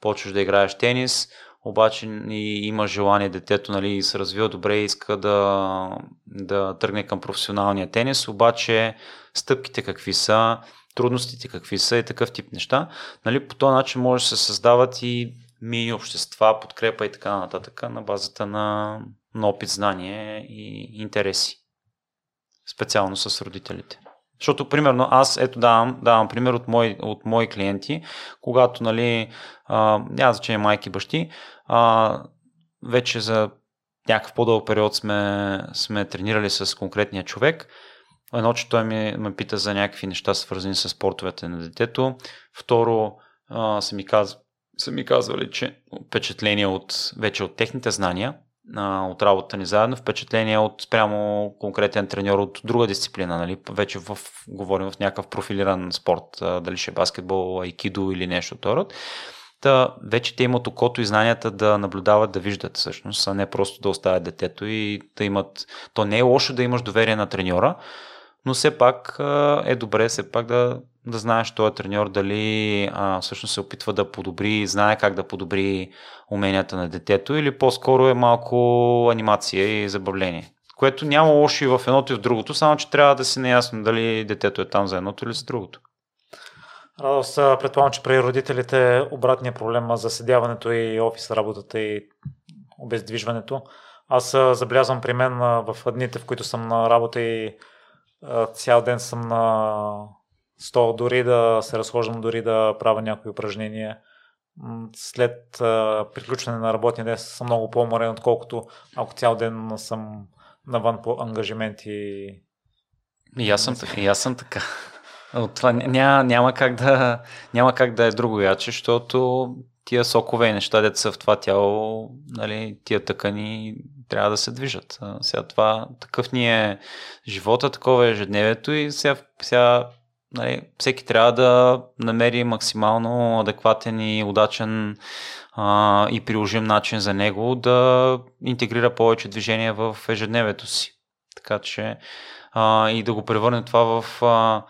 почваш да играеш тенис, обаче и има желание детето нали, се развива добре и иска да, да тръгне към професионалния тенис, обаче стъпките какви са, трудностите какви са и такъв тип неща. Нали, по този начин може да се създават и мини общества, подкрепа и така нататък на базата на, на опит, знание и интереси. Специално с родителите. Защото, примерно, аз ето давам, давам пример от мои, от мои клиенти, когато, нали, а, няма значение майки, бащи, а, вече за някакъв по-дълъг период сме, сме тренирали с конкретния човек. Едно, че той ми, ме пита за някакви неща, свързани с спортовете на детето. Второ, а, са, ми каз... са ми казвали, че впечатление от, вече от техните знания, а, от работата ни заедно, впечатление от спрямо конкретен треньор от друга дисциплина, нали? вече в, говорим в някакъв профилиран спорт, а, дали ще е баскетбол, айкидо или нещо от род. Та, вече те имат окото и знанията да наблюдават, да виждат всъщност, а не просто да оставят детето и да имат... То не е лошо да имаш доверие на треньора, но все пак е добре все пак да, да знаеш този треньор дали а, всъщност се опитва да подобри, знае как да подобри уменията на детето или по-скоро е малко анимация и забавление. Което няма лошо и в едното и в другото, само че трябва да си неясно дали детето е там за едното или за другото. Радост, предполагам, че при родителите обратния проблем за седяването и офис работата и обездвижването. Аз забелязвам при мен в дните, в които съм на работа и цял ден съм на стол, дори да се разхождам, дори да правя някои упражнения. След приключване на работния ден съм много по-уморен, отколкото ако цял ден съм навън по ангажименти. И аз съм, и аз съм така. От това няма, няма, как да, няма как да е друго яче, защото тия сокове и неща, деца в това тяло, нали, тия тъкани трябва да се движат. Сега това, такъв ни е живота, такова е ежедневието и сега, сега нали, всеки трябва да намери максимално адекватен и удачен а, и приложим начин за него да интегрира повече движение в ежедневието си. Така че а, и да го превърне това в а,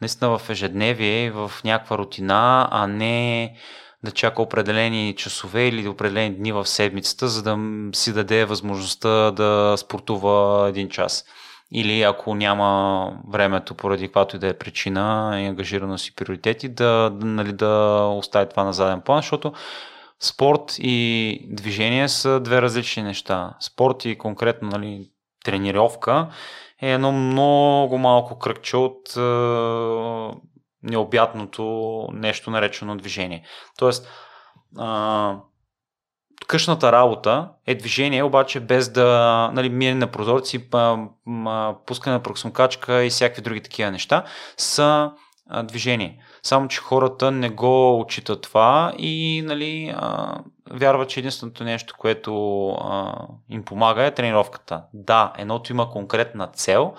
наистина в ежедневие, в някаква рутина, а не да чака определени часове или определени дни в седмицата, за да си даде възможността да спортува един час. Или ако няма времето поради каквато и да е причина и ангажираност и приоритети, да, да, нали, да остави това на заден план, защото спорт и движение са две различни неща. Спорт и конкретно нали, тренировка е едно много малко кръгче от е, необятното нещо наречено движение. Тоест, е, къщната работа е движение, обаче без да нали, мине на прозорци, пускане на проксумкачка и всякакви други такива неща, са а, движение. Само, че хората не го отчитат това и нали, а, вярват, че единственото нещо, което а, им помага е тренировката. Да, едното има конкретна цел,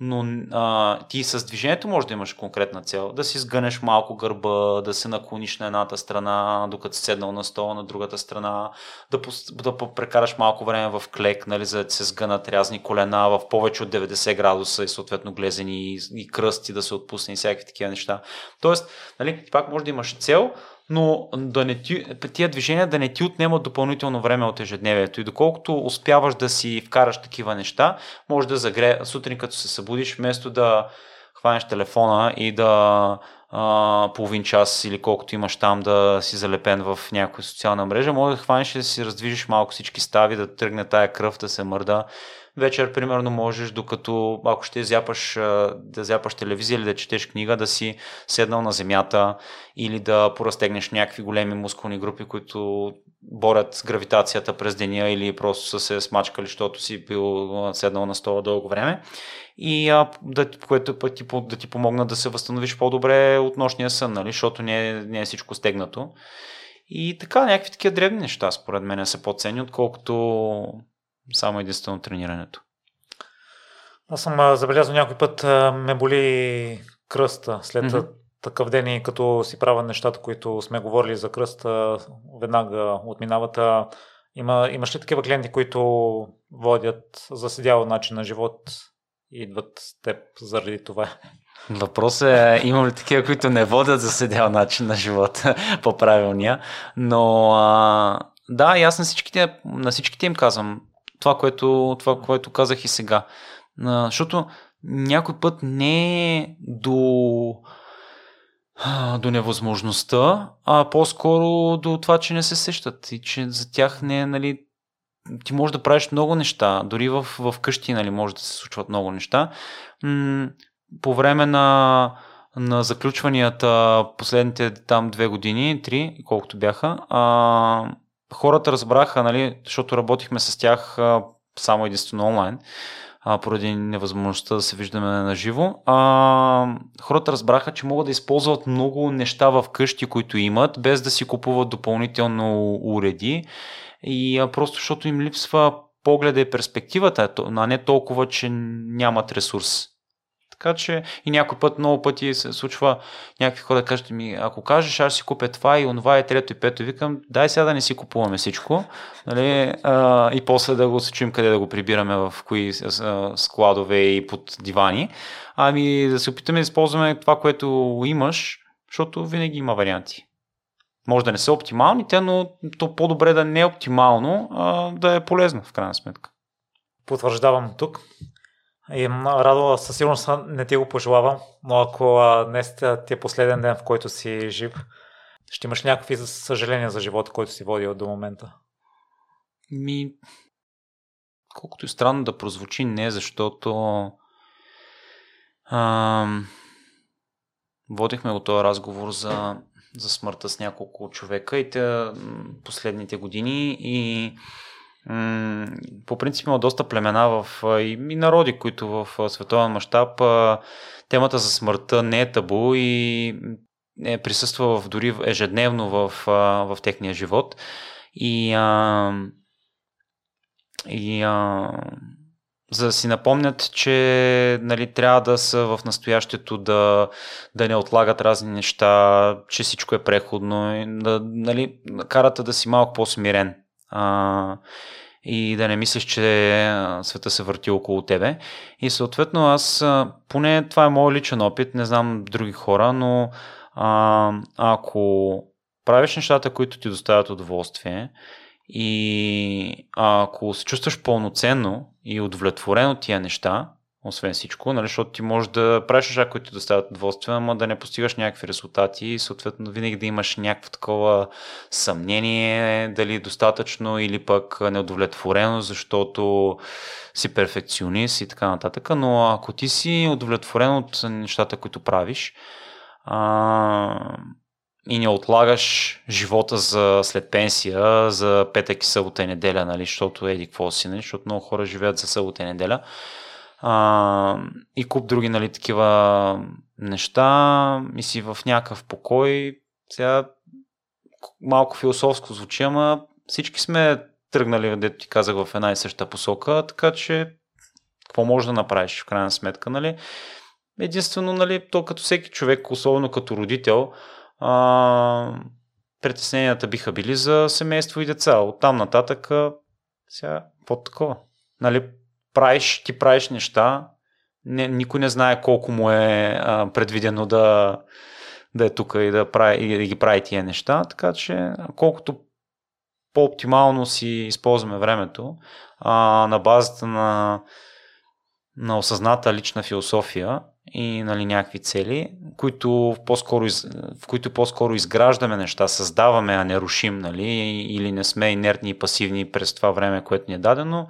но а, ти с движението може да имаш конкретна цел. Да си сгънеш малко гърба, да се наклониш на едната страна, докато си седнал на стола на другата страна, да, да прекараш малко време в клек, нали, за да се сгънат рязни колена в повече от 90 градуса и съответно глезени и, и кръсти да се отпусне и всякакви такива неща. Тоест, нали, ти пак може да имаш цел, но да не ти, тия движения да не ти отнемат допълнително време от ежедневието. И доколкото успяваш да си вкараш такива неща, може да загре сутрин като се събудиш, вместо да хванеш телефона и да а, половин час или колкото имаш там да си залепен в някоя социална мрежа, може да хванеш да си раздвижиш малко всички стави, да тръгне тая кръв, да се мърда вечер, примерно, можеш, докато ако ще зяпаш, да зяпаш телевизия или да четеш книга, да си седнал на земята или да поразтегнеш някакви големи мускулни групи, които борят с гравитацията през деня или просто са се смачкали, защото си бил седнал на стола дълго време и а, да, което път ти, да ти помогна да се възстановиш по-добре от нощния сън, нали? защото не е, не е всичко стегнато. И така, някакви такива древни неща, според мен, са по-ценни, отколкото само единствено тренирането. Аз съм забелязал някой път ме боли кръста след mm-hmm. такъв ден и като си правя нещата, които сме говорили за кръста, веднага отминават. Има, имаш ли такива клиенти, които водят заседял начин на живот и идват с теб заради това? Въпросът е, имам ли такива, които не водят заседял начин на живота [LAUGHS] по правилния, но а, да, и аз на всичките, на всичките им казвам, това, което, това, което казах и сега. А, защото някой път не е до, до невъзможността, а по-скоро до това, че не се сещат и че за тях не е, нали, ти можеш да правиш много неща, дори в, в къщи, нали, може да се случват много неща. М- по време на, на заключванията последните там две години, три, колкото бяха, а, хората разбраха, нали, защото работихме с тях само единствено онлайн, а, поради невъзможността да се виждаме на живо. А, хората разбраха, че могат да използват много неща в къщи, които имат, без да си купуват допълнително уреди. И а, просто защото им липсва погледа и перспективата, а не толкова, че нямат ресурс. Така че и някой път, много пъти се случва някакви хора да кажат ми, ако кажеш, аз си купя това и онова и трето и пето, викам, дай сега да не си купуваме всичко, нали, а, и после да го се къде да го прибираме, в кои складове и под дивани, ами да се опитаме да използваме това, което имаш, защото винаги има варианти. Може да не са оптималните, но то по-добре да не е оптимално, а да е полезно в крайна сметка. Потвърждавам тук. И Радо, със сигурност не ти го пожелавам, но ако днес ти е последен ден, в който си жив, ще имаш някакви съжаления за живота, който си водил до момента? Ми, колкото и странно да прозвучи, не, защото ам, водихме го този разговор за, за смъртта с няколко човека и те последните години и по принцип има доста племена в, и, и народи, които в световен мащаб темата за смъртта не е табу и е присъства в, дори ежедневно в, в техния живот. И, а, и а, за да си напомнят, че нали, трябва да са в настоящето, да, да не отлагат разни неща, че всичко е преходно, да нали, карата да си малко по-смирен а, и да не мислиш, че света се върти около тебе. И съответно аз, поне това е моят личен опит, не знам други хора, но а, ако правиш нещата, които ти доставят удоволствие и ако се чувстваш пълноценно и удовлетворен от тия неща, освен всичко, нали, защото ти можеш да правиш неща, които ти доставят удоволствие, но да не постигаш някакви резултати и съответно винаги да имаш някакво такова съмнение, дали е достатъчно или пък неудовлетворено, защото си перфекционист и така нататък. Но ако ти си удовлетворен от нещата, които правиш, а, и не отлагаш живота за след пенсия, за петък и събота и неделя, нали, защото еди какво си, нали, защото много хора живеят за събота и неделя а, и куп други нали, такива неща и си в някакъв покой. Сега малко философско звучи, ама всички сме тръгнали, дето ти казах, в една и съща посока, така че какво може да направиш в крайна сметка, нали? Единствено, нали, то като всеки човек, особено като родител, а, притесненията биха били за семейство и деца. От там нататък, сега, под такова. Нали, правиш, ти правиш неща, не, никой не знае колко му е а, предвидено да, да е тук и да, прави, и да ги прави тия неща, така че колкото по-оптимално си използваме времето а, на базата на, на осъзната лична философия и нали, някакви цели, които по-скоро в които по-скоро изграждаме неща, създаваме, а не рушим, нали, или не сме инертни и пасивни през това време, което ни е дадено,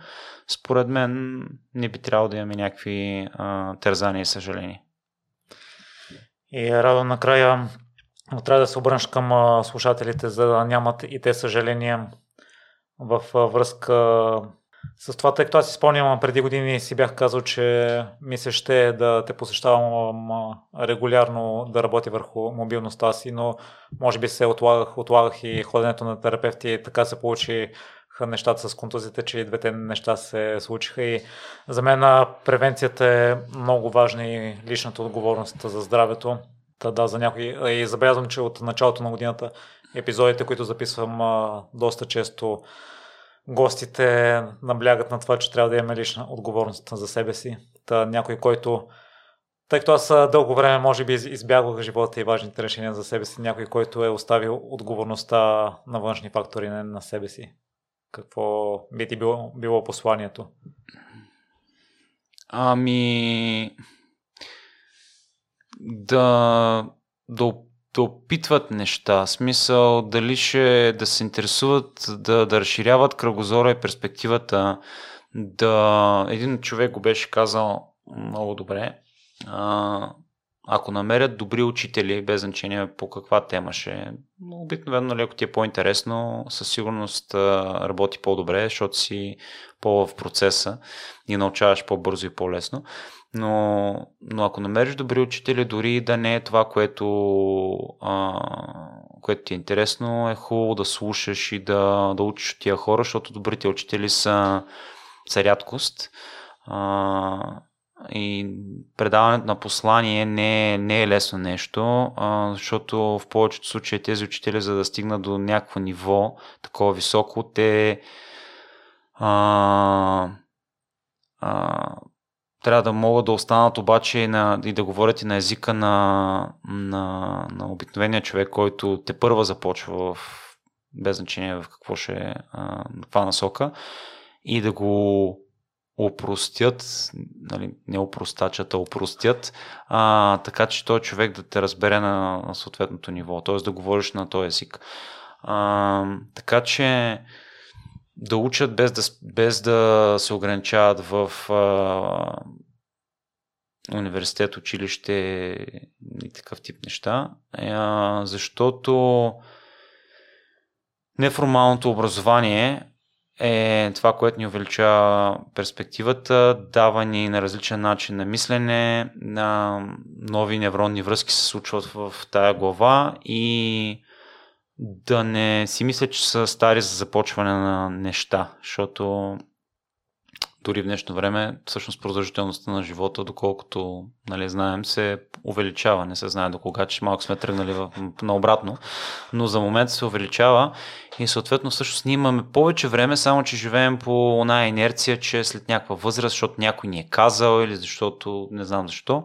според мен не би трябвало да имаме някакви а, тързания и съжаления. И Радо, накрая трябва да се обърнеш към слушателите, за да нямат и те съжаления в връзка с това, тъй като аз си спомням, преди години си бях казал, че ми се ще да те посещавам регулярно да работя върху мобилността си, но може би се отлагах, отлагах и ходенето на терапевти. Така се получи нещата с контузите, че и двете неща се случиха и за мен превенцията е много важна и личната отговорност за здравето. Та, да, за някои. И забелязвам, че от началото на годината епизодите, които записвам доста често, гостите наблягат на това, че трябва да имаме лична отговорност за себе си. Та, някой, който тъй като аз дълго време може би избягвах живота и важните решения за себе си, някой, който е оставил отговорността на външни фактори, не на себе си. Какво би ти било, било посланието? Ами да, да, да опитват неща, смисъл дали ще да се интересуват, да, да разширяват кръгозора и перспективата. Да, един човек го беше казал много добре. А, ако намерят добри учители, без значение по каква тема ще е, обикновено, нали, ако ти е по-интересно, със сигурност работи по-добре, защото си по в процеса и научаваш по-бързо и по-лесно. Но, но ако намериш добри учители, дори да не е това, което, а, което ти е интересно, е хубаво да слушаш и да, да учиш от тия хора, защото добрите учители са, са рядкост. А, и предаването на послание не е, не е лесно нещо, защото в повечето случаи тези учители, за да стигнат до някакво ниво, такова високо, те а, а, трябва да могат да останат обаче и, на, и да говорят и на езика на, на, на обикновения човек, който те първа започва в без значение в какво ще е, каква насока и да го опростят, нали, не опростачат, а опростят, а, така че той човек да те разбере на, на съответното ниво, т.е. да говориш на този език. А, така че да учат без да, без да се ограничават в а, университет, училище и такъв тип неща, а, защото неформалното образование е това, което ни увеличава перспективата, дава ни на различен начин на мислене, на нови невронни връзки се случват в тая глава и да не си мисля, че са стари за започване на неща, защото дори в днешно време всъщност продължителността на живота, доколкото нали, знаем, се увеличава. Не се знае до кога, че малко сме тръгнали в, наобратно, но за момент се увеличава и съответно всъщност ние имаме повече време, само че живеем по една инерция, че след някаква възраст, защото някой ни е казал или защото не знам защо,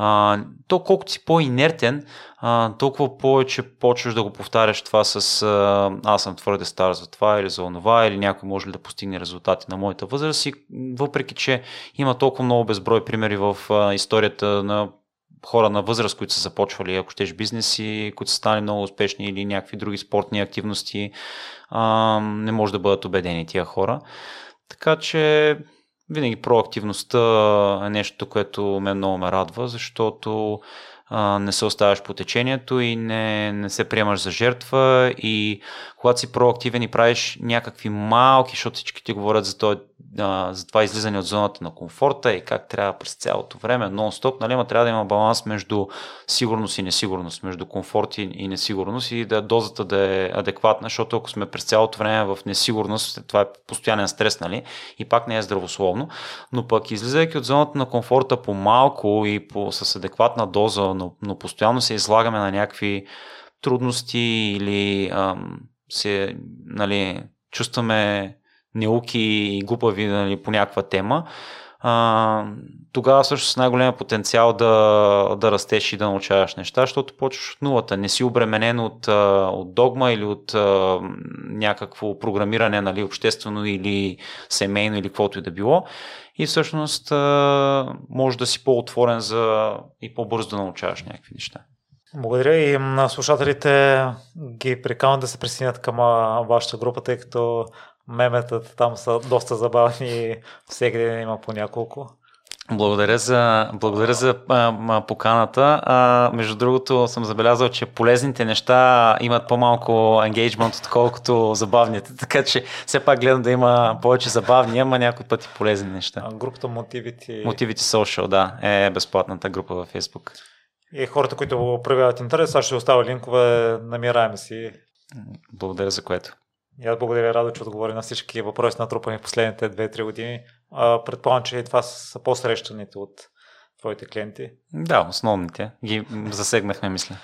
а, то колкото си по-инертен, а, толкова повече почваш да го повтаряш това с а, аз съм твърде стар за това или за онова, или някой може ли да постигне резултати на моята възраст. И въпреки, че има толкова много безброй примери в а, историята на хора на възраст, които са започвали, ако щеш бизнеси, които са станали много успешни или някакви други спортни активности, а, не може да бъдат убедени тия хора. Така че винаги проактивността е нещо, което ме много ме радва, защото не се оставяш по течението и не, не се приемаш за жертва. И когато си проактивен и правиш някакви малки, защото всички ти говорят за, това, а, за това излизане от зоната на комфорта и как трябва през цялото време, нон-стоп, нали, ма трябва да има баланс между сигурност и несигурност, между комфорт и, и несигурност и да дозата да е адекватна, защото ако сме през цялото време в несигурност, това е постоянен стрес, нали, и пак не е здравословно, но пък излизайки от зоната на комфорта по малко и по, с адекватна доза, но, но постоянно се излагаме на някакви трудности или ам, се, нали, чувстваме неуки и глупави нали, по някаква тема, а, тогава с най-големия потенциал да, да растеш и да научаваш неща, защото почваш от нулата. Не си обременен от, от догма или от някакво програмиране, нали, обществено или семейно или каквото и да било. И всъщност може да си по-отворен за и по-бързо да научаваш някакви неща. Благодаря и на слушателите ги приканвам да се присъединят към вашата група, тъй като меметата там са доста забавни и всеки ден има по няколко. Благодаря за, благодаря за а, поканата. А, между другото съм забелязал, че полезните неща имат по-малко енгейджмент, отколкото забавните. [LAUGHS] Така че все пак гледам да има повече забавни, ама някои пъти полезни неща. А, групата Мотивите... Мотивите Social, да, е безплатната група във Facebook. И хората, които проявяват интерес, аз ще оставя линкове, намираем си. Благодаря за което. И аз благодаря Радо, че отговори на всички въпроси натрупани в последните 2-3 години. А, предполагам, че това са по-срещаните от твоите клиенти. Да, основните. Ги засегнахме, мисля.